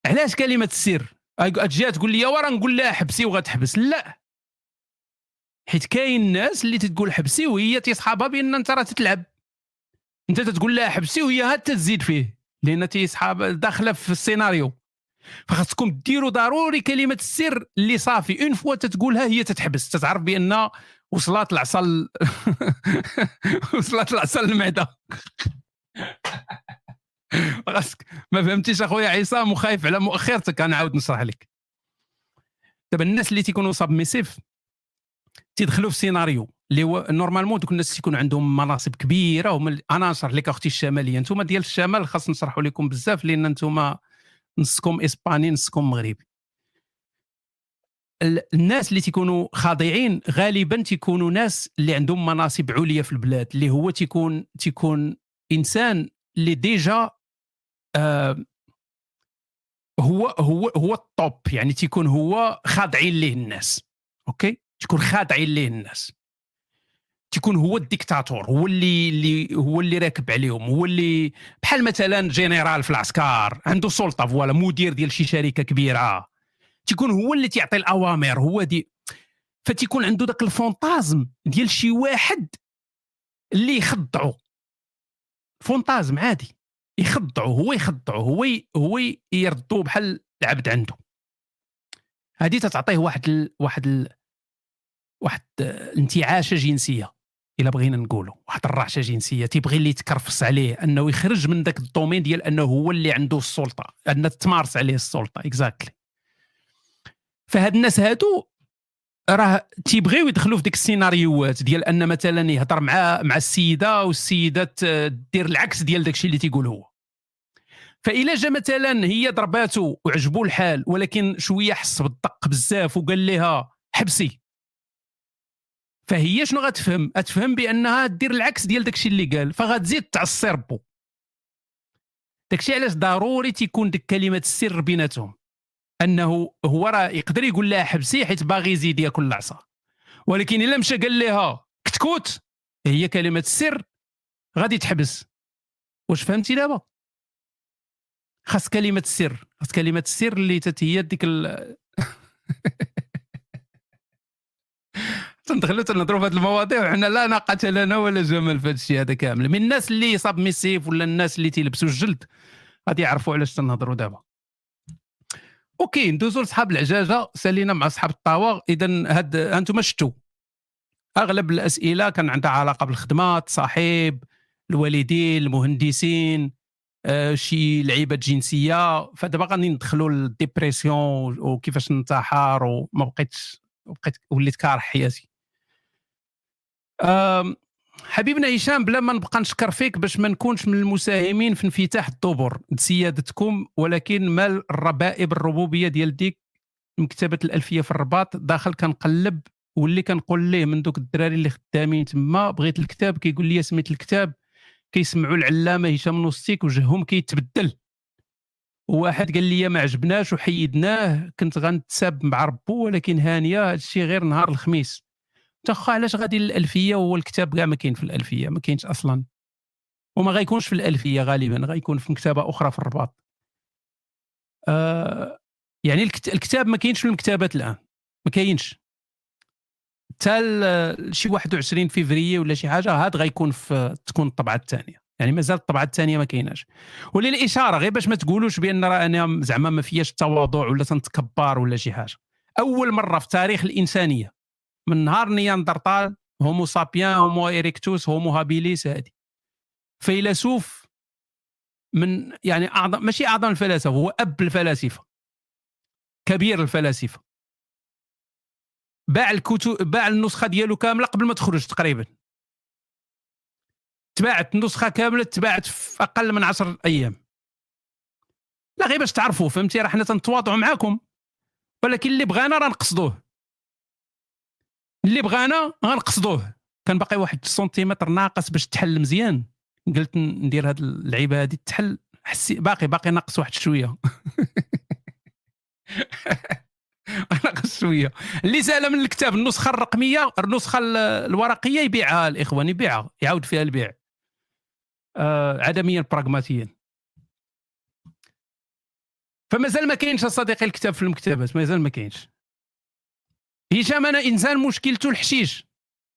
علاش كلمة السر؟ تجي تقول لي ورا نقول لها حبسي وغتحبس. لا. حيت كاين ناس اللي تتقول حبسي وهي تيصحابها بأن أنت راه تتلعب. أنت تتقول لها حبسي وهي هاد تزيد فيه لأن تيصحاب داخلة في السيناريو. فخاصكم ديروا ضروري كلمة السر اللي صافي. une fois تتقولها هي تتحبس. تتعرف بأن وصلت العصا وصلت العصا للمعده خاصك ما فهمتيش أخويا عصام وخايف على مؤخرتك. أنا عاود نشرح لك. دابا الناس اللي تيكونوا submissive تيدخلوا في سيناريو اللي هو normalement دوك الناس تيكون عندهم مناصب كبيرة هما أنا نشرح لك أختي الشمالية. أنتم ديال الشمال خاص نشرحوا لكم بزاف لأن أنتم نصكم إسباني نصكم مغربي. الناس اللي تيكونوا خاضعين غالبا تيكونوا ناس اللي عندهم مناصب عليا في البلاد اللي هو تيكون تيكون إنسان اللي déjà آه هو هو هو ال top يعني تيكون هو خاضعين ليه الناس. أوكي؟ تكون خاضعين ليه الناس. تيكون هو الديكتاتور هو اللي اللي هو اللي راكب عليهم هو اللي بحال مثلا جنرال في العسكر عنده سلطة voilà مدير ديال شي شركة كبيرة. تيكون هو اللي تيعطي الأوامر هو دي. فتيكون عنده داك ال fantasme ديال شي واحد اللي يخضعو. fantasme عادي. يخضعو هو يخضعو هو هو يردو بحال العبد عنده. هذه تتعطيه واحد ال... واحد ال... واحد الانتعاشه جنسية إلا بغينا نقولوا واحد الرعشة جنسية تيبغي اللي يتكرفس عليه أنه يخرج من ذاك ال domaine ديال أنه هو اللي عنده السلطة أن تمارس عليه السلطة exactly فهاد الناس هادو راه تيبغيو يدخلوا في ديك السيناريوهات ديال أن مثلا يهضر مع مع السيدة والسيده دير العكس ديال داكشي اللي تيقول هو. فإلا جا مثلا هي ضرباتو وعجبو الحال ولكن شوية حس بالدق بزاف وقال لها حبسي. فهي شنو غتفهم؟ غتفهم بأنها دير العكس ديال داكشي اللي قال فغتزيد تعصي ربو داكشي علاش ضروري تيكون ديك كلمة السر بيناتهم. أنه هو راه يقدر يقول لها حبسي حيت باغي يزيد ياكل العصا. ولكن إلا مشى قال لها كتكوت هي كلمة السر غادي تحبس. واش فهمتي دابا؟ خاص كلمة السر خاص كلمة السر اللي هي ديك ال... تندخلوا تنهضروا في هذه المواضيع وحنا لا ناقة لنا ولا جمال في هذا الشيء هذا كامل. من الناس اللي صاب ميسيف ولا الناس اللي تيلبسوا الجلد غادي يعرفوا علاش تنهضروا دابا. أوكي ندوزو لصحاب العجاجة سالينا مع اصحاب الطاوة. اذا هاد أنتم شفتوا أغلب الأسئلة كان عندها علاقة بالخدمات صاحب الوالدين المهندسين آه، شي لعيبه جنسية. فدابا غادي ندخلوا لل dépression وكيفاش ننتحر وما بقيتش بقيت وليت كاره حياتي. حبيبنا هشام بلا ما نبقى نشكر فيك باش ما نكونش من المساهمين في انفتاح الدبر سيادتكم ولكن مال الربائب الربوبية ديال ديك مكتبة الألفية في الرباط داخل كنقلب واللي كنقول ليه من دوك الدراري اللي خدامين تما بغيت الكتاب كيقول لي سميت الكتاب كيسمعوا العلامة هشام نوستيك وجههم كيتبدل. واحد قال لي ما عجبناش وحيدناه كنت غنتساب مع ربو ولكن هانية هادشي غير نهار الخميس. تخا علاش غادي للالفيه وهو الكتاب كاع ما كاين في الألفية؟ ما كاينش أصلا. وما غيكونش في الألفية غالبا غيكون في مكتبة أخرى في الرباط. آه يعني الكتاب ما كاينش في المكتبات الآن. ما كاينش. حتى شي 21 فيفري ولا شي حاجة هاد غيكون في تكون الطبعة الثانية. يعني مازال الطبعة الثانية ما كايناش. وللإشارة غير باش ما تقولوش بأن راه أنا زعما ما فياش التواضع ولا تنتكبر ولا شي حاجة. أول مرة في تاريخ الإنسانية. من نهار نياندرتال Homo sapiens Homo erectus Homo habilis هادي. فيلسوف من يعني اعظم ماشي أعظم الفلاسفة هو أب الفلاسفة كبير الفلاسفة. باع الكتب باع النسخة ديالو كاملة قبل ما تخرج تقريبا. تباعت النسخه كاملة تباعت في أقل من 10 أيام. لا غير باش تعرفوا فهمتي؟ راه حنا تنتواضعوا معاكم ولكن اللي بغانا راه نقصدوه. اللي بغانا غنقصدوه. كان باقي واحد سنتيمتر ناقص باش تحل مزيان. قلت ندير هاد اللعيبه هادي تحل. حسي باقي باقي ناقص واحد شوية. ناقص شوية. اللي سال من الكتاب النسخة الرقميه النسخة الورقية يبيعها الإخوان يبيعها. يعاود فيها البيع. آه عدميا براغماتيا. فمازال ما كاينش صديقي الكتاب في المكتبات. مازال ما كاينش. هشام أنا إنسان مشكلته الحشيش.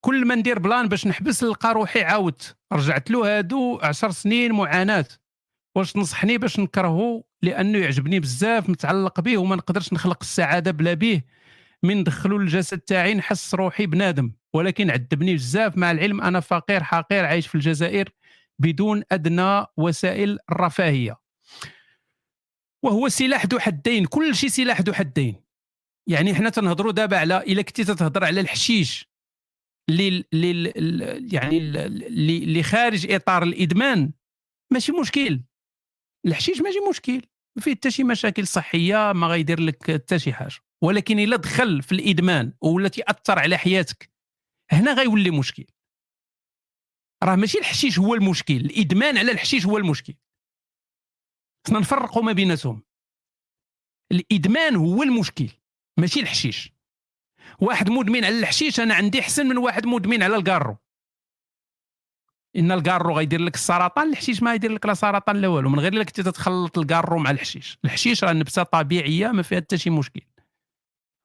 كل ما ندير بلان باش نحبس نلقى روحي عاودت رجعت له هادو عشر سنين معاناة. واش تنصحني باش نكرهه لأنه يعجبني بزاف متعلق به وما نقدرش نخلق السعادة بلا به. من دخلوا الجسد تاعي نحس روحي بنادم. ولكن عذبني بزاف. مع العلم أنا فقير حقير عايش في الجزائر بدون أدنى وسائل الرفاهيه وهو سلاح ذو حدين. كل شيء سلاح ذو حدين. يعني حنا تنهضروا دابا على إلا كنتي تتهضر على الحشيش اللي اللي يعني اللي اللي خارج إطار الإدمان ماشي مشكل. الحشيش ماشي مشكل ما فيه حتى شي مشاكل صحية ما غيدير لك حتى شي حاجة. ولكن إلا دخل في الإدمان ولا تاثر على حياتك هنا غيولي مشكل. راه ماشي الحشيش هو المشكل الإدمان على الحشيش هو المشكل. خصنا نفرقوا ما بيناتهم. الإدمان هو المشكل. ماشي الحشيش. واحد مدمن على الحشيش أنا عندي احسن من واحد مدمن على الكارو. إن الكارو غيدير لك السرطان الحشيش ما يدير لك لا سرطان لا والو. من غير كنتي تتخلط الكارو مع الحشيش. الحشيش راه نبته طبيعية ما فيها حتى شي مشكل.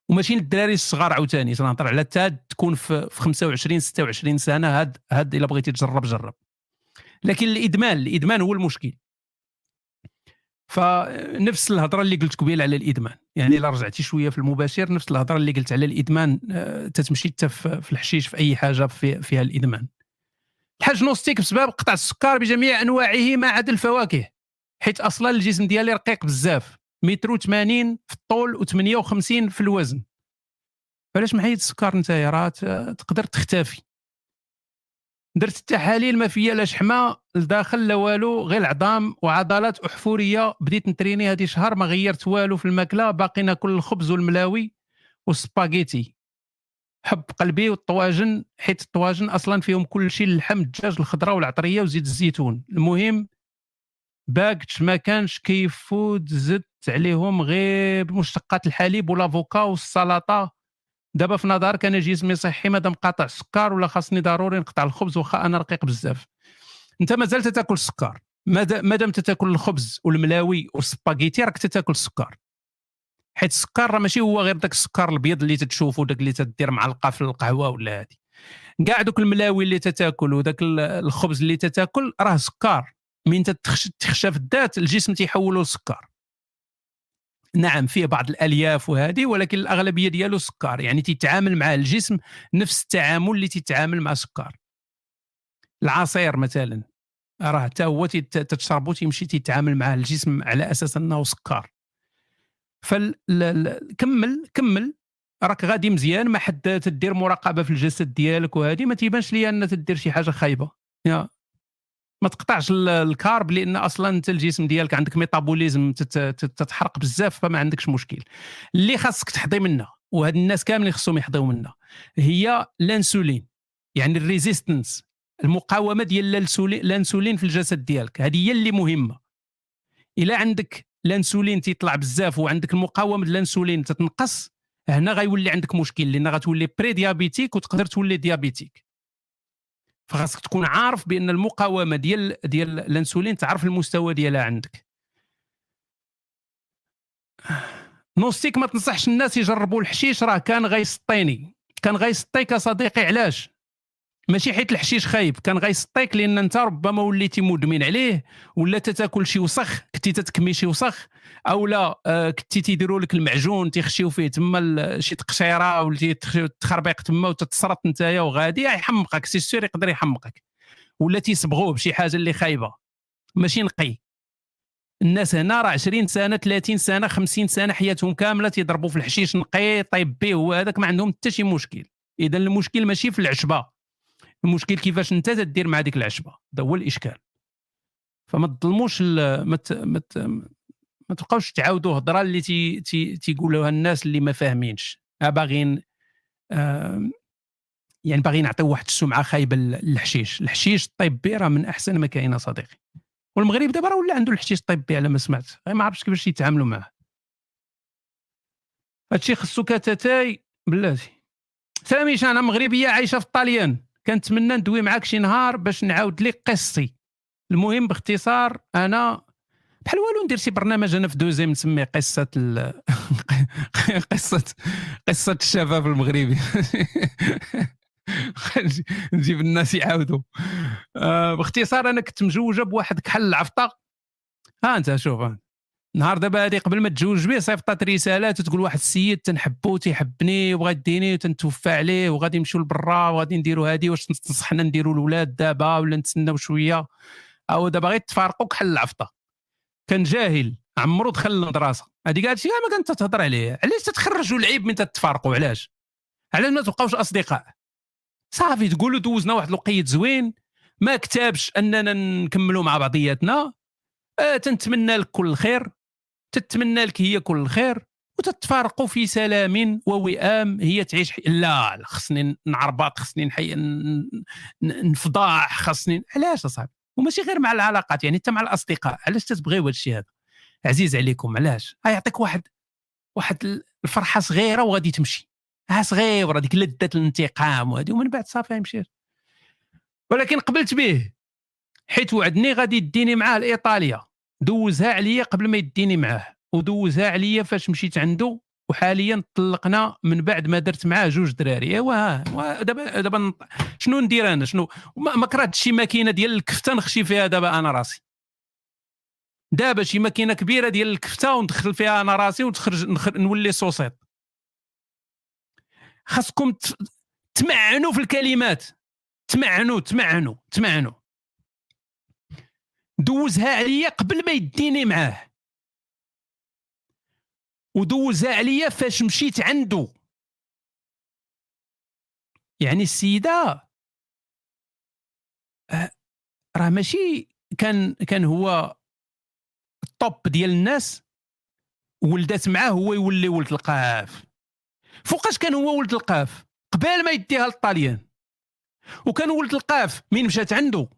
وماشي للدراري الصغار عاوتاني تنهضر على تاد تكون في 25 26 سنة هاد هاد إلا بغيتي تجرب جرب. لكن الإدمان الإدمان هو المشكل. فنفس الهضرة اللي قلت قبيل على الإدمان. يعني إلا رجعتي شوية في المباشر نفس الهضرة اللي قلت على الإدمان آه، تتمشي حتى في الحشيش في أي حاجة فيها الإدمان. الحاج نوستيك بسبب قطع السكر بجميع أنواعه ما عدا الفواكه حيت أصلا الجسم ديالي رقيق بزاف متر 80 في الطول و58 في الوزن. علاش محيد السكر انت راه تقدر تختفي. درت التحاليل ما فيها لا شحمة لداخل لا والو غير العظام وعضلات أحفورية. بديت نتريني هذه شهر ما غيرت والو في الماكلة. باقي ناكل الخبز والملاوي والسباغيتي. حب قلبي والطواجن حيت الطواجن أصلا فيهم كل شيء اللحم الدجاج الخضرة والعطرية وزيت الزيتون. المهم باكتش ما كانش كيفود زدت عليهم غير مشتقات الحليب والأفوكا والسلطة. دابا في نظرك أنا جسمي صحي مادام قاطع السكر ولا خاصني ضروري نقطع الخبز واخا أنا رقيق بزاف. انت مازال تاكل السكر مادام تاكل الخبز والملاوي والسباغيتي راك تاكل السكر حيت السكر راه ماشي هو غير داك السكر الابيض اللي تتشوفو داك اللي تدير معلقه في القهوة ولا هادي. كاع دوك الملاوي اللي تتاكل وداك الخبز اللي تتاكل راه سكر. من تخشى في الذات الجسم تيحولو لسكر نعم فيه بعض الألياف وهذه ولكن الأغلبية ديالو سكر. يعني تيتعامل مع الجسم نفس التعامل اللي تيتعامل مع السكر. العصير مثلا راه حتى هو تشربو تيمشي تيتعامل مع الجسم على أساس أنه سكر. فكمل كمل. راك غادي مزيان ما حد تدير مراقبة في الجسد ديالك وهذه ما تيبانش ليا أن تدير شي حاجة خايبة. يا. ما تقطعش ال carbs لأن أصلا أنت الجسم ديالك عندك métabolisme تتحرق بزاف فما عندكش مشكل. اللي خاصك تحضي منها وهاد الناس كاملين خصهم يحضيو منها هي الانسولين يعني ال résistance المقاومة ديال الانسولين في الجسد ديالك. هذه هي اللي مهمة. إلا عندك الانسولين تيطلع بزاف وعندك المقاومة الانسولين تتنقص هنا غيولي عندك مشكل لأن غتولي pré diabétique وتقدر تولي diabétique فخاصك تكون عارف بأن المقاومة ديال ديال الانسولين تعرف المستوى ديالها عندك. نوستيك ما تنصحش الناس يجربوا الحشيش راه كان غيسطيني. كان غيسطيك صديقي علاش؟ ماشي حيت الحشيش خايب كان غيسطيك لأن أنت ربما وليتي مدمن عليه ولا تاكل شي وسخ كنتي تتكمي شي وسخ أو لا آه كنتي تيديروا لك المعجون تيخشيو فيه تما شي تقشيرة ولا تخربيق تما وتتسرط نتايا وغادي يحمقك سي سير يقدر يحمقك ولا تيصبغوه بشي حاجة اللي خايبة. ماشي نقي. الناس هنا راه 20 سنة 30 سنة 50 سنة حياتهم كاملة تيضربوا في الحشيش نقي طيب به وهذاك ما عندهم حتى شي مشكل. إذا المشكل ماشي في العشبة. المشكل كيفاش انت تدير مع ديك العشبة؟ هذا هو الإشكال. فما تظلموش ما ما تبقاوش تعاودوا هضرة اللي تي تي تيقولوها الناس اللي ما فاهمينش. باغيين آه يعني باغيين نعطيو واحد السمعة خايبة للحشيش. الحشيش الطيب راه من أحسن ما كاين صديقي. والمغرب دابا راه ولا عنده الحشيش الطبي على ما سمعت. ما عرفتش كيفاش يتعاملوا معاه. هادشي خصو كتاتاي بلاتي. سامي أنا مغربية عايشة في الطاليان كنتمنى ندوي معاك شي نهار باش نعاود لك قصتي المهم باختصار أنا بحال والو ندير شي برنامج أنا في دوزيم نسميه قصة ال... قصة قصة الشباب المغربي. نجيب الناس يعاودوا. آه باختصار أنا كنت مجوجة بواحد كحل العفطة. ها أنت شوف. نهار دابا هادي قبل ما تزوج به صيفطات رسالات وتقول واحد السيد تنحبو تيحبني وبغا يديني وتنتوفى عليه وغادي نمشيو لبرا وغادي نديرو هادي واش تنصحنا نديرو الاولاد دابا ولا نتسناو شوية؟ أو دابا غير تفارقوا كحل العفطة. كان جاهل عمرو دخل المدرسة. هذيك هادشي ما كنت تهضر عليه. علاش تتخرجوا العيب من تتفارقوا؟ علاش؟ علاش ما تبقاوش أصدقاء؟ صافي تقولوا دوزنا واحد الوقيت زوين ما كتبش أننا نكملوا مع بعضياتنا آه تنتمنى لك كل خير. تتمنى لك هي كل خير وتتفارقوا في سلام ووئام. هي تعيش حي... لا خصني نعربط خصني نحي نفضاح خصني علاش أصاحبي؟ وماشي غير مع العلاقات يعني حتى مع الأصدقاء. علاش تتبغيو هذا الشيء هذا؟ عزيز عليكم علاش؟ يعطيك واحد واحد الفرحة صغيرة وغادي تمشي. ها صغيرة ديك لذه الانتقام وهذه ومن بعد صافي مشيت ولكن قبلت به حيت وعدني غادي يديني معاه لإيطاليا. دوزها عليا قبل ما يديني معاه ودوزها عليا فاش مشيت عنده وحاليا طلقنا من بعد ما درت معاه جوج دراري. ايوا دابا دابا شنو ندير أنا؟ شنو؟ ما كرهت شي ماكينة ديال الكفتة نخشي فيها دابا أنا راسي. دابا شي ماكينة كبيرة ديال الكفتة وندخل فيها أنا راسي وتخرج نولي صوصيط. خاصكم تمعنوا في الكلمات. تمعنوا تمعنوا تمعنوا. دوزها عليا قبل ما يديني معاه. ودوزها عليا فاش مشيت عنده يعني السيدة آه، راه ماشي كان كان هو الطوب ديال الناس ولدات معاه هو يولي ولد القاف. فوقاش كان هو ولد القاف؟ قبل ما يديها للطاليان. وكان ولد القاف من مشات عنده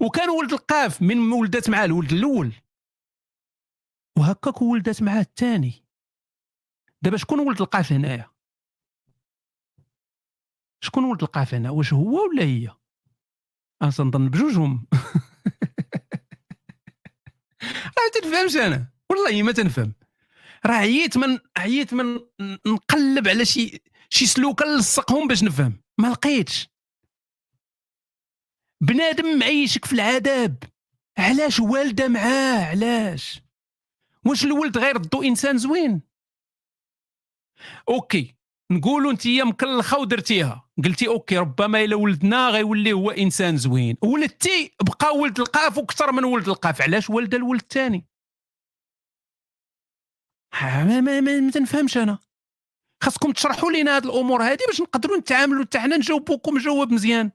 وكان ولد القاف من ولدات معاه الولد الأول. وهكاك ولدات معاه الثاني. دابا شكون ولد القاف هنايا؟ شكون ولد القاف هنا؟ واش هو ولا هي؟ أنا تنظن بجوجهم. راه تنفهمش أنا. والله ما تنفهم. راه عييت من عييت من نقلب على شي شي سلوكة نلصقهم باش نفهم. ما لقيتش. بنادم معيشك في العذاب. علاش والده معاه؟ علاش؟ واش الولد غير ضو إنسان زوين؟ okay نقولوا أنت مكلخة ودرتيها. قلتي okay ربما إلا ولدنا غيولي هو إنسان زوين. ولدتي بقى ولد القاف وكثر من ولد القاف. علاش ولد الولد الثاني؟ ما, ما, ما, ما تنفهمش أنا. خاصكم تشرحوا لنا هذه الأمور هذه باش نقدروا نتعاملوا حتى حنا نجاوبوكم جواب مزيان.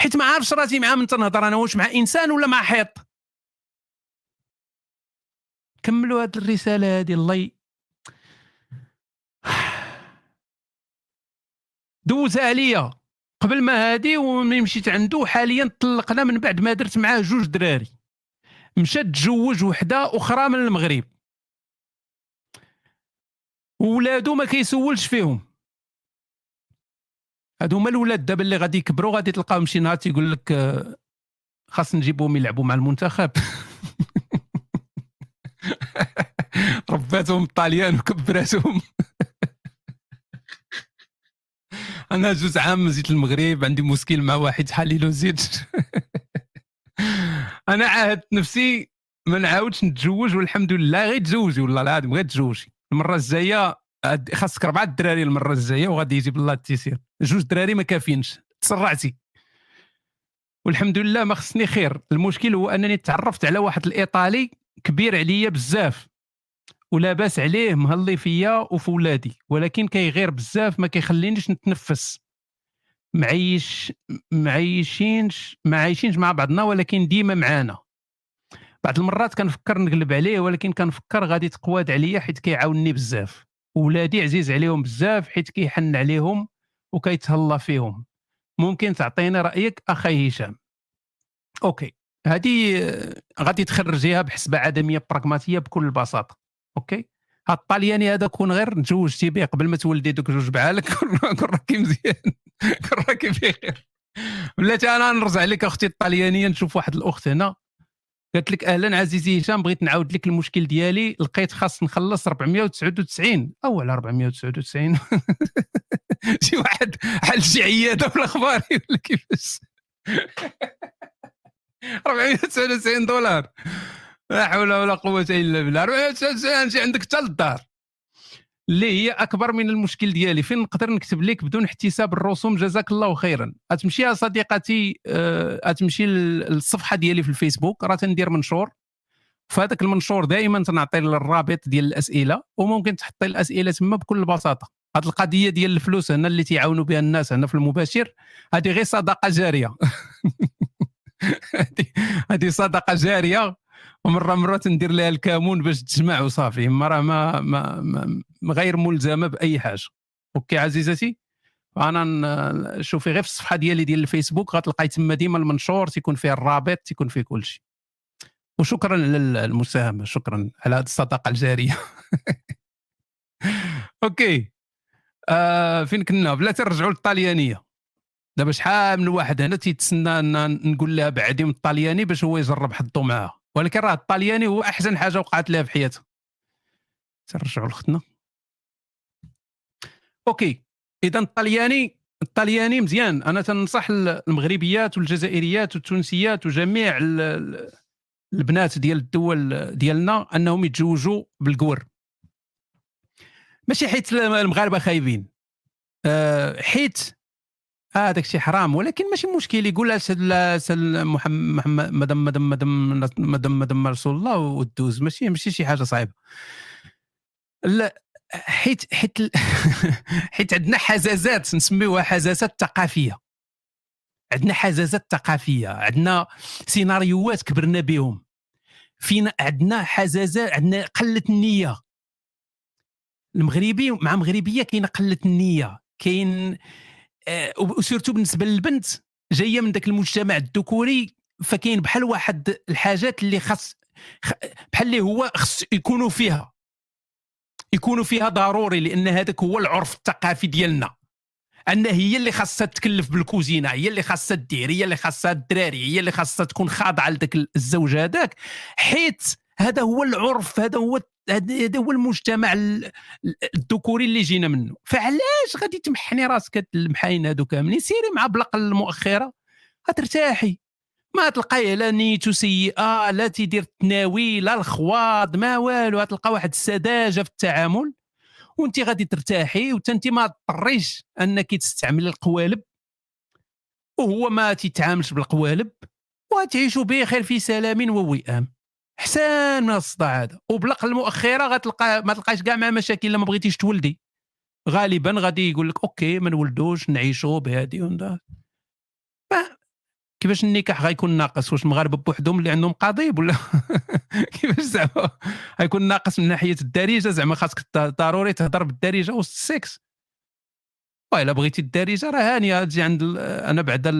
حيت ما عارفش راسي مع من تنهضر أنا واش مع إنسان ولا مع حيط. كملوا هذه الرسالة هذه الله ي... دوزها عليا قبل ما هادي وملي مشيت عنده حاليا طلقنا من بعد ما درت معاه جوج دراري. مشى تزوج وحدة أخرى من المغرب. وولادو ما كيسولش فيهم. هادو هما الولاد دابا اللي غادي يكبروا غادي تلقاهم شي نهار تيقول لك آه، خاص نجيبهم يلعبوا مع المنتخب. رباتهم الطاليان وكبراتهم. أنا جوز عام زيت المغرب عندي مشكل مع واحد حليلو زيد أنا عاهدت نفسي ما نعاودش نتزوج والحمد لله غير تزوجي والله العظيم غير تزوجي. المرة الجاية خاصك اربعه الدراري المرة الجاية وغادي يجيب الله التيسير. جوج دراري ما كافينش. تسرعتي. والحمد لله ما خصني خير. المشكل هو أنني تعرفت على واحد الإيطالي كبير عليا بزاف ولاباس عليه مهلي فيا وفي ولادي ولكن كيغير بزاف ما كيخلينيش نتنفس. معيش معيشينش ما عايشينش مع بعضنا ولكن ديما معانا. بعض المرات كنفكر نقلب عليه ولكن كنفكر غادي تقواد عليا حيت كيعاونني بزاف. ولادي عزيز عليهم بزاف حيت كيحن عليهم وكيتهلا فيهم. ممكن تعطيني رأيك أخي هشام؟ okay. هذه غادي تخرجيها بحسبة عدمية براغماتية بكل بساطة. okay. هاد الطالياني هذا كون غير تزوجتي به قبل ما تولدي دوك جوج بعالك كون راكي مزيان. كون راكي بخير بلاتي أنا نرجع لك أختي الطاليانيه نشوف واحد الأخت هنا. قالت لك أهلا عزيزي هشام بغيت نعاود لك المشكل ديالي لقيت خاص نخلص 499 أو على 499 شي واحد حل شي عياده في الأخبار ولا كيفاش. 499 دولار. لا حول ولا قوة إلا بالله. 499 شي عندك حتى للدار. اللي هي أكبر من المشكل ديالي. فين نقدر نكتب لك بدون احتساب الرسوم؟ جزاك الله خيرا. أتمشي يا صديقتي أتمشي للصفحة ديالي في الفيسبوك. راه تندير منشور. فهذاك المنشور دائما تنعطي الرابط ديال الأسئلة وممكن تحطي الأسئلة تما بكل بساطة. هذه القضية ديال الفلوس هنا اللي تيعاونوا بها الناس هنا في المباشر هذه غير صدقة جارية. هذه صدقة جارية ومرة مرة ندير لها الكامون باش تجمع وصافي. ما راه ما, ما, ما غير ملزمة بأي حاجة. أوكي عزيزتي؟ أنا شوفي غير في الصفحة ديالي ديال الفيسبوك غتلقاي تما ديما المنشور تيكون فيه الرابط تيكون فيه كل شيء. وشكرا للمساهمه شكرا على هذه الصدقه الجارية. okay. آه فين كنا؟ بلا ترجعوا للطاليانيه دابا شحال من واحد هنا تيتسنى نقول لها بعدي من الطالياني باش هو يجرب حظو معاها. ولكن راه الطالياني هو أحسن حاجة وقعت لها في حياتها ترجعوا لختنا. okay. إذا الطلياني الطلياني مزيان. أنا تنصح المغربيات والجزائريات والتونسيات وجميع البنات ديال الدول ديالنا أنهم يتزوجوا بالقور ماشي حيت المغاربة خايبين. أه حيت آه داك الشيء حرام. ولكن ماشي مشكل يقول لها محمد مدام مدام مدام مدام مدام رسول الله ودوز ماشي ماشي شي حاجة صعيبة. حيت حيت حيت عندنا حزازات نسميوها حزازات ثقافيه عندنا حزازات ثقافيه عندنا سيناريوهات كبرنا بهم. فينا عندنا حزازات عندنا قلة النية. المغربي مع مغربية كاين قلة النية. كاين آه وسيرتو بالنسبة للبنت جاية من ذاك المجتمع الذكوري فكاين بحال واحد الحاجات اللي خاص بحال اللي هو خص يكونوا فيها. يكونوا فيها ضروري لأن هذاك هو العرف الثقافي ديالنا. أن هي اللي خاصها تكلف بالكوزينة هي اللي خاصها دير هي اللي خاصها الدراري هي اللي خاصها تكون خاضعة لذاك الزوج هذاك. حيت هذا هو العرف هذا هو هذا هو المجتمع الذكوري اللي جينا منه. فعلاش غادي تمحني راسك المحاين هادو كاملين سيري مع بلق المؤخرة؟ غترتاحي. ما تلقاي لا نيته سيئة لا تيدير التناوي لا الخواض ما والو غتلقى واحد السذاجة في التعامل. وانت غادي ترتاحي وانت ما تضطريش انك تستعمل القوالب. وهو ما تيتعاملش بالقوالب وتعيشوا بخير في سلام ووئام. حسان من الصداع هذا. وبلق المؤخرة غتلقى ما تلقاش كاع مع مشاكل لما بغيتيش تولدي. غالبا غادي يقول لك okay ما نولدوش نعيشوا وندا. كيفاش النكاح غيكون ناقص؟ واش المغاربة بوحدهم اللي عندهم قضيب ولا كيفاش زعما غيكون ناقص من ناحية الدارجة؟ زعما خاصك ضروري تهضر بالدارجة وسط السكس إلا بغيتي الدارجة راه هانيه تجي عند أنا بعدا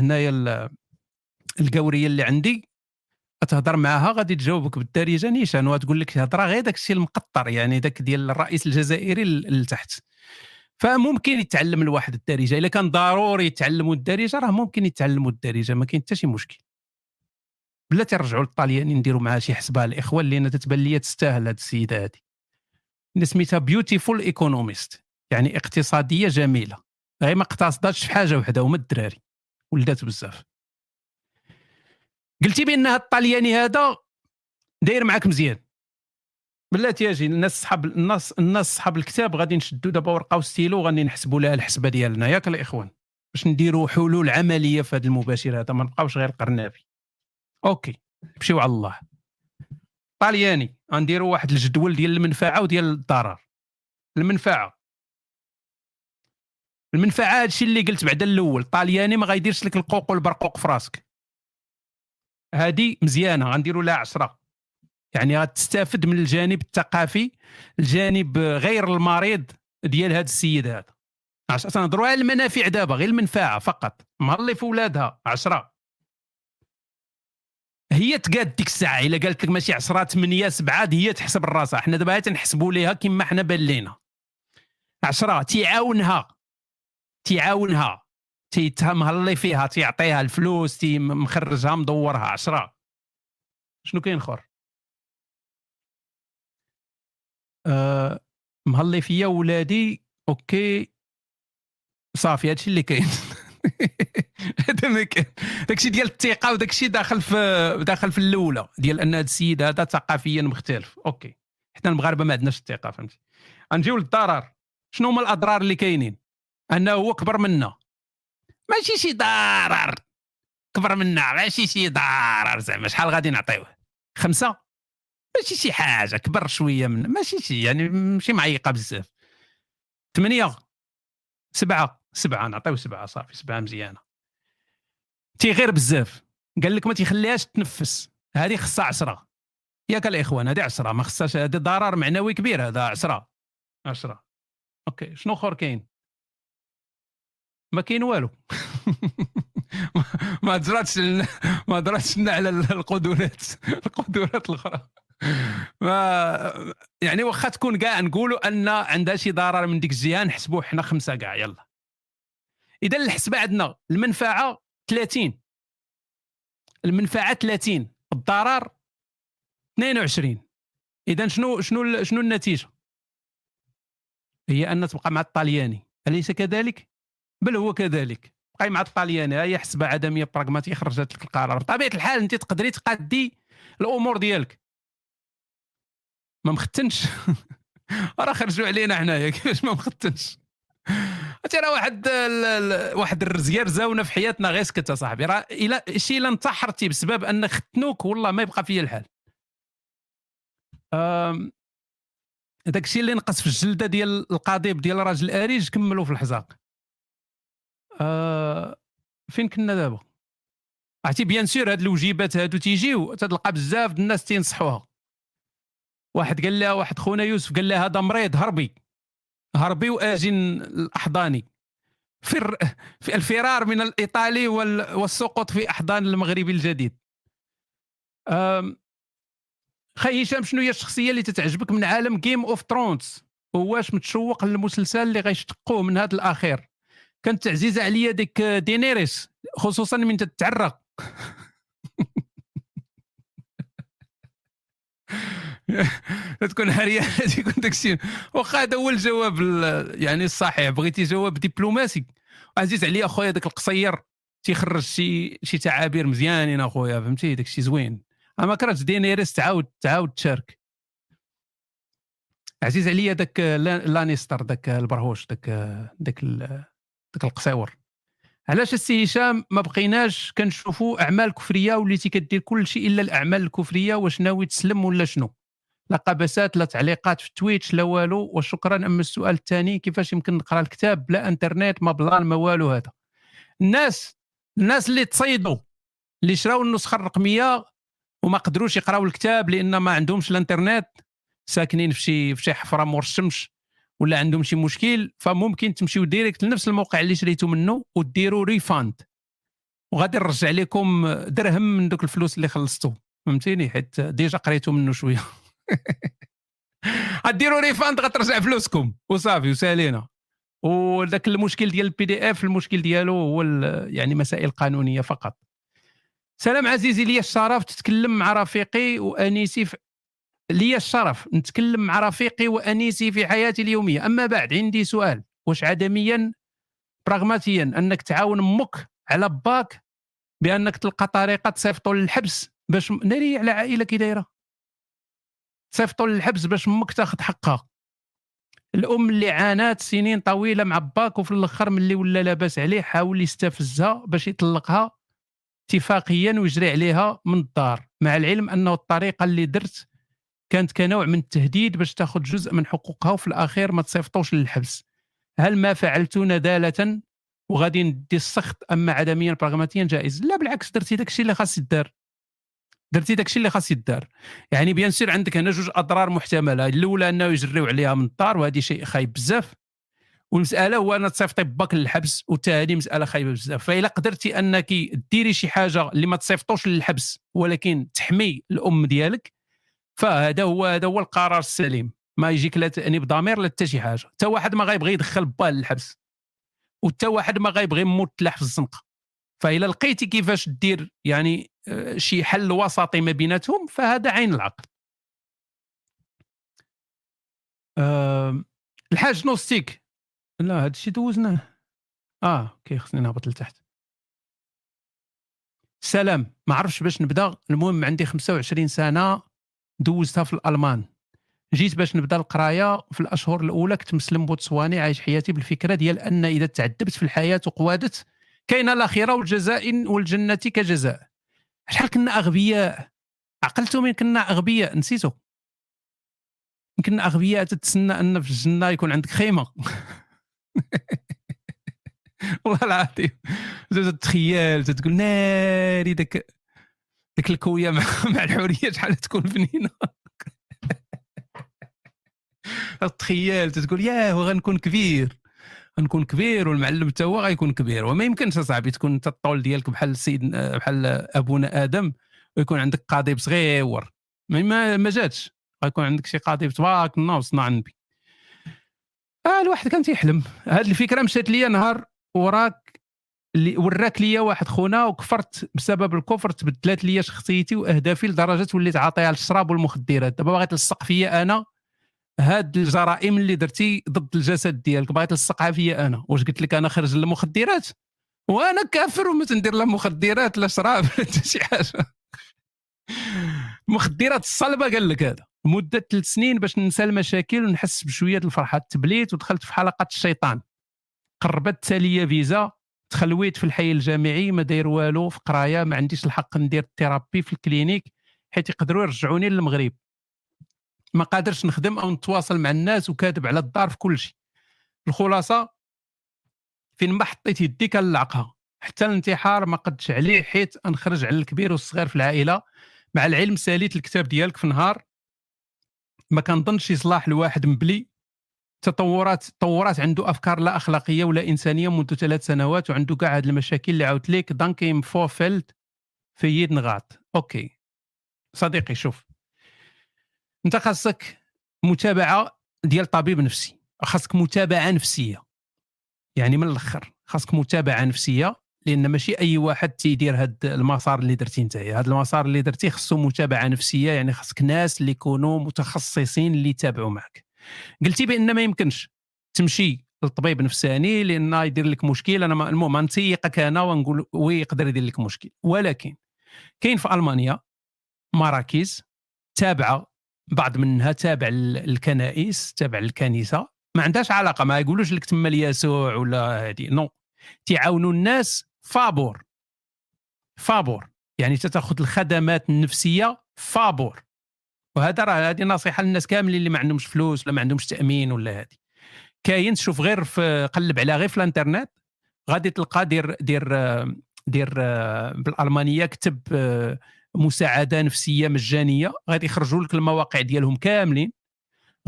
هنايا القورية اللي عندي تهضر معاها غادي تجاوبك بالدارجة نيشان وتقول لك هضرة غير داك الشيء المقطر يعني داك ديال الرئيس الجزائري لتحت فممكن يتعلم الواحد الدارجة. إلا كان ضروري يتعلموا الدارجة راه ممكن يتعلموا الدارجة ما كاين حتى شي مشكل. بلا ترجعوا للطالياني نديروا معها شي حسبة الاخوان لأن تتبان لي تستاهل هذه السيدة هذه سميتها beautiful economist يعني اقتصادية جميلة. غير ما اقتصدتش في حاجة وحدة هما الدراري. ولدات بزاف. قلتي بأن الطالياني هذا داير معاك مزيان. بلاتي أجي الناس صحاب الناس الناس صحاب الكتاب غادي نشدوا دابا ورقه وستيلو غادي نحسبوا لها الحسبة ديالنا. ياك الإخوان باش نديروا حلول عملية في هذا المباشر هذا ما نبقاوش غير قرنابي okay نمشيو على الله. طالياني غنديروا واحد الجدول ديال المنفعة وديال الضرر. المنفعة. المنفعة هادشي اللي قلت بعدا الأول طالياني ما غايديرش لك القوق والبرقوق في راسك. هذه مزيانة غنديروا لها 10 يعني غتستافد من الجانب الثقافي الجانب غير المريض ديال هذا السيد هذا. عشان تنهضروا على المنافع دابا غير المنفعة فقط. مهلي في ولادها 10 هي تقاد ديك الساعة إلا قالت لك ماشي 10 8 7 هي تحسب راسها حنا دابا تنحسبوا ليها كما حنا بان لينا. 10 تيعاونها. تيعاونها. تيتهمها فيها تيعطيها الفلوس تي مخرجها مدورها. 10 شنو كاين آخر؟ آه مهلي فيا ولادي. أوكي. صافي هادشي اللي كاين. هذا ما كاين. داكشي ديال الثقة وداكشي داخل في داخل في الأولى ديال أن هذا السيد هذا ثقافيا مختلف. أوكي. حنا المغاربة ما عندناش الثقة فهمتي؟ غنجيو للضرر. شنو هما الأضرار اللي كاينين؟ أنه هو كبر منا. ماشي شي ضرر. كبر منا ماشي شي ضرر. زعما شحال غادي نعطيوه؟ خمسة. ماشي شي حاجة كبر شوية من ماشي شي يعني ماشي معيقة بزاف. ثمانيه سبعة سبعة نعطيو سبعة صافي سبعة مزيانة. تيغير بزاف. قال لك ما تيخليهاش تنفس. هذه خصها عشرة. ياك الإخوان هذه عشرة. ما خصهاش هذا ضرر معنوي كبير هذا عشرة. عشرة. أوكي شنو آخر كاين؟ ما كاين والو. ما دراتش ما دراتش على القدرات القدرات الأخرى. ما يعني واخا تكون كاع نقولوا أن عندها شي ضرر من ديك الجهه نحسبوه حنا خمسة كاع يلا. إذا الحسبه عندنا المنفعة 30 المنفعة 30 الضرر 22 إذا شنو شنو شنو النتيجة؟ هي أن تبقى مع الطلياني. أليس كذلك؟ بل هو كذلك. بقاي مع الطلياني هي حسبه عدمية براغماتيه خرجت لك القرار. بطبيعة الحال أنت تقدري تقادي الأمور ديالك. ما مختنش. راه خرجوا علينا حنايا كيفاش ما مختنش؟ انت راه واحد واحد الرزيه رزاونا في حياتنا غير سكت صاحبي. راه إلا شي الا انتحرتي بسبب أن ختنوك والله ما يبقى فيا الحال. هذاك الشيء اللي نقص في الجلدة ديال القضيب ديال راجل الاريج كملوا في الحزاق. أه فين كنا دابا؟ عرفتي بيان سور هاد الوجيبات هادو تيجيو تلقى بزاف الناس تينصحوها. واحد قال لها واحد خونا يوسف قال لها هذا مريض هربي. هربي وآجن الأحضاني. فر في الفرار من الإيطالي والسقوط في أحضان المغربي الجديد. خي هشام شنو هي الشخصية اللي تتعجبك من عالم Game of Thrones واش متشوق للمسلسل اللي غيشتقوه من هذا الاخير كانت عزيزه عليا ديك دينيريس خصوصا من تتعرق. تكون تكون داكشي. واخا هذا هو الجواب يعني الصحيح. بغيتي جواب دبلوماسي. عزيز عليا اخويا داك القصير. تيخرج شي شي تعابير مزيانين اخويا فهمتي؟ داكشي زوين. أما كرهت دينيريس تعاود تعاود تشارك. عزيز عليا داك لانيستر داك البرهوش داك داك داك القصيور. علاش السي هشام ما بقيناش كنشوفوا أعمال كفرية وليتي كدير كل شيء إلا الأعمال الكفرية؟ واش ناوي تسلم ولا شنو؟ لا قبسات لا تعليقات في تويتش لا والو وشكرا. أما السؤال الثاني كيفاش يمكن نقرأ الكتاب؟ بلا إنترنت ما plan ما والو هذا. الناس الناس اللي تصيدوا اللي شراو النسخة الرقمية وما قدروش يقراو الكتاب لأن ما عندهمش الإنترنت ساكنين في شي في شي حفرة مور الشمس ولا عندهم شي مشكل فممكن تمشيو direct لنفس الموقع اللي شريتو منه وديروا refund وغادي نرجع لكم درهم من دوك الفلوس اللي خلصتو. فهمتيني؟ حيت déjà قريتو منه شوية. غديروا refund غترجع فلوسكم. وصافي وسالينا. وذاك المشكل ديال ال PDF المشكل ديالو هو يعني مسائل قانونية فقط. سلام عزيزي لي الشرف تتكلم مع رفيقي وأنيسي في لي الشرف نتكلم مع رفيقي وأنيسي في حياتي اليومية. أما بعد عندي سؤال. واش عدميا براغماتيا أنك تعاون أمك على باك بأنك تلقى طريقة تصيفطو للحبس باش ناري على عائله كي دايرة؟ تصيفطو للحبس باش أمك تاخذ حقها. الأم اللي عانات سنين طويلة مع باك وفي الأخر ملي ولا لاباس عليه حاول يستفزها باش يطلقها اتفاقيا ويجري عليها من الدار مع العلم أنه الطريقة اللي درت كانت كنوع من التهديد باش تاخذ جزء من حقوقها وفي الأخير ما تصيفطوش للحبس. هل ما فعلت ندالة وغادي ندي السخط اما عدميا براغماتيا؟ جائز. لا بالعكس درتي داك الشيء اللي خاص يدار. درتي داك الشيء اللي خاص يدار. يعني bien sûr عندك هنا جوج أضرار محتملة. الأولى أنه يجريو عليها من الدار وهذه شيء خايب بزاف. والمسألة هو ان تصيفطي باك للحبس وثاني مسألة خايبة بزاف. فإلا قدرتي أنك ديري شي حاجة اللي ما تصيفطوش للحبس ولكن تحمي الأم ديالك فهذا هو هذا هو القرار السليم. ما يجيك لا تأنيب ضمير لا حتى شي حاجة. حتى واحد ما غيبغي يدخل باه للحبس وحتى واحد ما غيبغي يموت تلاح في الزنقة. فإلا لقيتي كيفاش دير يعني شي حل وسطي ما بيناتهم فهذا عين العقل الحاج نوستيك. لا هذا الشيء دوزناه. آه أوكي خصني نهبط لتحت. سلام ما عرفش باش نبدأ. المهم عندي 25 سنة دوزتها في الألمان. جيت باش نبدأ القراية في الأشهر الأولى كنت مسلم بوتسواني عايش حياتي بالفكرة ديال أن إذا تعذبت في الحياة وقوادت كاين الاخره والجزاء والجنة كجزاء. شحال كنا أغبياء؟ عقلتوا من كنا أغبياء نسيتو كنا أغبياء تتسنى أن في الجنة يكون عندك خيمة. والله العظيم. تتخيل تقول ناري داك ديك الكوية مع, مع الحورية شحال تكون بنينه تخيل تقول ياه غنكون كبير. غنكون كبير والمعلم حتى هو غيكون كبير. وما يمكنش أصاحبي تكون أنت الطول ديالك بحال السيد بحال أبونا آدم ويكون عندك قضيب صغير ما ما جاتش. غيكون عندك شي قضيه تبارك الله وصنع النبي آه الواحد كان تيحلم. هذه الفكرة مشات ليا نهار وراك اللي وراك ليا واحد خونا وكفرت بسبب الكفر تبدلات ليا شخصيتي وأهدافي لدرجة وليت عاطيها للشراب والمخدرات. دابا باغي تلصق فيا أنا هاد الجرائم اللي درتي ضد الجسد ديالك؟ باغي تلصقها فيا أنا. واش قلت لك أنا خرج للمخدرات؟ وأنا كافر وما تندير لا مخدرات لا شراب لا شي حاجة. المخدرات الصلبة قال لك هذا. مدة ثلاث سنين باش ننسى المشاكل ونحس بشوية الفرحة. تبليت ودخلت في حلقة الشيطان. قربت ليا فيزا. تخلويت في الحي الجامعي. ما داير والو في قراية. ما عنديش الحق ندير ال Therapie في ال Klinik. حيت يقدروا يرجعوني للمغرب. ما قادرش نخدم أو نتواصل مع الناس وكاتب على الدار في كل شيء. الخلاصة فين ما حطيت يدي كنلعقها. حتى الانتحار ما قدش عليه حيت نخرج على الكبير والصغير في العائلة. مع العلم ساليت الكتاب ديالك في نهار. ما كنظنش يصلح لواحد مبلي تطورات تطورات عنده أفكار لا أخلاقية ولا إنسانية منذ ثلاث سنوات وعنده كاع هاد المشاكل اللي عاودت لك دانكيم فوفلت في يد نغاط. okay. صديقي شوف. انت خاصك متابعة ديال طبيب نفسي خاصك متابعة نفسية. يعني من الأخر خاصك متابعة نفسية لأن ماشي أي واحد تيدير هاد المسار اللي درتي انت هاد المسار اللي درتي خصو متابعة نفسية يعني خاصك ناس اللي يكونوا متخصصين اللي يتابعوا معك قلتي بأن ما يمكنش تمشي للطبيب نفساني لأن يدير لك مشكل أنا المهم نتيقك أنا ونقول ويقدر يدير لك مشكل. ولكن كاين في ألمانيا مراكز تابعة بعض منها تابع الكنائس تابع الكنيسه ما عندهاش علاقة ما يقولوش لك تما ليسوع ولا هذه non تيعاونوا الناس فابور. فابور. يعني تاخذ الخدمات النفسية فابور. وهذا راه هذه نصيحة للناس كاملين اللي ما عندهمش فلوس ولا ما عندهمش تأمين ولا هذه كاين تشوف غير في قلب عليها غير في الإنترنت غادي تلقى دير دير دير بالألمانية كتب مساعدة نفسية مجانية. غادي يخرجوا لك المواقع ديالهم كاملين.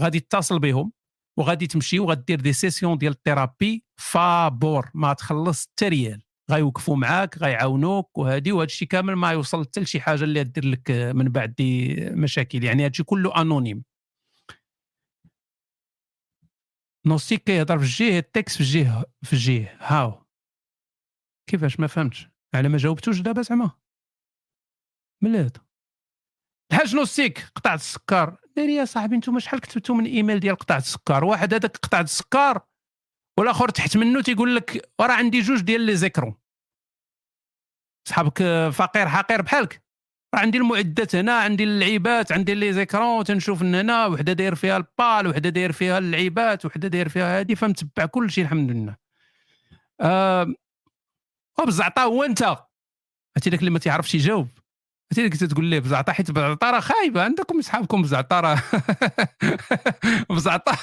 غادي تتصل بهم وغادي تمشي وغدير des sessions ديال ال thérapie فابور ما تخلص حتى ريال. غيوقفوا معاك غيعاونوك وهذه وهذا الشيء كامل ما يوصل حتى لشي حاجة اللي دير لك من بعد دي مشاكل. يعني هذا الشيء كله anonyme. نوستيك كيهضر في الجهة التكست في الجهة في الجهة. هاو. كيفاش؟ ما فهمتش. على ما جاوبتوش دابا زعما. من الحاج نوستيك قطعه السكر. ديري يا صاحبي أنتم شحال كتبتوا من إيميل ديال قطعه السكر؟ واحد هذاك قطعه السكر والآخر تحت منه تيقول لك راه عندي جوج ديال لي زيكرون. صحابك فقير حقير بحالك. راه عندي المعدات هنا عندي اللعيبات عندي لي زيكرون تنشوف من هنا وحده داير فيها البال وحده داير فيها اللعيبات وحده داير فيها هذه فمتبع كل شيء الحمد لله. آه بزعطا هو أنت؟ هاتي داك اللي ما تيعرفش يجاوب. كنت تقول ليه بزعطا حيت بزعطا راه خايبة عندكم أصحابكم بزعطا راه بزعطا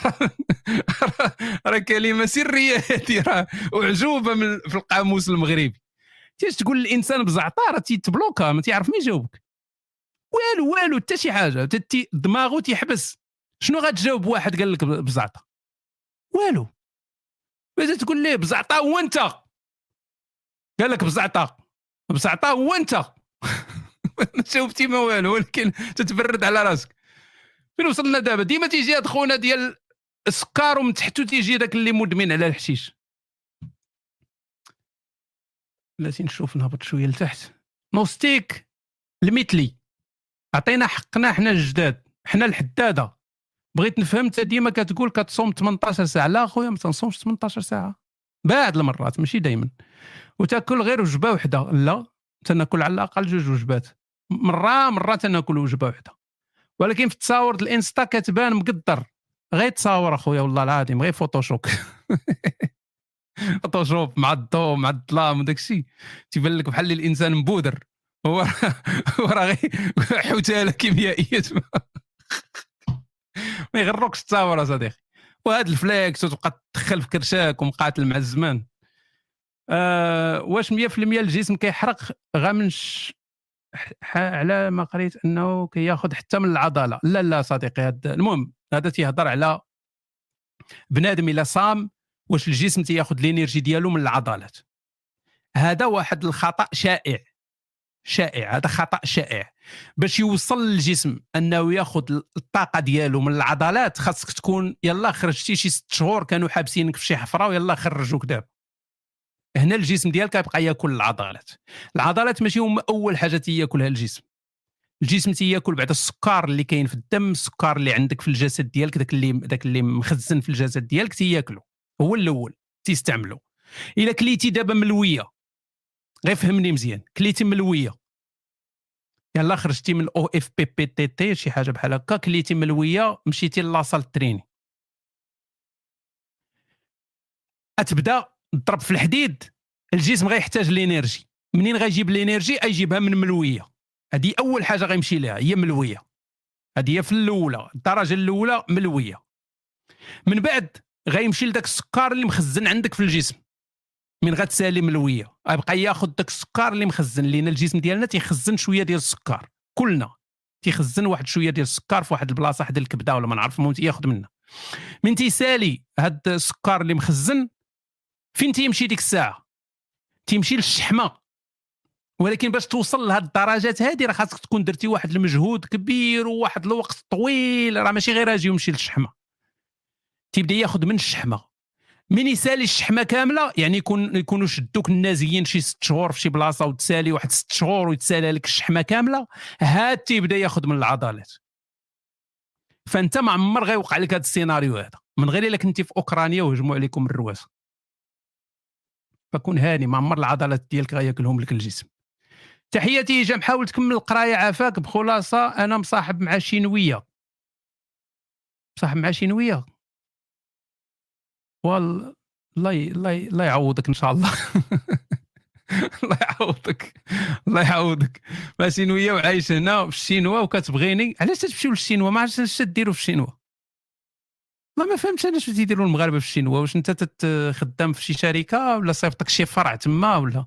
راه كلمه سريه هذه راه أعجوبة من في القاموس المغربي. تيجي تقول الإنسان بزعطا راه تيتبلوكا ما تيعرف ما يجاوبك. والو والو حتى شي حاجة. دماغه تيحبس. شنو غتجاوب واحد قال لك بزعطا والو. بدات تقول ليه بزعطا هو انت قال لك بزعطا بزعطا هو انت ما جاوبتي ما والو ولكن تتبرد على راسك. فين وصلنا دابا؟ ديما تيجي هاد خونا ديال السكر ومن تحتو تيجي داك اللي مدمن على الحشيش. بلاتي نشوف نهبط شوية لتحت. نوستيك المثلي. عطينا حقنا حنا الجداد حنا الحدادة. بغيت نفهم انت ديما كتقول كتصوم 18 ساعة. لا خويا ما تنصومش 18 ساعة. بعض المرات ماشي دائما وتاكل غير وجبة وحدة. لا تناكل على الأقل جوج وجبات. مره مره تناكل وجبة وحدة. ولكن في التصاور ال Insta كتبان مقدر. غير تصاور أخويا والله العظيم غير Photoshop. Photoshop مع الضوء مع الظلام وداك الشيء. تيبان لك بحال الإنسان مبودر. هو راه غير حثالة كيميائية. ما يغركش تصاور صديقي وهاد الفلاكس وتبقى تدخل في كرشاك ومقاتل مع الزمان. آه واش 100% الجسم كيحرق؟ غامنش على ما قريت أنه كياخذ حتى من العضلة. لا لا صديقي هذا المهم هذا تيهضر على بنادم إلا صام واش الجسم تياخذ ال energy ديالو من العضلات. هذا واحد الخطأ شائع. شائع هذا خطأ شائع. باش يوصل للجسم أنه ياخذ الطاقة ديالو من العضلات خاصك تكون يلا خرجتي شي ست شهور كانوا حابسينك في شي حفرة ويلا خرجوك دابا. هنا الجسم ديالك يبقى ياكل العضلات. العضلات ماشي هما أول حاجة تياكلها الجسم. الجسم تياكل بعد السكر اللي كاين في الدم السكر اللي عندك في الجسد ديالك داك اللي داك اللي مخزن في الجسد ديالك تياكلو. هو الأول تيستعملو. إلا كليتي دابا ملوية غير فهمني مزيان. كليتي ملوية. يلا خرجتي من أو اف بي بي تي تي شي حاجة بحال هكا. كليتي ملوية مشيتي la salle تريني أتبدأ تضرب في الحديد الجسم غيحتاج ال energy منين غيجيب الانرجي غيجيبها من ملوية. هذه أول حاجة غيمشي لها هي ملوية. هذه هي في الأولى الدرجة الأولى ملوية. من بعد غيمشي لذاك السكر اللي مخزن عندك في الجسم. من غتسالي ملوية. غيبقى ياخذ داك السكر اللي مخزن لينا الجسم ديالنا تيخزن شوية ديال السكر. كلنا. تيخزن واحد شوية ديال السكر في واحد البلاصة حدا الكبدة ولا ما نعرف المهم ياخذ منها من تيسالي هاد السكر اللي مخزن فين تيمشي ديك الساعة؟ تيمشي للشحمة. ولكن باش توصل لهاد الدرجات هذه راه خاصك تكون درتي واحد المجهود كبير وواحد الوقت طويل راه ماشي غير أجي ويمشي للشحمة. تيبدأ ياخذ من الشحمة. من يسالي الشحمة كاملة يعني يكون يكونوا شدوك النازيين شي ست شهور في شي بلاصة وتسالي واحد ست شهور ويتسالى لك الشحمة كاملة هاد تيبدأ ياخذ من العضلات. فأنت ما عمر غيوقع لك هذا السيناريو هذا من غير إلا كنتي في أوكرانيا وهجموا عليكم الرواسه فكون هاني ما عمر العضلات ديالك غياكلهم لك الجسم. تحياتي جا حاول تكمل القراية عافاك بخلاصة أنا مصاحب مع شينوية. مصاحب مع شينوية؟ والله الله الله الله يعوضك إن شاء الله. الله يعوضك الله يعوضك. ما شينوية وعايش هنا في الشينوا وكتبغيني. علاش تمشيو للشينوا؟ ما عرفتش اش ديروا في الشينوا. والله ما فهمتش أنا اش تيديروا المغاربة في الشينوا واش انت خدام في شي شركة ولا صيفطك شي فرع تما ولا؟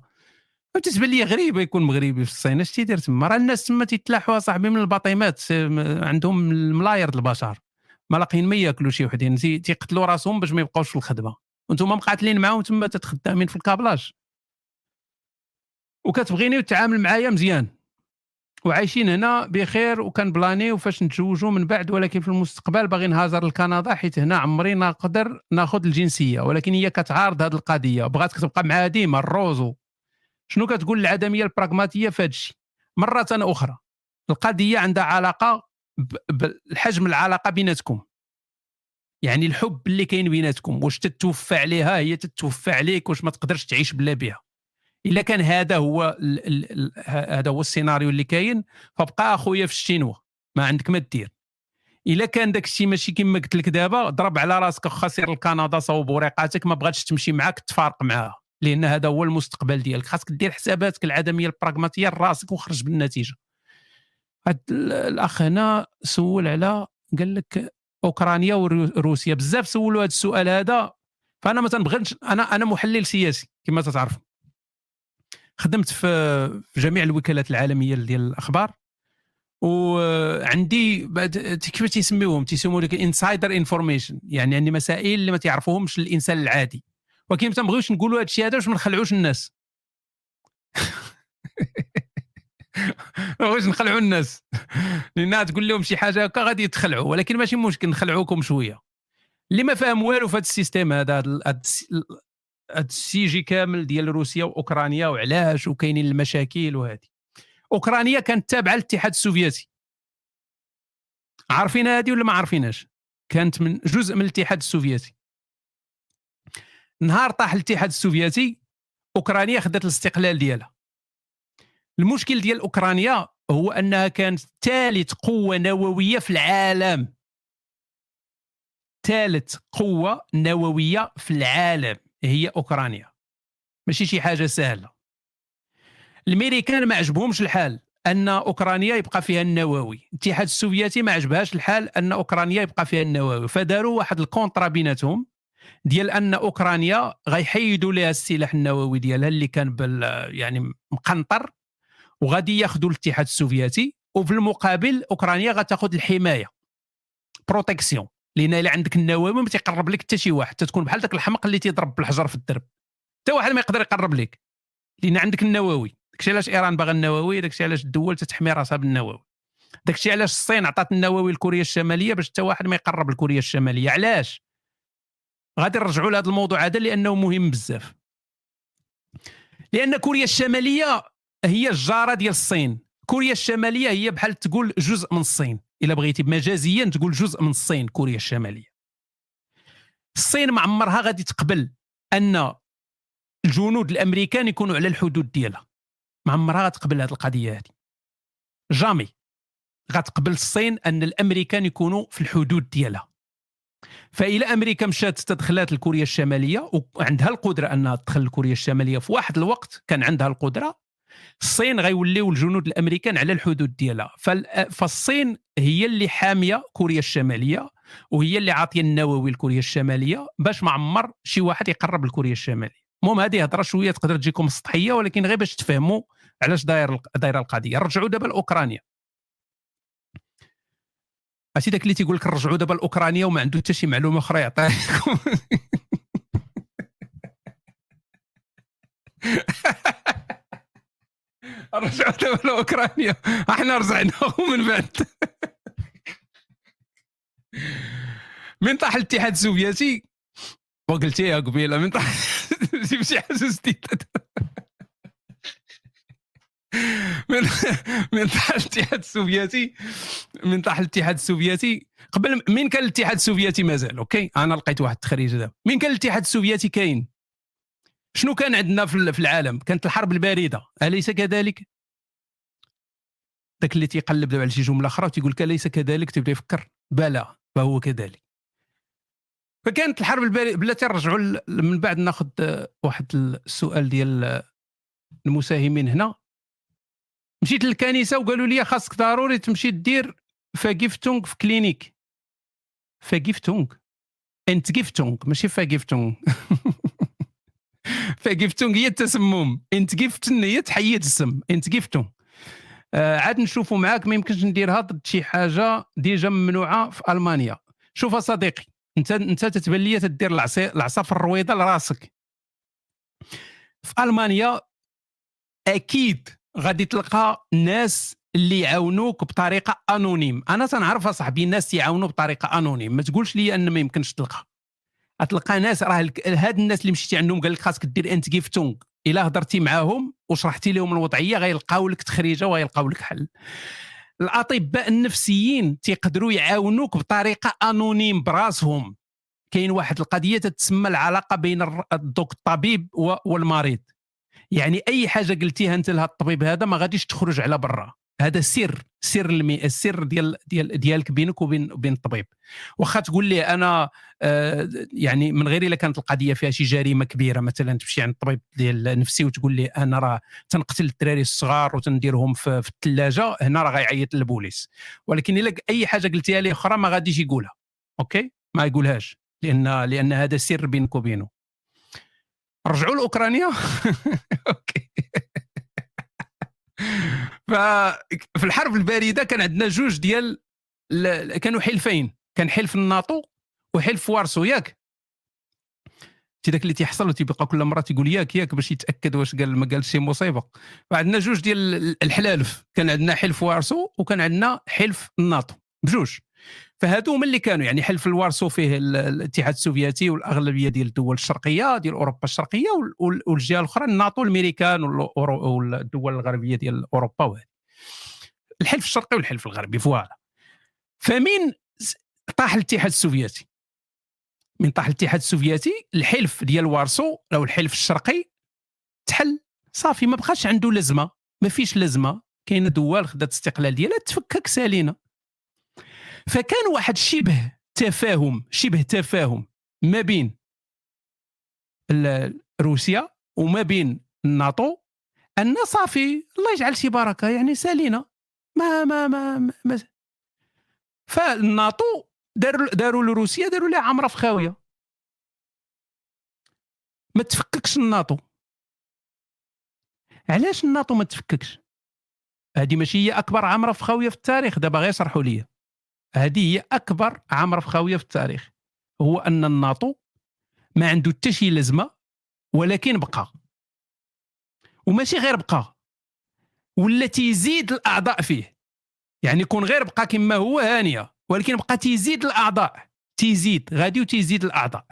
تتبان لي غريبة يكون مغربي في الصين. اش تيدير تما؟ راه الناس تما تيتلاحوا صاحبي من الباطيمات عندهم الملاير البشر. ما لاقيين ما ياكلوا شي وحدين. تيقتلوا راسهم باش ما يبقاوش في الخدمة. وأنتم مقاتلين معاهم تما تتخدامين في ال câblage. وكتبغيني وتعامل معايا مزيان. وعايشين هنا بخير وكنبلانيو فاش نتزوجوا من بعد ولكن في المستقبل باغي نهاجر لكندا حيت هنا عمري نقدر ناخذ الجنسية ولكن هي كتعارض هذه القضية بغاتك تبقى معها ديما الروزو شنو كتقول العدمية البراغماتيه في هذا مرة أخرى القضية عندها علاقة بالحجم العلاقة بيناتكم. يعني الحب اللي كاين بيناتكم واش تتوفى عليها هي تتوفى عليك واش ما تقدرش تعيش بلا بها. إلا كان هذا هو هذا هو السيناريو اللي كاين فبقى أخويا في الشينوا ما عندك ما دير. إلا كان داك الشيء ماشي كما قلت لك دابا ضرب على راسك خسر لكندا صوب وريقاتك ما بغاتش تمشي معاك تفارق معاها. لأن هذا هو المستقبل ديالك. خاصك دير حساباتك العدمية البراغماتية لراسك وخرج بالنتيجة. هاد الأخ هنا سول على قال لك أوكرانيا وروسيا. بزاف سولوا هذا السؤال هذا فأنا ما تنبغيش أنا أنا محلل سياسي كما تتعرفوا خدمت في جميع الوكالات العالمية ديال الأخبار. وعندي كيف تيسميوهم؟ تيسموا لك insider information يعني عندي مسائل اللي ما تعرفوهمش الإنسان العادي. ولكن ما تنبغيوش نقولوا هذا الشيء هذا باش ما نخلعوش الناس. واش نخلعوا الناس. لأن تقول لهم شي حاجة هكا غادي يتخلعوا ولكن ماشي مشكل نخلعوكم شوية. اللي ما فاهم والو في هذا ال système هذا هذا ال sujet كامل ديال روسيا وأوكرانيا وعلاش وكاينين المشاكل وهذه أوكرانيا كانت تابعة للاتحاد السوفيتي. عارفين هذه ولا ما عارفينهاش؟ كانت من جزء من الاتحاد السوفيتي. نهار طاح الاتحاد السوفيتي أوكرانيا خدت الاستقلال ديالها. المشكل ديال أوكرانيا هو أنها كانت ثالث قوة نووية في العالم. ثالث قوة نووية في العالم. هي أوكرانيا. ماشي شي حاجة سهلة. الأمريكان ما عجبهمش الحال أن أوكرانيا يبقى فيها النووي. الاتحاد السوفيتي ما عجبهاش الحال أن أوكرانيا يبقى فيها النووي. فداروا واحد ال contrat بيناتهم ديال أن أوكرانيا غيحيدوا لها السلاح النووي ديالها اللي كان بال يعني مقنطر وغادي ياخذوا الاتحاد السوفيتي. وفي المقابل أوكرانيا غتاخذ الحماية. protection لأن إلا عندك النووي ما تيقرب لك حتى شي واحد تكون بحال ذاك الحمق اللي تيضرب بالحجر في الدرب. حتى واحد ما يقدر يقرب لك. لأن عندك النووي داكشي علاش إيران باغا النووي داكشي علاش الدول تتحمي راسها بالنووي داكشي علاش الصين عطات النووي لكوريا الشمالية باش حتى واحد ما يقرب لكوريا الشمالية. علاش؟ غادي نرجعوا لهذا الموضوع هذا لأنه مهم بزاف. لأن كوريا الشمالية هي الجارة ديال الصين. كوريا الشمالية هي بحال تقول جزء من الصين. إلا بغيتي مجازيا تقول جزء من الصين كوريا الشمالية. الصين ما عمرها غادي تقبل أن الجنود الأمريكان يكونوا على الحدود ديالها. ما عمرها غتقبل هذه القضية هذه. جامي غتقبل الصين أن الأمريكان يكونوا في الحدود ديالها. فإلى أمريكا مشات تدخلات لكوريا الشمالية وعندها القدرة أنها تدخل لكوريا الشمالية في واحد الوقت كان عندها القدرة الصين غيوليو الجنود الأمريكان على الحدود ديالها. فالصين هي اللي حامية كوريا الشمالية وهي اللي عاطية النووي لكوريا الشمالية باش ما عمر شي واحد يقرب لكوريا الشمالية. المهم هذه هضرة شوية تقدر تجيكم سطحية ولكن غير باش تفهموا علاش داير دايرة القضية. رجعوا دابا لأوكرانيا. عرفتي داك اللي تيقول لك رجعوا دابا لأوكرانيا وما عنده حتى شي معلومة أخرى يعطيها لكم. رجعوا دابا لاوكرانيا إحنا رجعناهم من بعد. من طاح الاتحاد السوفيتي. وقلتيها قبيلة من طاح جيب شي حاجة جديده من من طاح الاتحاد السوفيتي. من طاح الاتحاد السوفيتي. قبل من كان الاتحاد السوفيتي مازال okay؟ أنا لقيت واحد التخريج دابا من كان الاتحاد السوفيتي كاين؟ شنو كان عندنا في العالم؟ كانت الحرب البارده. أليس كذلك؟ ذاك اللي تيقلب دابا على شي جملة أخرى وتيقول لك أليس كذلك؟ تبدأ يفكر. بلى فهو كذلك. فكانت الحرب البارده بلاتي نرجعوا من بعد ناخذ واحد السؤال ديال المساهمين هنا. مشيت للكنيسة وقالوا لي خاصك ضروري تمشي دير Entgiftung في Klinik. Vergiftung Entgiftung ماشي Vergiftung Vergiftung هي التسمم entgiften هي تحيد السم Entgiftung آه عاد نشوفوا معاك ما يمكنش نديرها ضد شي حاجة déjà ممنوعة في ألمانيا. شوف صديقي انت انت تتبان لي تدير العصا في الرويضة لراسك. في ألمانيا أكيد غادي تلقى ناس اللي يعاونوك بطريقة anonym. أنا تنعرف اصاحبي الناس يعاونوا بطريقة anonym. ما تقولش لي أن ما يمكنش تلقى. تلقى ناس راه هاد الناس اللي مشيتي عندهم قال لك خاصك دير Entgiftung إلا هضرتي معاهم وشرحتي لهم الوضعية غيلقاو لك تخريجة وغيلقاو لك حل. الأطباء النفسيين تيقدروا يعاونوك بطريقة انونيم براسهم. كاين واحد القضية تتسمى العلاقة بين الطبيب والمريض. يعني أي حاجة قلتيها أنت لهذا الطبيب هذا ما غاديش تخرج على برا. هذا سر سر المي... السر ديال ديال ديالك بينك وبين بين الطبيب. واخا تقول لي أنا آه يعني من غير إلا كانت القضية فيها شي جريمة كبيرة مثلا تمشي عند الطبيب ديال النفسي وتقول لي أنا راه تنقتل الدراري الصغار وتنديرهم في, في الثلاجه هنا راه غيعيط للبوليس. ولكن إلا أي حاجة قلتيها لي أخرى ما غاديش يقولها. okay؟ ما يقولهاش. لأن لأن هذا سر بينك وبينه. رجعوا لاوكرانيا okay. ففي الحرب الباردة كان عندنا جوج ديال كانوا حلفين. كان حلف الناطو وحلف وارسو. ياك؟ تي داك اللي تيحصل وتيبقى كل مرة تيقول ياك ياك باش يتأكد واش قال ما قالش شي مصيبة. فعندنا جوج ديال الحلالف. كان عندنا حلف وارسو وكان عندنا حلف الناطو بجوج. فهادو هما اللي كانوا يعني حلف الوارسو فيه الاتحاد السوفيتي والأغلبية ديال الدول الشرقية ديال أوروبا الشرقية والجهة الأخرى الناتو الأمريكان والدول الغربية ديال أوروبا وهذه. الحلف الشرقي والحلف الغربي voilà. فمين طاح الاتحاد السوفيتي. من طاح الاتحاد السوفيتي الحلف ديال وارسو أو الحلف الشرقي تحل. صافي ما بقاش عنده لازمة ما فيش لازمة. كاينة دول خدات استقلال ديالها تفكك سالينا فكان واحد شبه تفاهم شبه تفاهم ما بين روسيا وما بين الناتو أن صافي الله يجعل شي بركة يعني سالينا ما ما ما, ما فالناتو داروا داروا لروسيا داروا لها عمرة في خاوية. ما تفككش الناتو. علاش الناتو ما تفككش؟ هذه ماشي هي أكبر عمرة في خاوية في التاريخ دابا غير شرحوا لي هذه هي أكبر عمره في خاويه في التاريخ. هو أن الناطو ما عنده حتى شي لازمة ولكن بقى. وماشي غير بقى. ولا تيزيد الأعضاء فيه. يعني يكون غير بقى كما هو هانية ولكن بقى تيزيد الأعضاء. تيزيد غادي وتيزيد الأعضاء.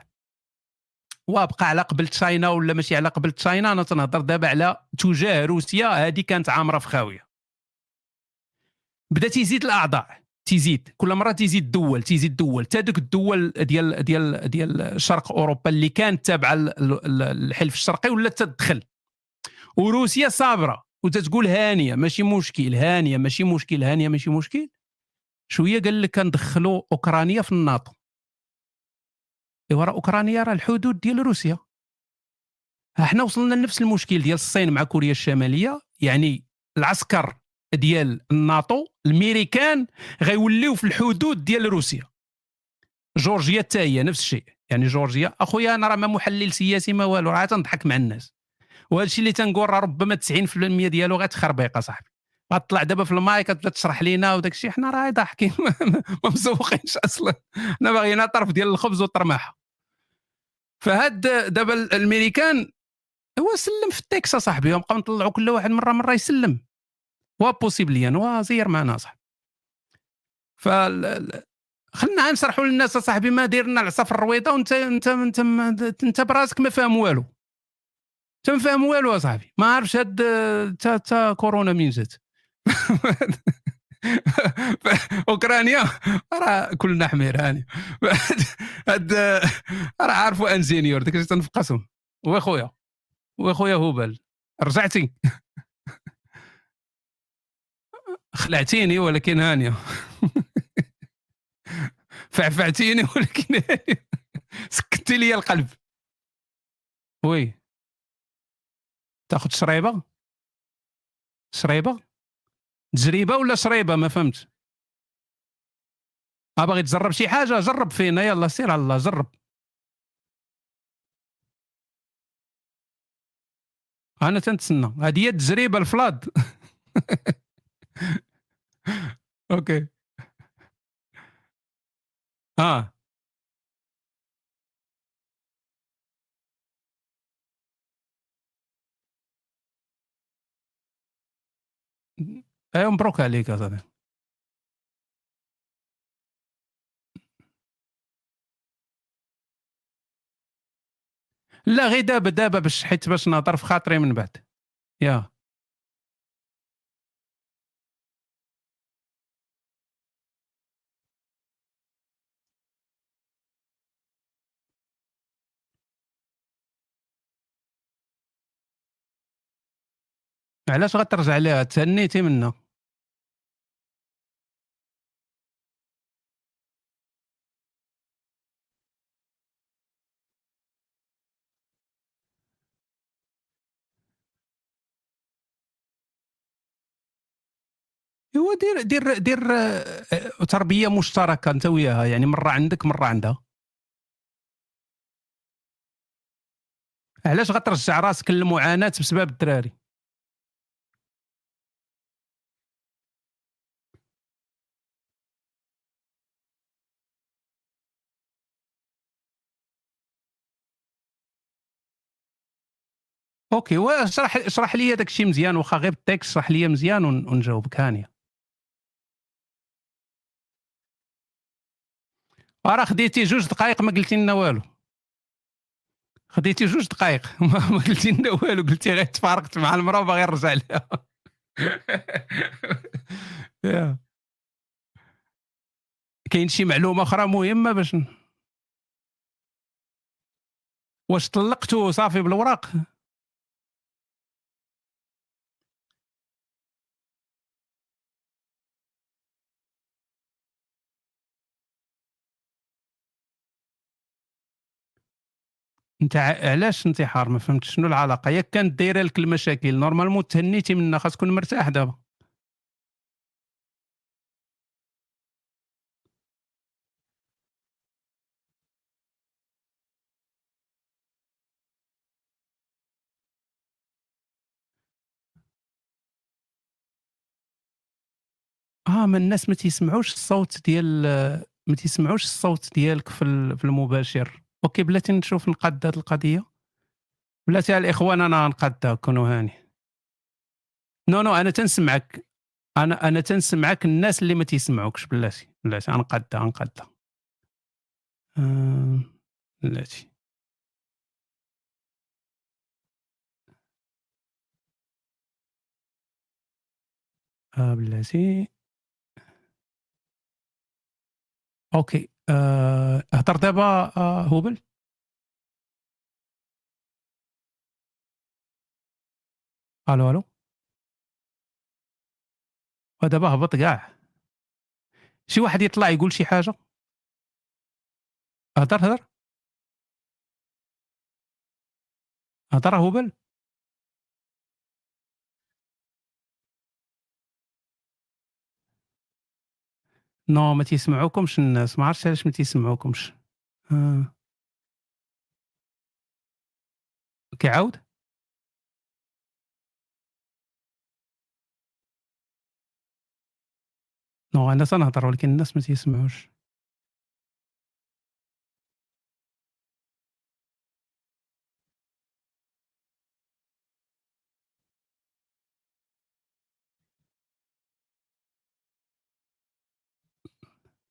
وبقى على قبل تشاينا ولا ماشي على قبل تشاينا؟ أنا تنهضر دابا على تجاه روسيا. هذه كانت عامره في خاويه بدا تيزيد الأعضاء. تيزيد. كل مرة تيزيد دول تيزيد دول. حتى دوك الدول ديال ديال ديال شرق أوروبا اللي كانت تابعة للحلف الشرقي ولا تدخل. وروسيا صابرة وتتقول هانية ماشي مشكل هانية ماشي مشكل هانية ماشي مشكل. شوية قال لك كندخلوا أوكرانيا في الناطو ايوا راه أوكرانيا راه الحدود ديال روسيا. إحنا وصلنا لنفس المشكل ديال الصين مع كوريا الشمالية. يعني العسكر ديال الناتو الميريكان غيوليو في الحدود ديال روسيا. جورجيا حتى هي نفس الشيء. يعني جورجيا أخويا أنا راه ما محلل سياسي ما والو راه تنضحك مع الناس. وهذا الشيء اللي تنقول راه ربما 90% ديالو غتخربيق اصاحبي غتطلع دابا في المايك تبدا تشرح لينا وداك الشيء. حنا راه ضاحكين ما مسوقينش أصلا. حنا باغيين طرف ديال الخبز والطرماحة. فهاد دابا الامريكان هو سلم في التكس صاحبي. وبقاو نطلعوا كل واحد مرة مرة يسلم. وبوسيبليا وزير معنا صاحبي. ف خلينا نشرحوا للناس صاحبي ما داير لنا العصا في الرويضة وانت انت انت انت, انت براسك ما فاهم والو. انت ما فاهم والو صاحبي. ما عارفش هاد تا تا كورونا من جات. أوكرانيا راه كلنا حمير هاني هاد راه عارفوا انجينيور اللي تنفقسهم واخويا واخويا هبل رجعتي. خلعتيني ولكن هانية. فعفعتيني ولكن سكتي لي القلب. وي. تاخذ شريبة؟ شريبة؟ تجربه ولا شريبة؟ ما فهمت. باغي تجرب شي حاجة؟ جرب فينا يلا سير على الله جرب. أنا تنتسنى. هذه هي التجربة الفلاد. أوكي آه أيوه مبروك عليك صديقي لا غير دابا دابا باش حيت باش نهضر في خاطري من بعد. يا. علاش غترجع ليها؟ تهنيتي منها. هو دير دير دير آه، تربية مشتركة انت وياها يعني مرة عندك مرة عندها. علاش غترجع راسك للمعاناة بسبب الدراري؟ okay واشرح اشرح لي داك الشيء مزيان واخا غير بال text اشرح لي مزيان ونجاوبك. هانيه راه خديتي جوج دقائق ما قلتي لنا والو. خديتي جوج دقائق ما قلتي لنا والو قلتي غير تفارقت مع المرأة وباغي نرجع لها. كاين شي معلومة أخرى مهمة باش واش طلقتو صافي بالوراق؟ انت علاش انتحار ما فهمتش. شنو العلاقة؟ ياك كانت دايرة لك المشاكل. نورمالمون تهنيتي منها خاص تكون مرتاح دابا. آه ما الناس ما تيسمعوش الصوت ديال ما تيسمعوش الصوت ديالك في المباشر. okay بلاتي نشوف نقاد هذه القضية. بلاتي الإخوان أنا نقادها كونوا هاني. non non أنا تنسمعك. أنا أنا تنسمعك الناس اللي ما تيسمعوكش بلاتي. بلاتي غنقادها غنقادها آه، بلاتي. بلاتي. أوكي. هضر دابا آه، هوبل؟ ألو ألو؟ ودابا هبط كاع شي واحد يطلع يقول شي حاجة؟ هضر هضر هضر هبل نو ما تيسمعوكمش الناس ما عرفتش علاش ما تيسمعوكمش. آه. كيعاود؟ نو أنا تنهضر ولكن الناس ما تيسمعوش.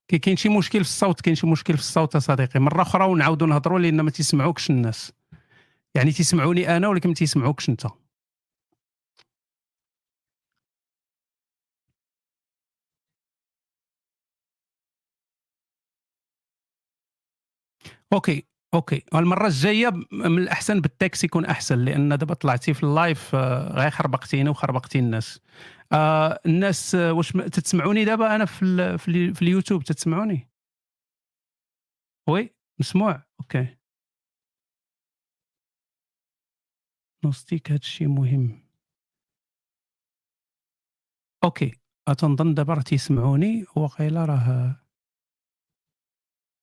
كاين شي مشكل في الصوت كاين شي مشكل في الصوت صديقي. مرة أخرى ونعاودوا نهضروا لأن ما تيسمعوكش الناس. يعني تيسمعوني أنا ولكن ما تيسمعوكش أنت. okay. okay. المره الجاية من الأحسن بالتاكس يكون أحسن لأن دابا طلعتي في ال live آه، غير خربقتيني وخربقتي الناس. آه الناس آه، واش تتسمعوني دابا أنا في ال في, ال في اليوتيوب تتسمعوني؟ وي مسموع. أوكي. نوستيك هذا الشيء مهم. أوكي. تنظن دابا راه تيسمعوني وقيلا راه.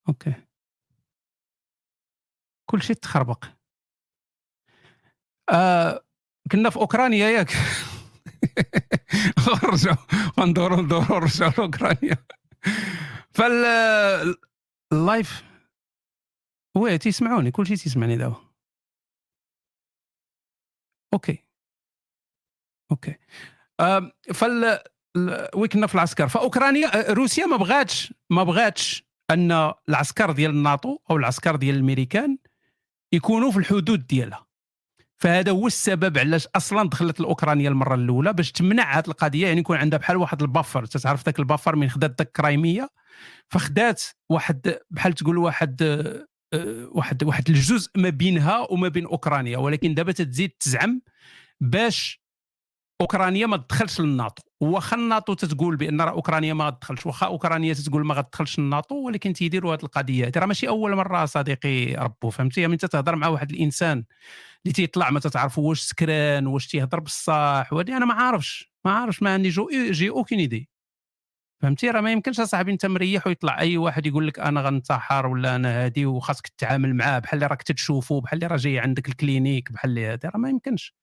أوكي. كل شيء تخربق. آه كنا في أوكرانيا ياك. رجعوا غندوروا ندوروا رجعوا لأوكرانيا. فال ال live oui تيسمعوني كل شيء تيسمعني دابا okay. okay. آه فال oui كنا في العسكر. فأوكرانيا آه، روسيا ما بغاتش ما بغاتش أن العسكر ديال الناتو أو العسكر ديال الأمريكان يكونوا في الحدود ديالها. فهذا هو السبب علاش أصلا دخلت الأوكرانيا المرة الأولى باش تمنع هذه القضية يعني يكون عندها بحال واحد البفر. تعرف ذاك البفر من خدات ذاك كرايمية؟ فخدات واحد بحال تقول واحد آه، واحد واحد الجزء ما بينها وما بين أوكرانيا. ولكن دابا تزيد تزعم باش أوكرانيا ما تدخلش للناتو. واخا الناتو تتقول بأن راه أوكرانيا ما غتدخلش واخا أوكرانيا تتقول ما غتدخلش الناتو ولكن تيديروا هذه القضية. هذه راه ماشي أول مرة صديقي ربو فهمتي؟ من تتهضر مع واحد الإنسان اللي تيطلع ما تتعرفوا واش سكران واش تيهضر بصح وهذه أنا ما عارفش ما عارفش ما عندي je j'ai aucune idée. فهمتي؟ راه ما يمكنش أصاحبي أنت مريح ويطلع أي واحد يقول لك أنا غنتحر ولا أنا هادي وخاصك تتعامل معاه بحال اللي راك تتشوفو بحال اللي راه جاي عندك ال Klinik بحال اللي هذا راه ما يمكنش.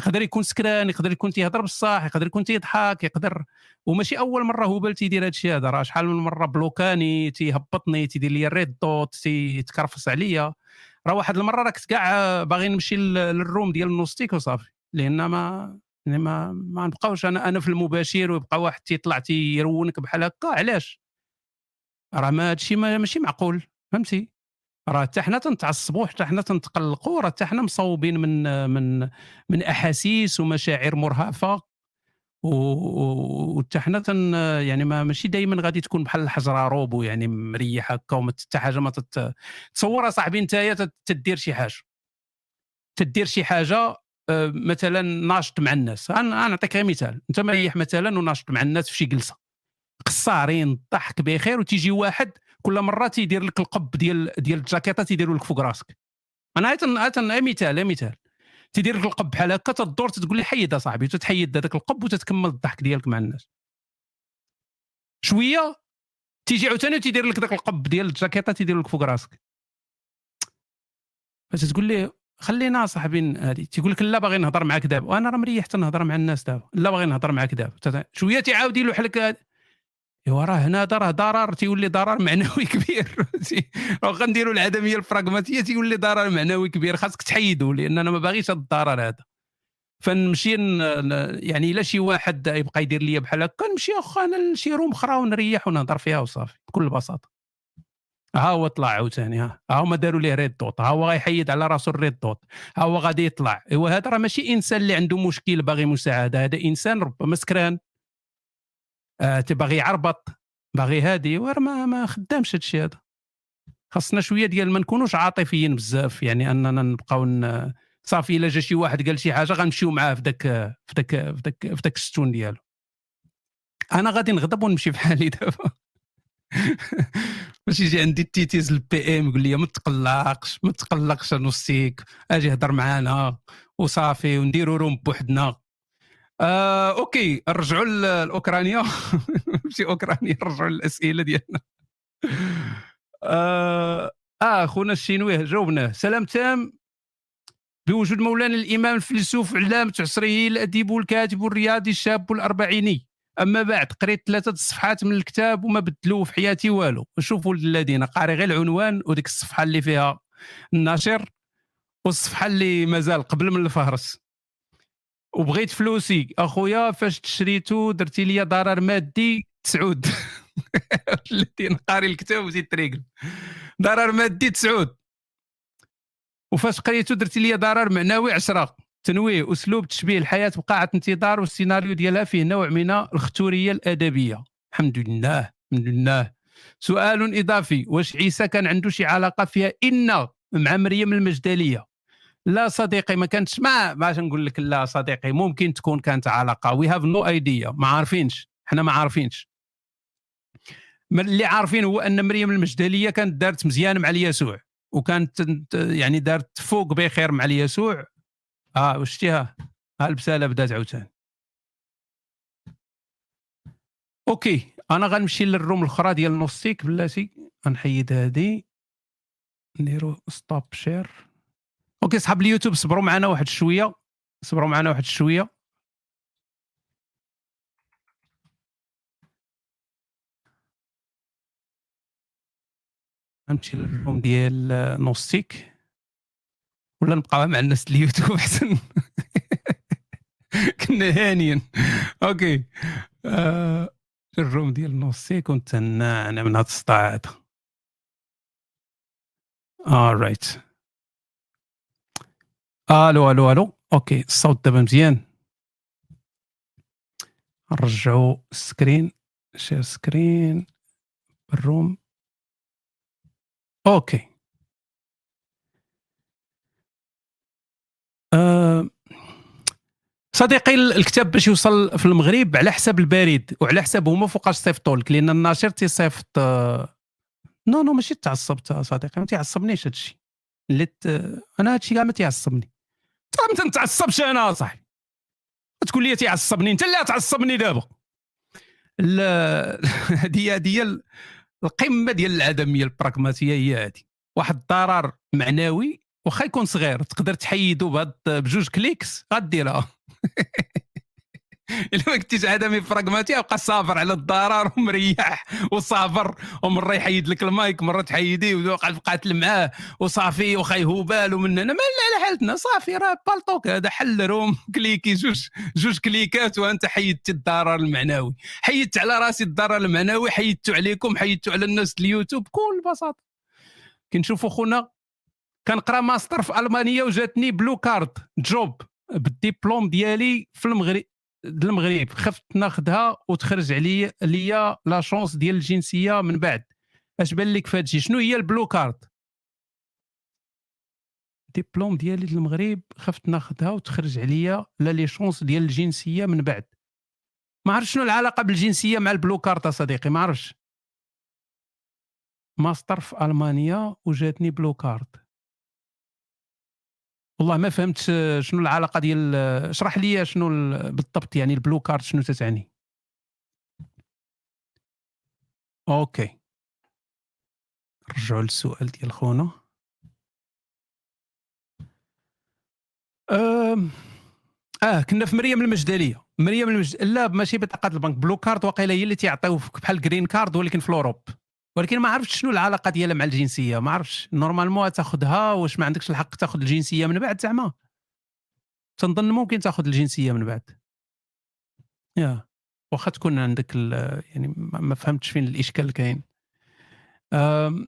يقدر يكون سكران يقدر يكون تيهضر بصح يقدر يكون تيضحك يقدر. وماشي أول مرة هو تيدير هذا الشيء هذا راه شحال من مرة بلوكاني تيهبطني تيدير لي ال red dot تيتكرفص عليا. راه واحد المرة راك كاع باغي نمشي لل room ديال النوستيك وصافي. لأن ما يعني ما ما نبقاوش أنا أنا في المباشر ويبقى واحد تيطلع تيرونك بحال هكا علاش؟ راه ما هادشي ماشي معقول فهمتي؟ راه حتى حنا تنتعصبوا حتى حنا تنتقلقوا راه حتى حنا مصوبين من من من أحاسيس ومشاعر مرهفة. وحتى حنا تن يعني ما ماشي دائما غادي تكون بحال الحجرة روبو يعني مريح هكا وما حتى حاجة ما تت... تصور صاحبي انت تدير شي حاجة. تدير شي حاجة آه، مثلا ناشط مع الناس. أنا نعطيك غير مثال. انت مريح مثلا وناشط مع الناس في شي جلسة. قصارين ضحك بخير وتيجي واحد كل مرة تيدير لك القب ديال ديال الجاكيطة تيديروا لك فوق راسك. أنا هاي مثال مثال. تيدير لك القب بحال هكا تدور تقول لي حيد صاحبي تتحيد هذاك القب وتتكمل الضحك ديالك مع الناس. شوية تيجي عاوتاني تيدير لك ذاك القب ديال الجاكيطة تيدير لك فوق راسك. فتقول لي خلينا صاحبي هادي. تيقول لك لا باغي نهضر معاك دابا. وأنا راه مريح تنهضر مع الناس دابا. لا باغي نهضر معاك دابا. شوية تيعاود يلوح لك ايوا راه هنا راه ضرر تيولي ضرر معنوي كبير. راه غنديروا العدمية البراغماتيه تيولي ضرر معنوي كبير. خاصك تحيدو لأن أنا ما باغيش هذا الضرر هذا. فنمشي يعني إلا شي واحد يبقى يدير لي بحال هكا نمشي أخا أنا لشي room أخرى ونريح ونهضر فيها وصافي بكل بساطة. ها هو طلع عاوتاني ها. ها هما داروا ليه red dot ها هو غيحيد على راسو ال red dot ها هو غادي يطلع؟ إيوا هذا راه ماشي إنسان اللي عنده مشكل باغي مساعدة هذا إنسان ربما سكران. آه تبغي يعربد باغي هادي وراه ما, ما خدامش هادشي هذا. خاصنا شوية ديال ما نكونوش عاطفيين بزاف يعني أننا نبقاو صافي إلا جا شي واحد قال شي حاجة غنمشيو معاه في داك في داك في داك في داك الستون ديالو. أنا غادي نغضب ونمشي بحالي دابا. باش يجي عندي التيتيز ال PM يقول لي ما تقلقش ما تقلقش نوصيك أجي هضر معانا وصافي ونديروا room بوحدنا. آه okay نرجعوا لاوكرانيا ماشي أوكرانيا نرجعوا للاسئله ديالنا. آه, آه خونا الشينوي جاوبناه سلام تام. بوجود مولانا الإمام الفيلسوف علامة عصره الأديب والكاتب والرياضي الشاب الأربعيني. أما بعد قريت ثلاثة الصفحات من الكتاب وما بدلوه في حياتي والو. شوفوا الذين قاري غير العنوان وديك الصفحة اللي فيها الناشر والصفحة اللي مازال قبل من الفهرس. وبغيت فلوسي. أخويا فاش تشريتو درتي لي ضرر مادي تسعود. الذين قاري الكتاب وزيد تريقل. ضرر مادي تسعود. وفاش قريتو درتي لي ضرر معنوي عشرة. تنويه أسلوب تشبيه الحياة بقاعة انتظار والسيناريو ديالها فيه نوع من الختوريه الأدبية. الحمد لله الحمد لله. سؤال إضافي واش عيسى كان عنده شي علاقة فيها إن مع مريم المجدلية؟ لا صديقي ما كانتش ما باش نقول لك لا صديقي ممكن تكون كانت علاقة. we have no idea ما عارفينش. حنا ما عارفينش. ما اللي عارفين هو أن مريم المجدلية كانت دارت مزيان مع اليسوع وكانت يعني دارت فوق بخير مع اليسوع. آه ها البساله بدأت عاوتاني. okay أنا غنمشي لل room الأخرى ديال نوستيك بلاتي. غنحيد هادي. نديرو stop share okay صحاب اليوتيوب صبروا معنا واحد شوية. صبروا معنا واحد شوية. غنمشي لل room ديال نوستيك. ولا نبقى مع الناس اليوتيوب أحسن؟ كنا هانيين. okay. آه ال room ديال نوستيك كنت أنا من هاد الصداع هذا right ألو ألو ألو. okay الصوت دابا مزيان. نرجعوا ال screen share screen. ال room okay. آه صديقي ال- الكتاب باش يوصل في المغرب على حساب البريد وعلى حساب هما فوقاش صيفطوا لك لأن الناشر تيصيفط آه، no no ماشي تعصبت صديقي ما تيعصبنيش هادشي. اللي ت... أنا هادشي كاع ما تيعصبني. ما تنتعصبش أنا صاحبي؟ تقول لي تيعصبني انت اللي تعصبني دابا. هذه هذه ال- القمة ديال العدميه البراغماتية هي هذه واحد الضرر معنوي واخا يكون صغير تقدر تحيدو بهاد بجوج clicks غديرها الا ما كنتيش عدمي براغماتي بقى صابر على الضرر ومريح وصابر. ومره يحيد لك المايك مره تحيديه وقع بقات معاه. وصافي وخا يهوبالو من هنا ما على حالتنا. صافي راه بالطوك هذا حل room cliquer جوج جوج كليكات وأنت حيدتي الضرر المعنوي. حيدت على راسي الضرر المعنوي حيدتو عليكم حيدتو على الناس اليوتيوب بكل بساطة. كنشوفوا خونا كنقرا ماستر في المانيا وجاتني blue card job. بالديبلوم ديالي في المغرب. المغرب. خفت ناخذها وتخرج عليا ليا la chance ديال الجنسية من بعد. اش بان لك في هادشي شنو هي ال blue card؟ diplôme ديالي للمغرب خفت ناخذها وتخرج عليا لا les chances ديال الجنسية من بعد. ما عرفت شنو العلاقة بالجنسية مع ال blue card صديقي ما عرفتش. ماستر في ألمانيا وجاتني blue card. والله ما فهمت شنو العلاقة ديال اشرح لي شنو ال- بالضبط يعني ال blue card شنو تتعني. OK. نرجعوا للسؤال ديال خونا. آه كنا في مريم المجدلية. مريم المجد لا ماشي بطاقة البنك. blue card واقيلا هي اللي تيعطيوك بحال green card ولكن في ال Europe. ولكن ما عرفتش شنو العلاقة ديالها مع الجنسية. ما عرفتش. normalement تاخذها واش ما عندكش الحق تاخذ الجنسية من بعد زعما. تنظن ممكن تاخذ الجنسية من بعد. yeah. واخا تكون عندك يعني ما فهمتش فين الإشكال كاين. آه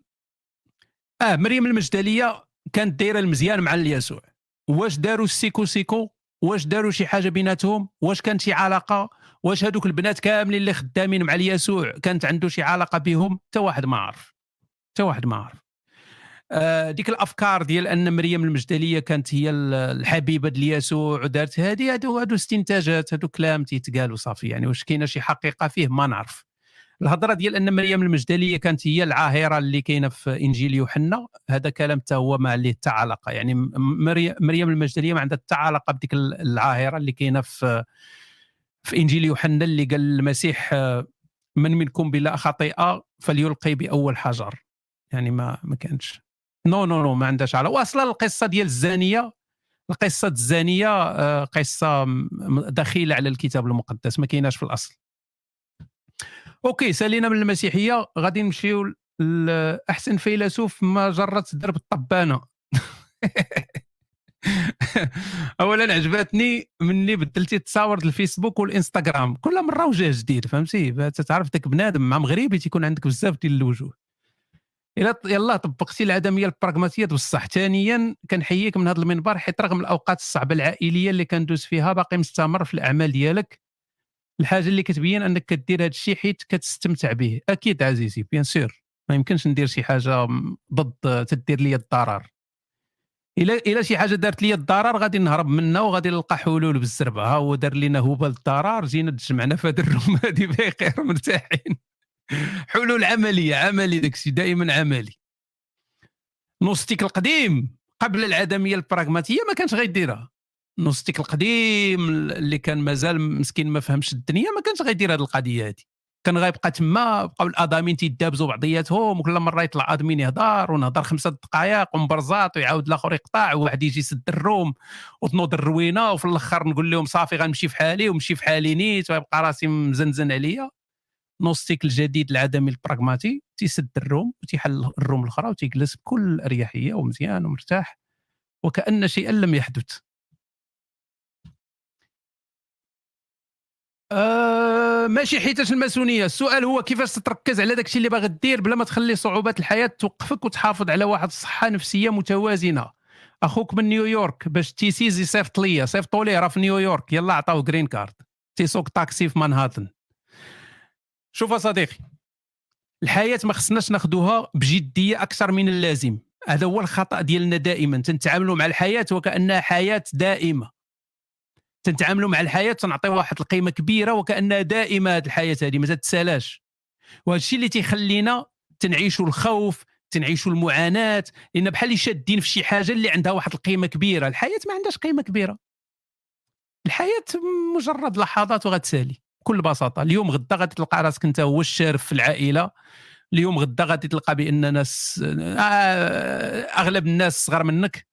مريم المجدلية كانت دايرة المزيان مع اليسوع. واش داروا السيكو سيكو؟ واش داروا شي حاجة بيناتهم؟ واش كانت شي علاقة؟ واش هذوك البنات كاملين اللي خدامين مع اليسوع. كانت عنده شي علاقة بهم؟ حتى واحد ما عرف. حتى واحد ما عرف. آه ديك الأفكار ديال أن مريم المجدلية كانت هي الحبيبة ديال يسوع ودارت هذه هادو هادو استنتاجات هادو كلام تيتقال وصافي يعني واش كاينة شي حقيقة فيه؟ ما نعرف. الهضرة ديال أن مريم المجدلية كانت هي العاهرة اللي كاينة في إنجيل يوحنا. هذا كلام حتى هو ما عليه حتى علاقه يعني مريم المجدلية ما عندها حتى علاقه بديك العاهرة اللي كاينة في في إنجيل يوحنا اللي قال المسيح من منكم بلا خطيئة فليلقي بأول حجر. يعني ما ما كانش. no no no ما عندهاش علاقة. واصلا القصة ديال الزانية القصة الزانية آه، قصة دخيلة على الكتاب المقدس ما كايناش في الأصل. OK سالينا من المسيحية غادي نمشيو لأحسن فيلسوف مجرة درب التبانة. اولا عجبتني مني بدلتي التصاور الفيسبوك والإنستغرام. كل مرة وجه جديد فهمتي؟ تعرف داك بنادم مع مغربي تيكون عندك بزاف ديال الوجوه. إلا يلا طبقتي العدمية البراغماتية بصح ثانيا كنحييك من هذا المنبر حيت رغم الأوقات الصعبة العائلية اللي كندوز فيها باقي مستمر في الأعمال ديالك. الحاجة اللي كتبين أنك كدير هذا الشيء حيت كتستمتع به. أكيد عزيزي bien sûr ما يمكنش ندير شي حاجة ضد تدير لي الضرر. الا إلا شي حاجة دارت لي الضرر غادي نهرب منها وغادي نلقى حلول بالزربة. ها هو دار لنا هبه الضرر جينا تجمعنا في هذا ال room هذه بخير مرتاحين. حلول عملية عملي داكشي دائما عملي. نوستيك القديم قبل العدمية البراغماتية ما كانش غيديرها. نوستيك القديم اللي كان مازال مسكين ما فهمش الدنيا ما كانش غيدير هذه القضية هذه. كان غيبقى تما بقاو ال admin تيدابزوا بعضياتهم وكل مرة يطلع admin يهضر ونهضر خمسة دقائق ومبرزات ويعاود الآخر يقطع وواحد يجي يسد ال room وتنوض الروينة وفي الأخر نقول لهم صافي غنمشي في حالي ومشي في حالي نيت ويبقى راسي مزنزن عليا. نوستيك الجديد العدمي البراغماتي تيسد ال room وتيحل ال room الأخرى وتيجلس بكل أريحية ومزيان ومرتاح وكأن شيئا لم يحدث. آه ماشي حيتاش الماسونية. السؤال هو كيفاش تتركز على داكشي اللي باغي دير بلا ما تخلي صعوبات الحياة توقفك وتحافظ على واحد الصحة نفسية متوازنة. أخوك من نيويورك باش تيسيز يصيفط ليا صيفطوا ليه راه في نيويورك يلا عطاو green card تيسوق تاكسي في مانهاتن. شوف صديقي الحياة ما خصناش ناخذوها بجدية أكثر من اللازم. هذا هو الخطأ ديالنا دائما. تنتعاملوا مع الحياة وكأنها حياة دائمة. تنتعاملوا مع الحياة تنعطيو واحد القيمة كبيرة وكانها دائمة هذه الحياة هذه ما تتسالاش وهذا الشيء اللي تيخلينا تنعيشوا الخوف تنعيشوا المعاناة لأن بحال اللي شادين في شي حاجة اللي عندها واحد القيمة كبيرة. الحياة ما عندهاش قيمة كبيرة. الحياة مجرد لحظات وغتسالي بكل بساطة. اليوم غدا غادي تلقى راسك أنت هو الشارف في العائلة. اليوم غدا غادي تلقى بأن ناس آه، أغلب الناس صغار منك.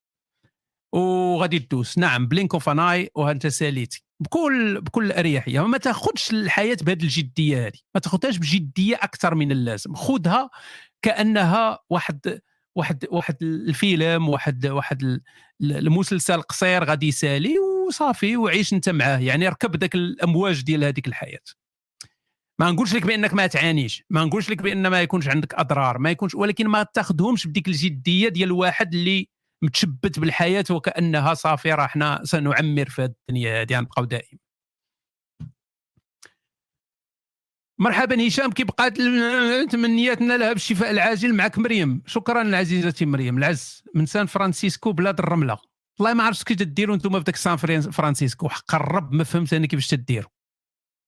وغادي تدوس in a blink of an eye وانت ساليتي بكل بكل أريحية. ما تاخذش الحياة بهذه الجدية هذه. ما تاخذهاش بجدية أكثر من اللازم. خذها كأنها واحد واحد واحد الفيلم واحد واحد المسلسل قصير غادي يسالي وصافي وعيش أنت معاه. يعني ركب ذاك الأمواج ديال هذيك الحياة. ما نقولش لك بأنك ما تعانيش. ما نقولش لك بأن ما يكونش عندك أضرار. ما يكونش ولكن ما تاخذهمش بديك الجدية ديال الواحد اللي متشبت بالحياة وكأنها صافي راه حنا سنعمر في الدنيا هذه غنبقاو دائما مرحبا هشام كيبقى تمنياتنا لها بالشفاء العاجل معك مريم. شكرا عزيزتي مريم. العز من سان فرانسيسكو بلاد الرملة. والله ما عرفتش كيف تديروا أنتم في داك سان فرانسيسكو. حق الرب ما فهمت أنا كيفاش تديروا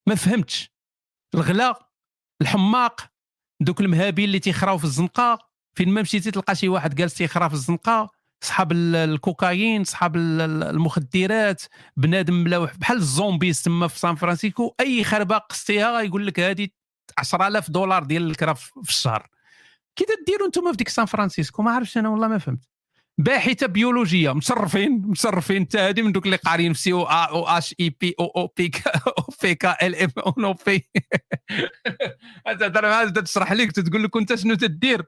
ما فهمتش. الغلا الحماق دوك المهابين اللي تيخراو في الزنقة. فين ما مشيتي تلقى شي واحد جالس تيخرا في الزنقة. صحاب الكوكايين صحاب المخدرات بنادم ملاوح. بحال ال zombies تما في سان فرانسيسكو أي خربة قصتيها يقول لك هذه 10000 دولار ديال الكرا في الشهر. كي ديروا أنتم في ديك سان فرانسيسكو؟ ما عرفتش أنا والله ما فهمت. باحثة بيولوجية مشرفين مشرفين انت هذه من دوك اللي قاريين في سي أو أو اش اي بي أو أو بي أو في كا ال ام أو نو بي هذا تشرح لك تقول لك أنت شنو تدير؟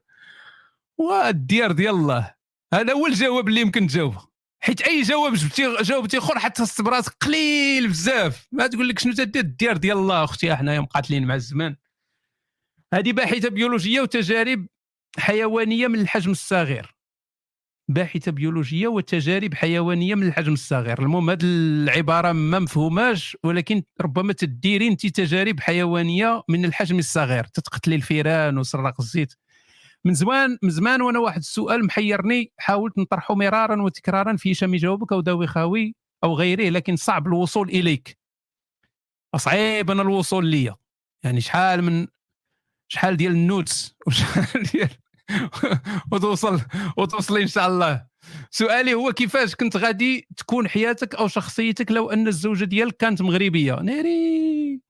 والديار ديال الله. هذا هو الجواب اللي يمكن تجاوبه. حيت أي جواب جبتي جاوبتي أخر حتى براسك قليل بزاف. ما تقول لك شنو تدير الديار ديال الله أختي حنايا مقاتلين مع الزمان. هذه باحثة بيولوجية وتجارب حيوانية من الحجم الصغير. باحثة بيولوجية وتجارب حيوانية من الحجم الصغير. المهم هذه العبارة ما مفهوماش ولكن ربما تديري انت تجارب حيوانية من الحجم الصغير. تتقتلي الفيران وسراق الزيت. من زمان من زمان وأنا واحد السؤال محيرني حاولت نطرحه مرارا وتكرارا في هشام يجاوبك أو داوي خاوي أو غيره لكن صعب الوصول إليك. صعيب أنا الوصول ليا. يعني شحال من شحال ديال ال notes؟ وشحال ديال وتوصل وتوصل إن شاء الله. سؤالي هو كيفاش كنت غادي تكون حياتك أو شخصيتك لو أن الزوجة ديالك كانت مغربية؟ ناري!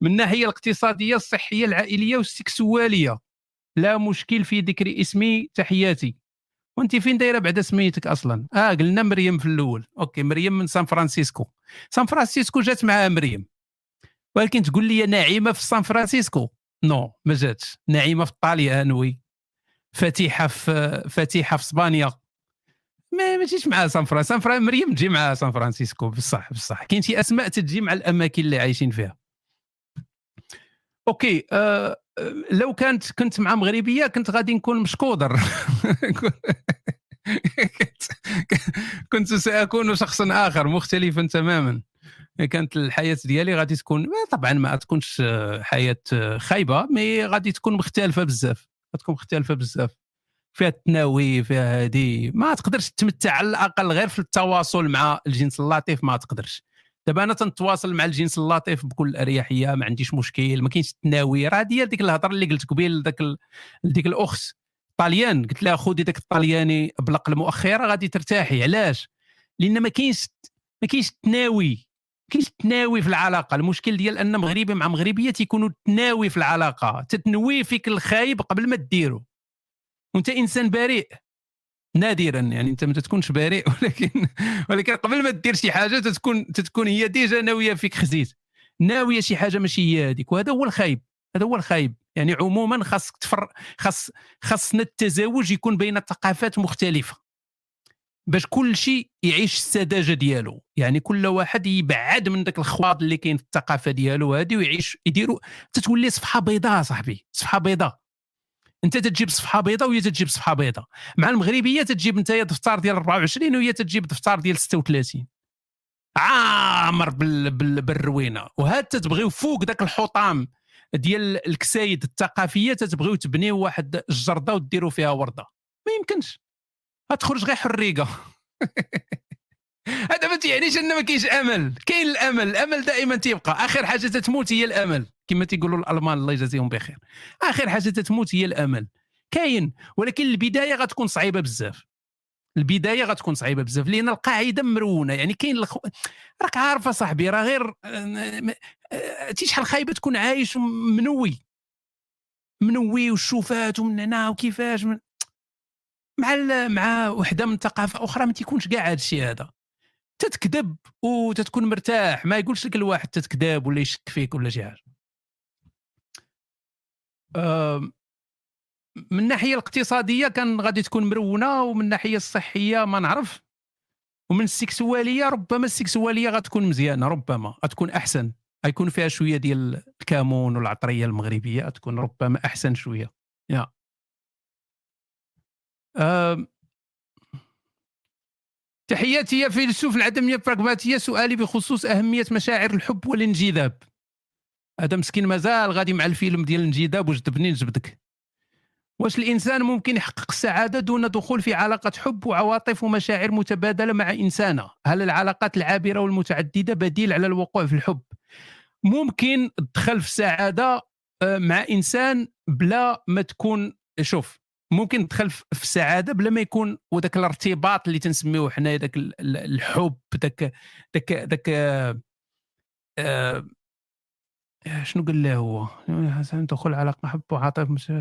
من الناحية الاقتصادية الصحية العائلية والسكسوالية. لا مشكل في ذكر اسمي تحياتي. وانت فين دايرة بعد سميتك أصلا؟ آه قلنا مريم في الأول. أوكي مريم من سان فرانسيسكو. سان فرانسيسكو جات معها مريم. ولكن تقول لي نعيمة في سان فرانسيسكو؟ no ما جاتش. نعيمة في الطاليان oui فتيحه في فتيحه في إسبانيا. ما ما تجيش مع سان فرانسيسكو سان فرانسيسكو مريم تجي مع سان فرانسيسكو. بصح بصح. كاين شي أسماء تجي مع الأماكن اللي عايشين فيها. OK آه لو كانت كنت مع مغربية كنت غادي نكون مشكودر. كنت سأكون شخصا آخر مختلفا تماما. كانت الحياة ديالي غادي تكون طبعا ما تكونش حياة خايبة مي غادي تكون مختلفة بزاف. غتكون مختلفة بزاف. فيها التناوي فيها هذه ما تقدرش تمتع على الأقل غير في التواصل مع الجنس اللطيف ما تقدرش. دابا أنا تنتواصل مع الجنس اللطيف بكل أريحية ما عنديش مشكل ما كاينش التناوي راه ديال ديك الهضرة اللي قلت قبيل داك ديك الأخت طاليان. قلت لها خذي داك الطلياني بلق المؤخرة غادي ترتاحي. علاش؟ لأن ما كاينش ما كاينش التناوي كاينش التناوي في العلاقة. المشكل ديال أن مغربي مع مغربية تيكونوا تناوي في العلاقة تتنوي فيك الخايب قبل ما ديرو. وأنت إنسان بريء. نادرا يعني أنت ما تكونش بريء ولكن ولكن قبل ما دير شي حاجة تتكون تتكون هي déjà ناوية فيك خزيت ناوية شي حاجة ماشي هي هذيك وهذا هو الخايب. هذا هو الخايب. يعني عموما خاصك تفر خاص خاصنا التزاوج يكون بين ثقافات مختلفة. باش كل شيء يعيش السذاجة ديالو. يعني كل واحد يبعد من ذاك الخواض اللي كاين في الثقافة ديالو هذه ويعيش يديروا تتولي صفحة بيضاء صاحبي. صفحة بيضاء. انت تجيب صفحة بيضاء وهي تجيب صفحة بيضاء. مع المغربيه تجيب انت دفتر ديال 24 وهي تجيب دفتر ديال 36 عامر بال بال بالروينة. وهاد تتبغيو فوق ذاك الحطام ديال الكسايد الثقافية تتبغيو تبنيو واحد الجردة وديروا فيها وردة. ما يمكنش. غتخرج غير حريقة. هذا ما تيعنيش ان ما كاينش أمل. كاين الأمل. الأمل دائما تيبقى. آخر حاجة تتموت هي الأمل. كما تيقولوا الألمان الله يجازيهم بخير. آخر حاجة تتموت هي الأمل. كاين. ولكن البداية غتكون صعيبة بزاف. البداية غتكون صعيبة بزاف. لأن القاعدة مرونة. يعني كاين الخ... راك عارف صاحبي راه غير تي شحال خايبة تكون عايش منوي. منوي والشوفات ومن هنا وكيفاش. من... مع مع وحدة من ثقافة أخرى ما تيكونش كاع هذا الشيء هذا. تتكذب وتتكون مرتاح. ما يقولش لك الواحد تتكذب ولا يشك فيك ولا شي حاجة. من الناحية الاقتصادية كان غادي تكون مرونة ومن الناحية الصحية ما نعرف. ومن السكسوالية ربما السكسوالية غتكون مزيانة ربما غتكون أحسن. غيكون فيها شوية ديال الكمون والعطرية المغربية غتكون ربما أحسن شوية. يا. أه تحياتي يا فيلسوف العدميه البراغماتيه سؤالي بخصوص أهمية مشاعر الحب والانجذاب. هذا مسكين مازال غادي مع الفيلم ديال الانجذاب وجذبني نجبدك واش الإنسان ممكن يحقق السعاده دون دخول في علاقة حب وعواطف ومشاعر متبادلة مع إنسانة؟ هل العلاقات العابرة والمتعددة بديل على الوقوع في الحب؟ ممكن تدخل في السعاده آه، مع إنسان بلا ما تكون شوف ممكن تدخل في السعاده بلا ما يكون وذاك الارتباط اللي تنسميوه حنا ذاك الحب ذاك ذاك ذاك آه شنو قال له هو؟ دخول علاقه حب وعاطف مش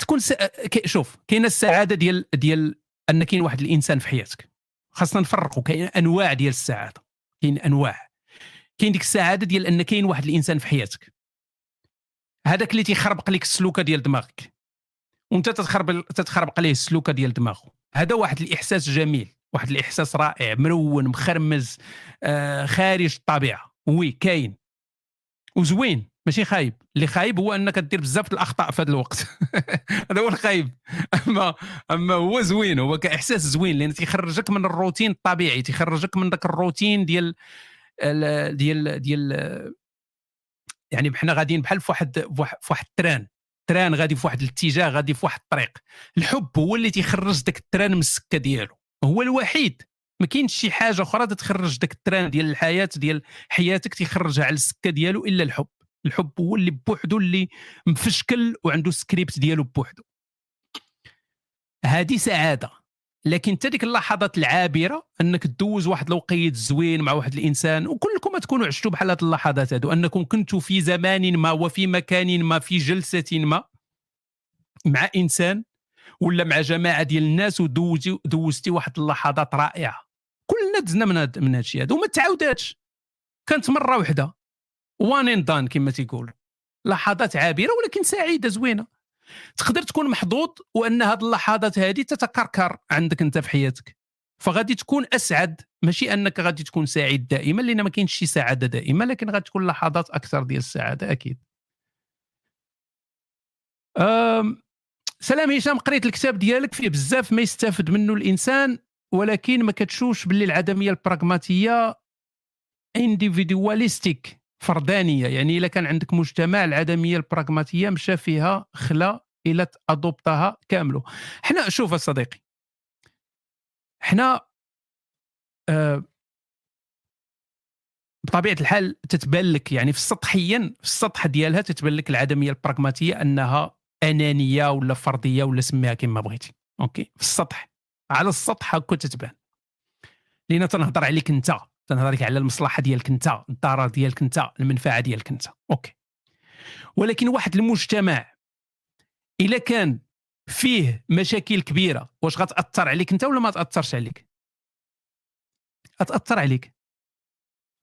تكون س... شوف كاينة السعادة ديال ديال أن كاين واحد الإنسان في حياتك خاصنا نفرقوا كاين أنواع ديال السعادة كاين أنواع. كاين ديك السعادة ديال أن كاين واحد الإنسان في حياتك. هذاك اللي تيخربق لك السلوكة ديال دماغك. وانت تتخرب تتخربق عليه السلوكة ديال دماغه هذا واحد الإحساس جميل واحد الإحساس رائع مرون مخرمز آه خارج الطبيعة. وي كاين. وزوين ماشي خايب. اللي خايب هو أنك دير بزاف الأخطاء في هذا الوقت. هذا هو الخايب. أما أما هو زوين هو كإحساس زوين لأن تيخرجك من الروتين الطبيعي تيخرجك من ذاك الروتين ديال ديال ديال يعني بحنا غاديين بحال في واحد في واحد ال train. train غادي في واحد الاتجاه غادي في واحد الطريق. الحب هو اللي تيخرج داك ال train من السكة ديالو. هو الوحيد. ما كاينش شي حاجة أخرى تخرج داك ال train ديال الحياة ديال حياتك تيخرجها على السكة ديالو إلا الحب. الحب هو اللي بوحدو اللي مفشكل وعنده سكريبت ديالو بوحدو. هذه سعادة. لكن ديك اللحظات العابرة أنك تدوز واحد الوقيت زوين مع واحد الإنسان وكلكم تكونوا عشتوا بحال هذه اللحظات هذو أنكم كنتوا في زمان ما وفي مكان ما في جلسة ما مع إنسان ولا مع جماعة ديال الناس ودوزتي دوزتي واحد اللحظات رائعة. كلنا دزنا من هذا من هذا الشيء هذا وما تعاوداتش. كانت مرة واحدة وان ان دان كما تيقول. لحظات عابرة ولكن سعيدة زوينة. تقدر تكون محظوظ وأن هذه اللحظات هذه تتكركر عندك أنت في حياتك. فغادي تكون أسعد. ماشي أنك غادي تكون سعيد دائما لأن ما كاينش شي سعادة دائمه لكن غادي تكون لحظات أكثر ديال السعادة أكيد. أم سلام هشام قريت الكتاب ديالك فيه بزاف ما يستافد منه الإنسان ولكن ما كتشوفش باللي العدمية البراغماتيه انديفيدواليستيك فردانية يعني إلا كان عندك مجتمع العدمية البراغماتية مشى فيها خلا إلى ادوبتها كامله حنا شوف صديقي حنا آه بطبيعة الحال تتبان لك يعني في السطحيا في السطح ديالها تتبان لك العدمية البراغماتية أنها أنانية ولا فردية ولا سميها كما بغيتي OK؟ في السطح على السطح هكا تتبان. لأن تنهضر عليك أنت. تنهضر لك على المصلحة ديالك أنت الضرر ديالك أنت المنفعة ديالك أنت. OK. ولكن واحد المجتمع إلا كان فيه مشاكل كبيرة واش غتأثر عليك أنت ولا ما تأثرش عليك؟ غتأثر عليك.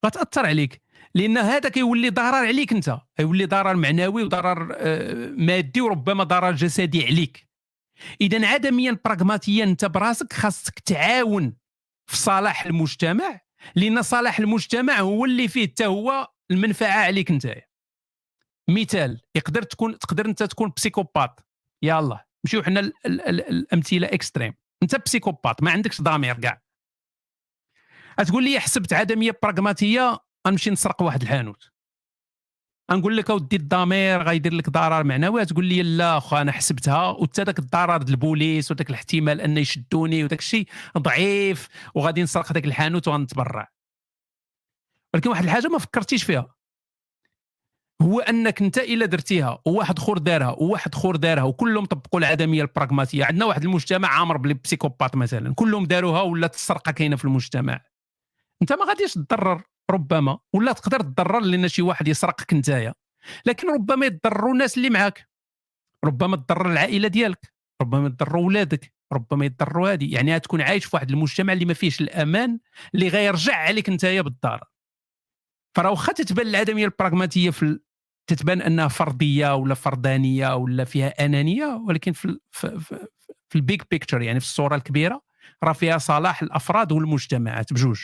غتأثر عليك. لأن هذا كيولي ضرر عليك أنت. كيولي ضرر معنوي وضرر آه، مادي وربما ضرر جسدي عليك. اذا عدميا براغماتيا أنت براسك خاصك تعاون في صلاح المجتمع لأن صلاح المجتمع هو اللي فيه حتى هو المنفعة عليك انت مثال يقدر تكون تقدر أنت تكون psychopathe يلا نمشيو حنا الأمثلة extrême. أنت psychopathe ما عندكش ضمير كاع. تقول لي حسبت عدمية براغماتية غنمشي نسرق واحد الحانوت. غنقول لك أودي الضمير غيدير لك ضرر معنوي تقول لي لا اخو أنا حسبتها وحتى ذاك الضرر البوليس وذاك الاحتمال ان يشدوني وداك الشيء ضعيف وغادي نسرق ذاك الحانوت وغنتبرع ولكن واحد الحاجة ما فكرتيش فيها. هو أنك أنت إلا درتيها وواحد اخر دارها وواحد اخر دارها وكلهم طبقوا العدمية البراغماتية. عندنا واحد المجتمع عامر بالبسيكوبات مثلا كلهم داروها ولا السرقه كاينة في المجتمع. أنت ما غاديش تضرر. ربما ولا تقدر تضرر لأن شي واحد يسرقك نتايا. لكن ربما يضروا الناس اللي معاك. ربما تضرر العائلة ديالك. ربما يضروا ولادك. ربما يضروا هذه يعني تكون عايش في واحد المجتمع اللي ما فيهش الأمان اللي غيرجع عليك نتايا بالدار. فراه واخا تتبان العدميه البراغماتيه في تتبان أنها فردية ولا فردانية ولا فيها أنانية ولكن في في, في, في ال big picture يعني في الصورة الكبيرة راه فيها صلاح الأفراد والمجتمعات بجوج.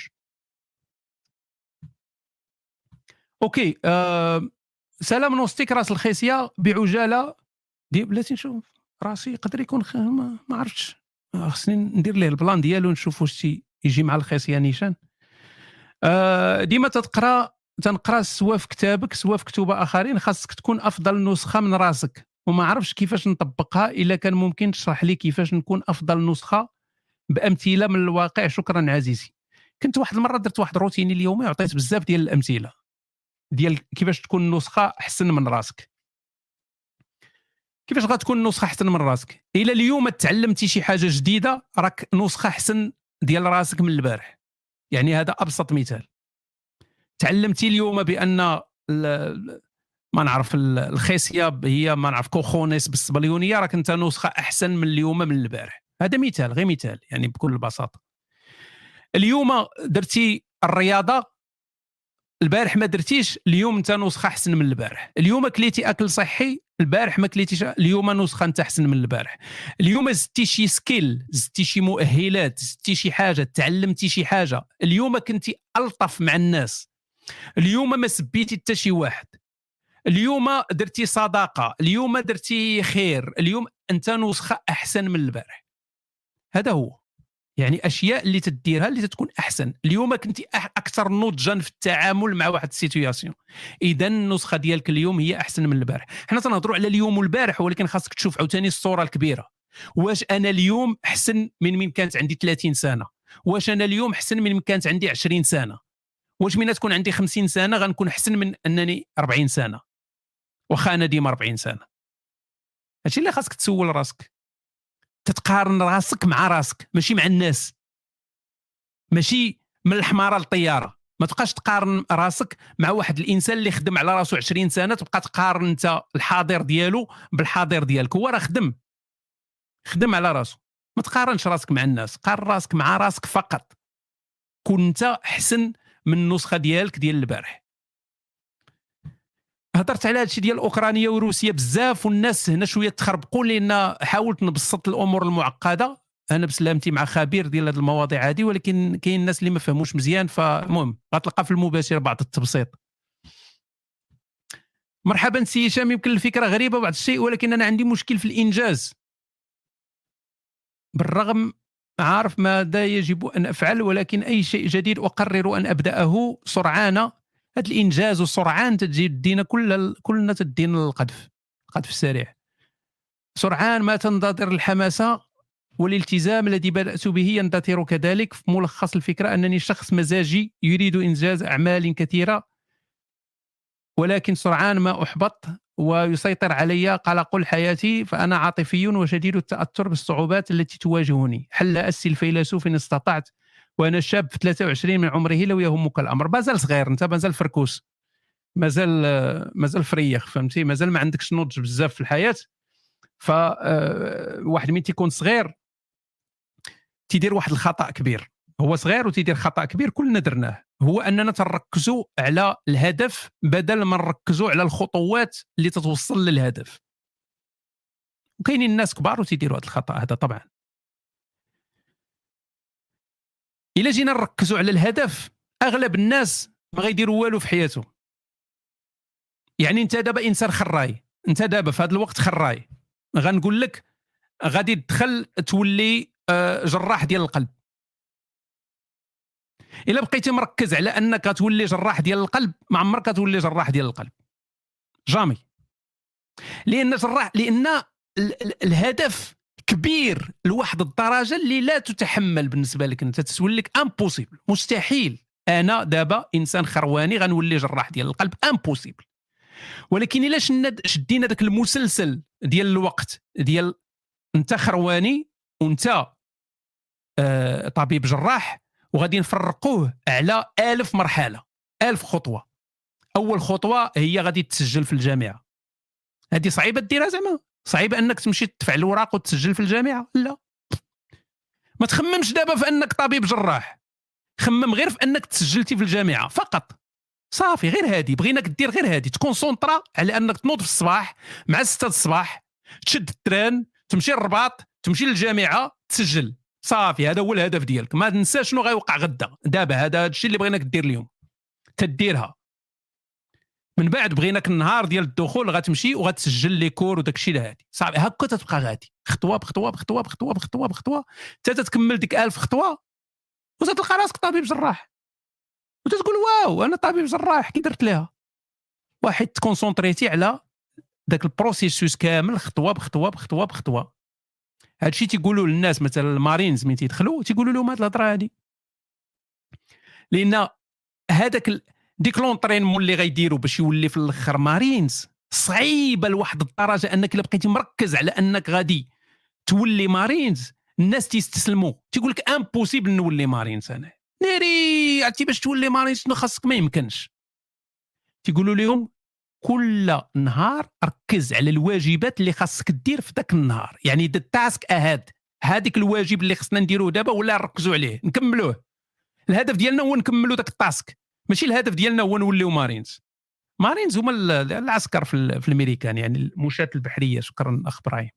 OK آه سلام نوستيك راس الخيسية بعجالة. دي بلاتي نشوف راسي يقدر يكون خ... ما, ما عرفتش. آه، خصني ندير ليه ال plan ديالو نشوف واش يجي مع الخيسية نيشان. آه ديما تتقرا تنقرا سوا في كتابك سوا في كتب آخرين خاصك تكون أفضل نسخة من راسك. وما عرفش كيفاش نطبقها إلا كان ممكن تشرح لي كيفاش نكون أفضل نسخة بأمثلة من الواقع. شكرا عزيزي. كنت واحد المرة درت واحد روتيني اليومي وعطيت بزاف ديال الأمثلة. ديال كيفاش تكون نسخه احسن من راسك. كيفاش غتكون نسخه احسن من راسك؟ إلا اليوم تعلمتي شي حاجة جديدة راك نسخة احسن ديال راسك من البارح. يعني هذا أبسط مثال. تعلمتي اليوم بأن ما نعرف الخيسية هي ما نعرف كوخونيس بالصبليونية راك أنت نسخة أحسن من اليوم من البارح. هذا مثال غير مثال يعني بكل بساطة. اليوم درتي الرياضة البارح ما درتيش اليوم انت نسخة أحسن من البارح. اليوم كليتي أكل صحي البارح ما كليتيش اليوم نسخة أنت أحسن من البارح. اليوم زدتي شي skill زدتي شي مؤهلات زدتي شي حاجة تعلمتي شي حاجة. اليوم كنتي ألطف مع الناس. اليوم ما سبيتي حتى شي واحد. اليوم درتي صداقة اليوم درتي خير اليوم أنت نسخة أحسن من البارح. هذا هو. يعني أشياء اللي تديرها اللي تكون أحسن. اليوم كنت أكثر نضجا في التعامل مع واحد السيتوياسيون. اذا النسخة ديالك اليوم هي أحسن من البارح. حنا تنهضروا على اليوم والبارح ولكن خاصك تشوف عاوتاني الصورة الكبيرة. واش أنا اليوم أحسن من من كانت عندي 30 سنة؟ واش أنا اليوم أحسن من من كانت عندي 20 سنة؟ واش من تكون عندي 50 سنة غنكون أحسن من أنني 40 سنة؟ واخا أنا ديما 40 سنة. هادشي اللي خاصك تسول راسك. تتقارن راسك مع راسك ماشي مع الناس. ماشي من الحمارة للطيارة. ما تبقاش تقارن راسك مع واحد الإنسان اللي خدم على راسو 20 سنة تبقى تقارن أنت الحاضر ديالو بالحاضر ديالك. هو راه خدم. خدم على راسو. ما تقارنش راسك مع الناس قارن راسك مع راسك فقط. كون أنت أحسن من النسخة ديالك ديال البارح. هضرت على هادشي ديال أوكرانيا وروسيا بزاف والناس هنا شوية تخربقوا لأن حاولت نبسط الأمور المعقدة. أنا بسلامتي مع خبير ديال هذه المواضيع هذه ولكن كاين الناس اللي ما فهموش مزيان فالمهم غتلقى في المباشر بعض التبسيط. مرحبا سي هشام يمكن الفكرة غريبة بعض الشيء ولكن أنا عندي مشكل في الإنجاز. بالرغم عارف ماذا يجب أن أفعل ولكن أي شيء جديد أقرر أن أبدأه سرعان هذا الإنجاز والسرعان تجي تدينا كل كلنا تدينا القذف القذف السريع. سرعان ما تنتظر الحماسة والالتزام الذي بدأت به يندثر كذلك. في ملخص الفكرة أنني شخص مزاجي يريد إنجاز أعمال كثيرة ولكن سرعان ما أحبط ويسيطر علي قلق الحياة فأنا عاطفي وشديد التأثر بالصعوبات التي تواجهني. حل أسي الفيلسوف إن استطعت وأنا شاب في 23 من عمره لو يهمك الأمر. مازال صغير أنت مازال فركوس. مازال مازال فريخ فهمتي؟ مازال ما عندكش نضج بزاف في الحياة. ف آه، واحد من تيكون صغير تيدير واحد الخطأ كبير. هو صغير وتيدير خطأ كبير كلنا درناه. هو أننا تركزوا على الهدف بدل ما نركزوا على الخطوات اللي تتوصل للهدف. وكاينين الناس كبار وتيديروا هذا الخطأ هذا طبعا. إلا جينا نركزوا على الهدف أغلب الناس ما غيديروا والو في حياته يعني أنت دابا إنسان خراي أنت دابا في هذا الوقت خراي. غنقول لك غادي تدخل تولي آه، جراح ديال القلب. إلا بقيتي مركز على أنك تولي جراح ديال القلب ما عمرك تولي جراح ديال القلب. jamais. لأن جراح لأن الهدف كبير لواحد الدرجة اللي لا تتحمل بالنسبة لك أنت. تسول لك impossible مستحيل. أنا دابا إنسان خرواني غنولي جراح ديال القلب impossible ولكن إلا شدينا ذاك المسلسل ديال الوقت ديال أنت خرواني وانت آه طبيب جراح وغادي نفرقوه على ألف مرحلة ألف خطوة. أول خطوة هي غادي تسجل في الجامعة. هذه صعيبة ديرها زعما؟ صعيب أنك تمشي تدفع الوراق وتسجل في الجامعة؟ لا. ما تخممش دابا في أنك طبيب جراح. خمم غير في أنك تسجلتي في الجامعة فقط. صافي غير هادي. بغيناك دير غير هادي. تكونسونطرا على أنك تنوض في الصباح مع 6 الصباح تشد ال train تمشي للرباط تمشي للجامعة تسجل. صافي هذا هو الهدف ديالك. ما تنسى شنو غيوقع غدا. دابا هذا الشيء اللي بغيناك دير اليوم. تديرها. من بعد بغيناك النهار ديال الدخول غتمشي وغتسجل les cours وداك الشيء هادي. صافي هكا تتبقى غادي. خطوة بخطوة بخطوة بخطوة بخطوة بخطوة. حتى تتكمل ديك ألف خطوة وتلقى راسك طبيب جراح. وتتقول waouh أنا طبيب جراح كي درت ليها واحد تكونسونطريتي على ذاك ال processus كامل خطوة بخطوة بخطوة بخطوة. هادشي تيقولوا للناس مثلا المارينز ملي تيدخلوا تيقولوا لهم هاد الهضرة هادي. لأن هذاك ديك l'entraînement اللي غيديروا باش يولي في الأخر مارينز. صعيبة لواحد الدرجة أنك إلا بقيتي مركز على أنك غادي تولي مارينز الناس تيستسلموا تيقول لك impossible نولي مارينز أنا. ناري عرفتي باش تولي مارينز شنو خاصك؟ ما يمكنش. تيقولوا لهم كل نهار ركز على الواجبات اللي خاصك دير في ذاك النهار. يعني the task at hand هذيك الواجب اللي خصنا نديروه دابا ولا نركزوا عليه. نكملوه. الهدف ديالنا هو نكملوا ذاك ال task ماشي الهدف ديالنا هو نوليو Marines. Marines هما ال- العسكر في, ال- في الأمريكان يعني المشاة البحرية شكرا أخ إبراهيم.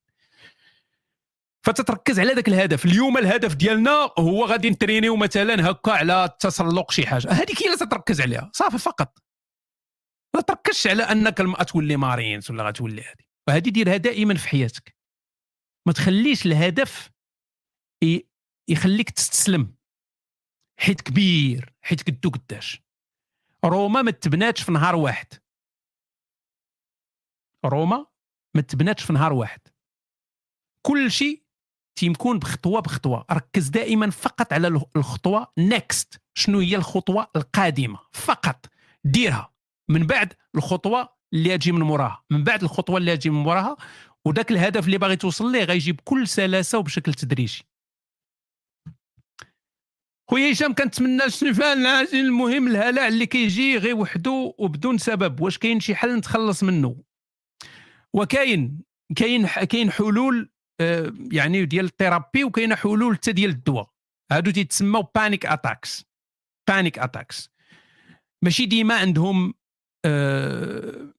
فتتركز على ذاك الهدف. اليوم الهدف ديالنا هو غادي نترينيو مثلا هكا على تسلق شي حاجة. هذيك هي اللي تتركز عليها صافي فقط. ما تركزش على أنك الم- غتولي مارينز ولا غتولي هذه وهذه ديرها دائما في حياتك. ما تخليش الهدف يخليك تستسلم. حيت كبير حيت قدو قداش. روما ما تبناتش في نهار واحد. روما ما تبناتش في نهار واحد. كل شيء تيمكن بخطوة بخطوة. ركز دائما فقط على الخ- الخطوة نيكست شنو هي الخطوة القادمة؟ فقط ديرها. من بعد الخطوة اللي تجي من موراها. من بعد الخطوة اللي تجي من موراها وذاك الهدف اللي باغي توصل ليه؟ غيجي بكل سلاسة وبشكل تدريجي. خويا هشام كنتمنى الشفاء العاجل المهم الهلع اللي كيجي غير وحده وبدون سبب. واش كاين شي حل نتخلص منه وكاين كاين كاين حلول آه، يعني ديال ال therapy وكاينه حلول حتى ديال الدواء. هادو تيتسموا panic attacks panic attacks ماشي ديما عندهم آه،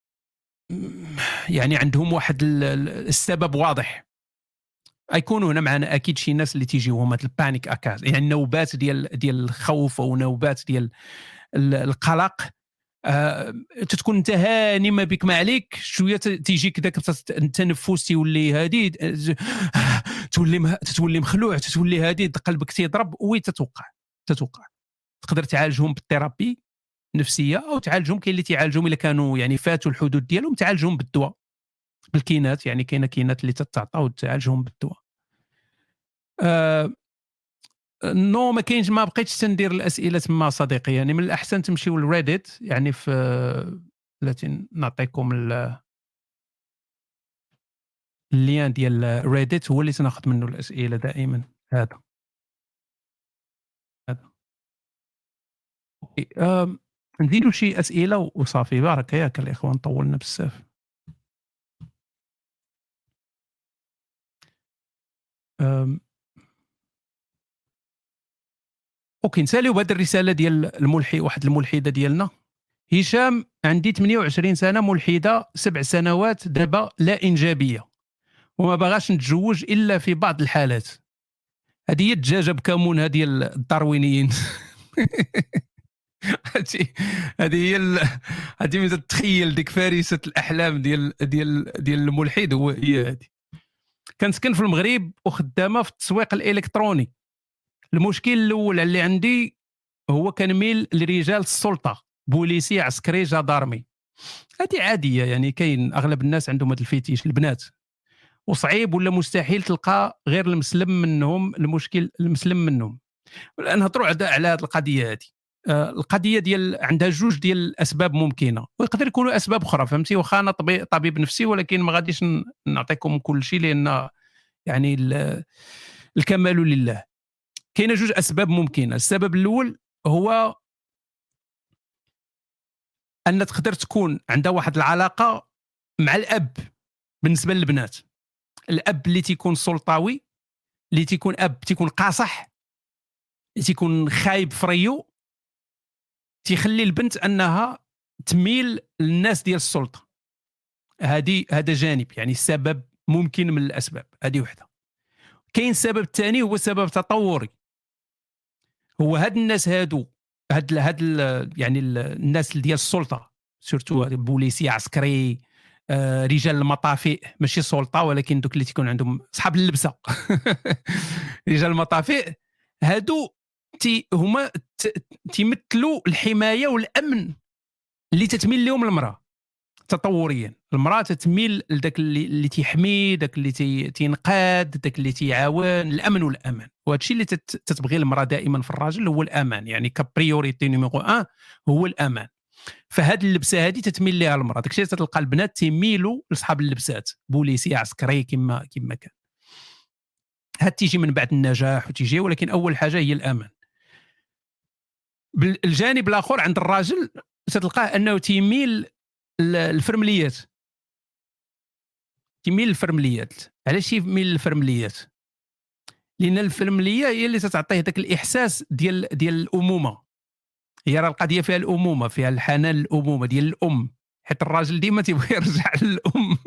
يعني عندهم واحد ال- ال- السبب واضح. يكونوا هنا معنا أكيد شي ناس اللي تيجيوهم هاد ال panic attacks يعني نوبات ديال ديال الخوف أو نوبات ديال ال- القلق آه، تتكون أنت هاني ما بك ما عليك شوية تيجيك ذاك الت- التنفس تيولي هادي تولي تتولي مخلوع تتولي هادي قلبك تيضرب وي تتوقع تتوقع. تقدر تعالجهم بال therapy نفسيه أو تعالجهم كاين اللي تيعالجهم إلا كانوا يعني فاتوا الحدود ديالهم تعالجهم بالدواء بالكينات يعني كاينة كينات اللي تتعطى وتعالجهم بالدواء. آه no ما كاينش ما بقيتش تندير الأسئلة تما صديقي. يعني من الأحسن تمشيو لل Reddit يعني في التي نعطيكم ال- ال lien ديال Reddit هو اللي تناخذ منه الأسئلة دائما. هذا. هذا. OK آم، نزيدوا شي أسئلة وصافي. بارك ياك الإخوان طولنا بزاف. أم، OK نساليو بهذه الرسالة ديال الملحي واحد الملحدة ديالنا. هشام عندي 28 سنة ملحدة سبع سنوات دابا لا إنجابية. وما باغاش نتزوج إلا في بعض الحالات. هذه هي الدجاجة بكمون هذه ديال الداروينيين. هذه هي هذه من تتخيل ديك فارسة الأحلام ديال ديال ديال الملحد هو هي هذه. كنسكن في المغرب وخدامة في التسويق الإلكتروني. المشكل الأول اللي عندي هو كنميل لرجال السلطة بوليسي عسكري جدارمي هذه عادية يعني كاين أغلب الناس عندهم هذا الفيتيش البنات. وصعيب ولا مستحيل تلقى غير المسلم منهم المشكل المسلم منهم. نهضروا على هذه القضية هذه آه، القضية ديال عندها جوج ديال الأسباب ممكنة. ويقدر يكونوا أسباب أخرى فهمتي؟ واخا أنا طبي- طبيب نفسي ولكن ما غاديش نعطيكم كل شيء لأن يعني ال- الكمال لله. كاينة جوج أسباب ممكنة. السبب الأول هو أن تقدر تكون عندها واحد العلاقة مع الأب بالنسبة للبنات. الأب اللي تيكون سلطوي اللي تيكون أب تيكون قاصح اللي تيكون خايب فريو تيخلي البنت أنها تميل للناس ديال السلطة. هذه هذا جانب يعني السبب ممكن من الأسباب. هذه وحدة. كاين السبب الثاني هو سبب تطوري. هو هاد الناس هادو هاد هاد ال- يعني ال- الناس ديال السلطة surtout بوليسي عسكري آه، رجال المطافئ ماشي سلطة ولكن دوك اللي تيكون عندهم اصحاب اللبسة. رجال المطافئ هادو تي هما تيمثلوا الحماية والأمن اللي تتميل لهم المرأة. تطوريا. المرأة تتميل لذاك اللي, اللي تيحمي ذاك اللي تي تينقاد ذاك اللي تيعاون الأمن والأمان. وهذا الشيء اللي تت- تتبغي المرأة دائما في الراجل هو الأمان. يعني ك priorité numéro 1 هو الأمان. فهاد اللبسة هذه تتميل لها المرأة. داك الشيء تلقى البنات تيميلوا لاصحاب اللبسات. بوليسي عسكري كما كما كان. هاد تيجي من بعد النجاح وتيجي ولكن أول حاجة هي الأمان. بالجانب الآخر عند الراجل تلقاه أنه تيميل الفرمليات. تيميل للفرمليات علاش يميل للفرمليات لأن الفرملية هي اللي تتعطيه ذاك الإحساس ديال ديال الأمومة. هي راه القضية فيها الأمومة فيها الحنان الامومه ديال الأم. حيت الراجل ديما تيبغي يرجع للأم.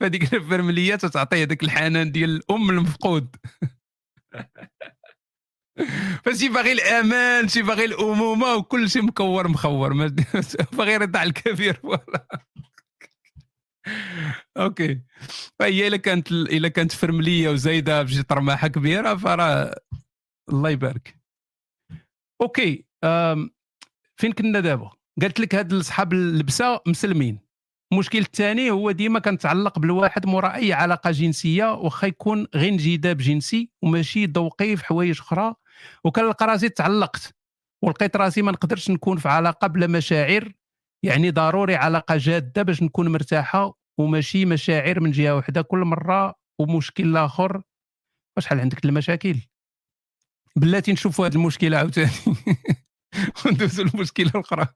فهذيك الفرملية تعطيه هذاك الحنان ديال الأم المفقود. فشي باغي الأمان شي باغي الأمومة وكل شيء مكور مخور باغي يرضع الكبير voilà. OK. فهي إلا كانت إلا كانت فرملية وزايدة بشي طرماحه كبيرة فراه الله يبارك. أوكي فين كنا دابا؟ قالت لك هاد اصحاب اللبسة مسلمين. المشكل الثاني هو ديما كنتعلق بالواحد مورا أي علاقة جنسية واخا يكون غير انجذاب جنسي وماشي ذوقي في حوايج أخرى. وكنلقى راسي تعلقت ولقيت راسي ما نقدرش نكون في علاقة بلا مشاعر يعني ضروري علاقة جادة باش نكون مرتاحة وماشي مشاعر من جهة واحدة كل مرة ومشكل آخر. شحال عندك المشاكل؟ بلاتي نشوفوا هذه المشكلة عاوتاني. وندوزوا المشكلة الأخرى.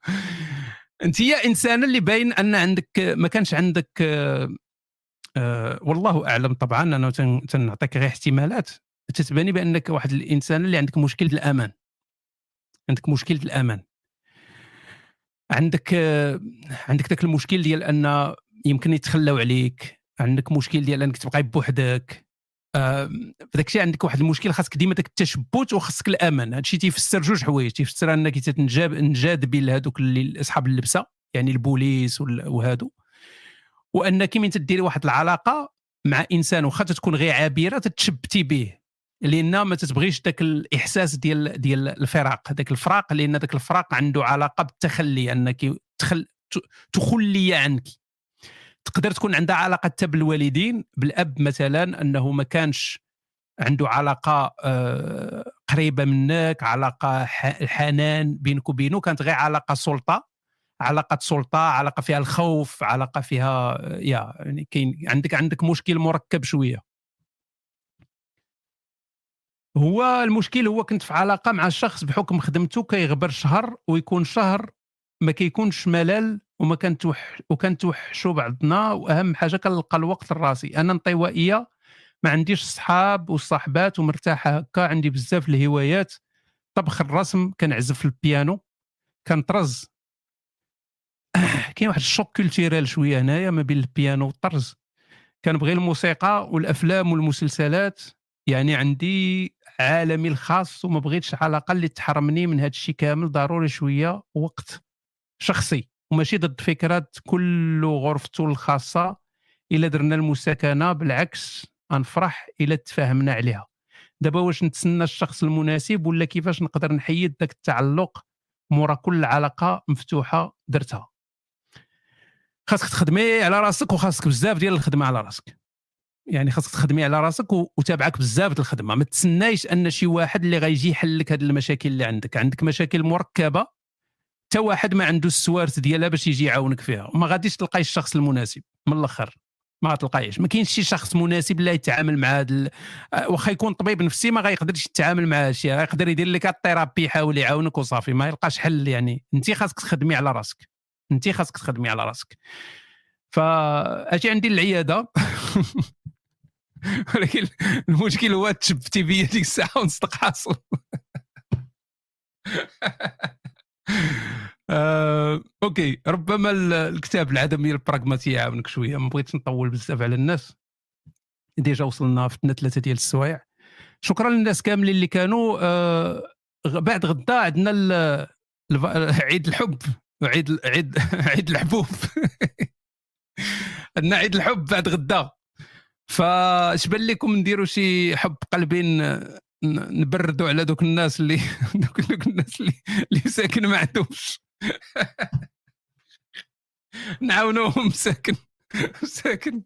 أنت هي انسانه اللي باين أن عندك ما كانش عندك أه والله أعلم طبعا أنا تنعطيك غير احتمالات. تتباني بأنك واحد الإنسان اللي عندك مشكل الأمان. عندك مشكل الأمان. عندك عندك ذاك المشكل ديال أن يمكن يتخلاو عليك. عندك مشكل ديال أنك تبقى بوحدك. فداك الشيء عندك واحد المشكل خاصك ديما داك التشبت وخاصك الأمان. هادشي تيفسر جوج حوايج. تيفسر أنك تنجاب نجاذبي لهذوك اللي أصحاب اللبسة يعني البوليس وهادو. وأنك من تديري واحد العلاقة مع إنسان واخا تكون غير عابرة تتشبتي به. لأن ما تتبغيش ذاك الإحساس ديال ديال الفراق. هذاك الفراق لأن ذاك الفراق عنده علاقة بالتخلي أنك تخل تخلي عنك. تقدر تكون عندها علاقة حتى بالوالدين بالأب مثلا أنه ما كانش عنده علاقة آه، قريبة منك علاقة حنان بينك وبينه. كانت غير علاقة سلطة. علاقة سلطة علاقة فيها الخوف علاقة فيها يا يعني كاين عندك عندك مشكل مركب شوية. هو المشكل هو كنت في علاقة مع الشخص بحكم خدمته كيغبر شهر ويكون شهر ما كيكونش ملل وما كنتوح وكنتوحشوا بعضنا وأهم حاجة كنلقى الوقت لراسي أنا انطوائية ما عنديش صحاب وصاحبات ومرتاحة هكا عندي بزاف الهوايات. طبخ الرسم كنعزف البيانو كنطرز. كاين واحد ال choc culturel شوية هنايا ما بين البيانو والطرز. كنبغي الموسيقى والأفلام والمسلسلات يعني عندي عالمي الخاص وما بغيتش علاقه اللي تحرمني من هذا الشيء كامل ضروري شوية وقت شخصي. وماشي ضد فكرات كل غرفته الخاصة إلا درنا المساكنة بالعكس غنفرح إلا تفاهمنا عليها. دابا واش نتسنى الشخص المناسب ولا كيفاش نقدر نحيد ذاك التعلق مورا كل علاقة مفتوحة درتها. خاصك تخدمي على راسك وخاصك بزاف ديال الخدمة على راسك. يعني خاصك تخدمي على راسك وتابعك بزاف الخدمة. ما تسنايش أن شي واحد اللي غيجي يحل لك هذه المشاكل اللي عندك. عندك مشاكل مركبة حتى واحد ما عنده السوارت ديالها باش يجي يعاونك فيها. وما غاديش تلقاي الشخص المناسب. من الأخر ما غتلقايش. ما كاينش شي شخص مناسب اللي يتعامل مع هذا آه، واخا يكون طبيب نفسي ما غيقدرش يتعامل مع هادشي. يقدر يدير لك الثيرابي يحاول يعاونك وصافي. ما يلقاش حل يعني. انت خاصك تخدمي على راسك. انت خاصك تخدمي على راسك. فأجي عندي العيادة. ولكن المشكل هو تشبتي بيا ديك الساعة ونصدق حاصل آه، OK. ربما الكتاب العدميه البراغماتيه يعاونك شوية. ما بغيتش نطول بزاف على الناس. déjà وصلنا فتنا ثلاثة ديال السوايع. شكرا للناس كاملين اللي كانوا. آه بعد غدا عندنا عيد الحب. عيد عيد عيد الحبوب. عندنا عيد الحب بعد غدا. فاش بان لكم نديروا شي حب قلبين نبردوا على دوك الناس اللي دوك الناس اللي اللي ساكن ما عندهمش. نعاونوهم ساكن ساكن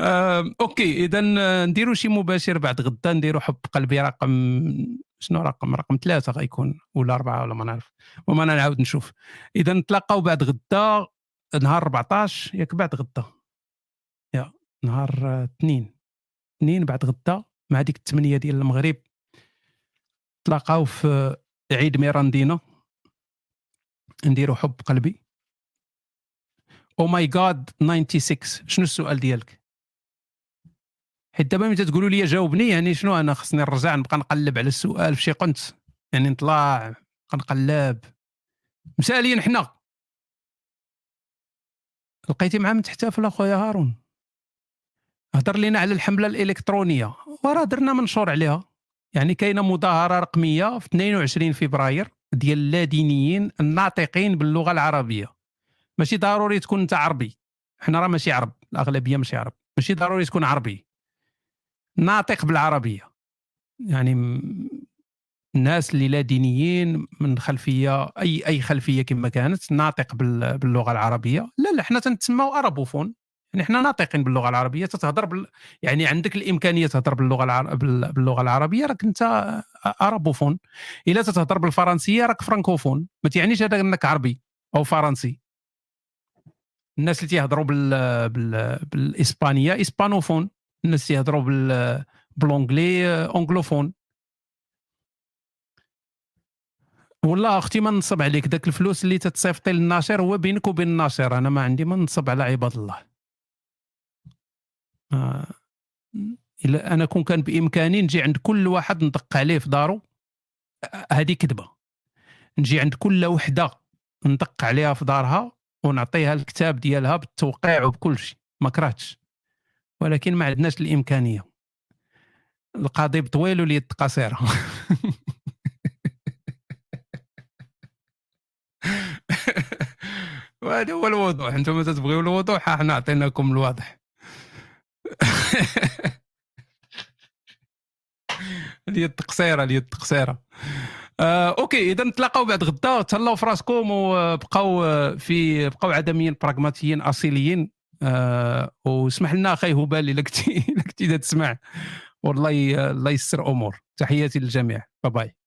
آه، أوكي اذا نديروا شي مباشر بعد غدا نديروا حب قلبي رقم شنو رقم؟ رقم ثلاثة غيكون ولا أربعة ولا ما نعرف. وما نعاود نشوف. اذا نتلاقاو بعد غدا نهار 14 ياك بعد غدا. نهار اثنين. اثنين بعد غدا مع ديك الثمانيه ديال المغرب. تلاقاو في عيد ميراندينا نديرو حب قلبي. أو ماي جاد 96 شنو السؤال ديالك؟ حيت دابا ملي تقولوا لي جاوبني يعني شنو أنا خصني نرجع نبقى نقلب على السؤال في شي قنت؟ يعني نطلع نبقى نقلب. مسألين حنا. لقيتي معاه من تحتفل اخويا هارون. هضر لنا على الحملة الإلكترونية وراه درنا منشور عليها. يعني كاينة مظاهرة رقمية في 22 فبراير ديال اللادينيين الناطقين باللغة العربية. ماشي ضروري تكون انت عربي. حنا راه ماشي عرب الأغلبية ماشي عرب. ماشي ضروري تكون عربي. ناطق بالعربية. يعني الناس اللي لا دينيين من خلفية أي أي خلفية كما كانت ناطق باللغة العربية. لا لا حنا تنتسماو ارابوفون يعني حنا ناطقين باللغة العربية تتهضر بال... يعني عندك الإمكانية تهضر باللغة العر... باللغة العربية راك أنت arabophone إلا تتهضر بالفرنسية راك فرانكوفون ما تعنيش هذا إنك عربي أو فرنسي. الناس اللي تيهضروا بال... بال... بالإسبانية hispanophone الناس تيهضروا بال... ب l'anglais anglophone والله أختي ما نصب عليك داك الفلوس اللي تتصيفطي للناشر هو بينك وبين الناشر. أنا ما عندي ما نصب على عباد الله. إلا أنا كون كان بإمكاني نجي عند كل واحد ندق عليه في دارو هذه كذبة. نجي عند كل وحدة ندق عليها في دارها ونعطيها الكتاب ديالها بالتوقيع وبكل شيء ما كرهتش. ولكن ما عندناش الإمكانية. القضيب طويل واليد قصيرة. وهذا هو الوضوح. أنتم تبغيو الوضوح إحنا أعطيناكم الواضح. اليد قصيرة اليد قصيرة. آه، okay إذا نتلاقاو بعد غدا. تهلاو في راسكم وبقاو في بقاو عدميين براغماتيين أصيليين. آه واسمح لنا أخي هبال إلا كنتي إلا كنتي تسمع. والله الله يسر أمور. تحياتي للجميع. bye bye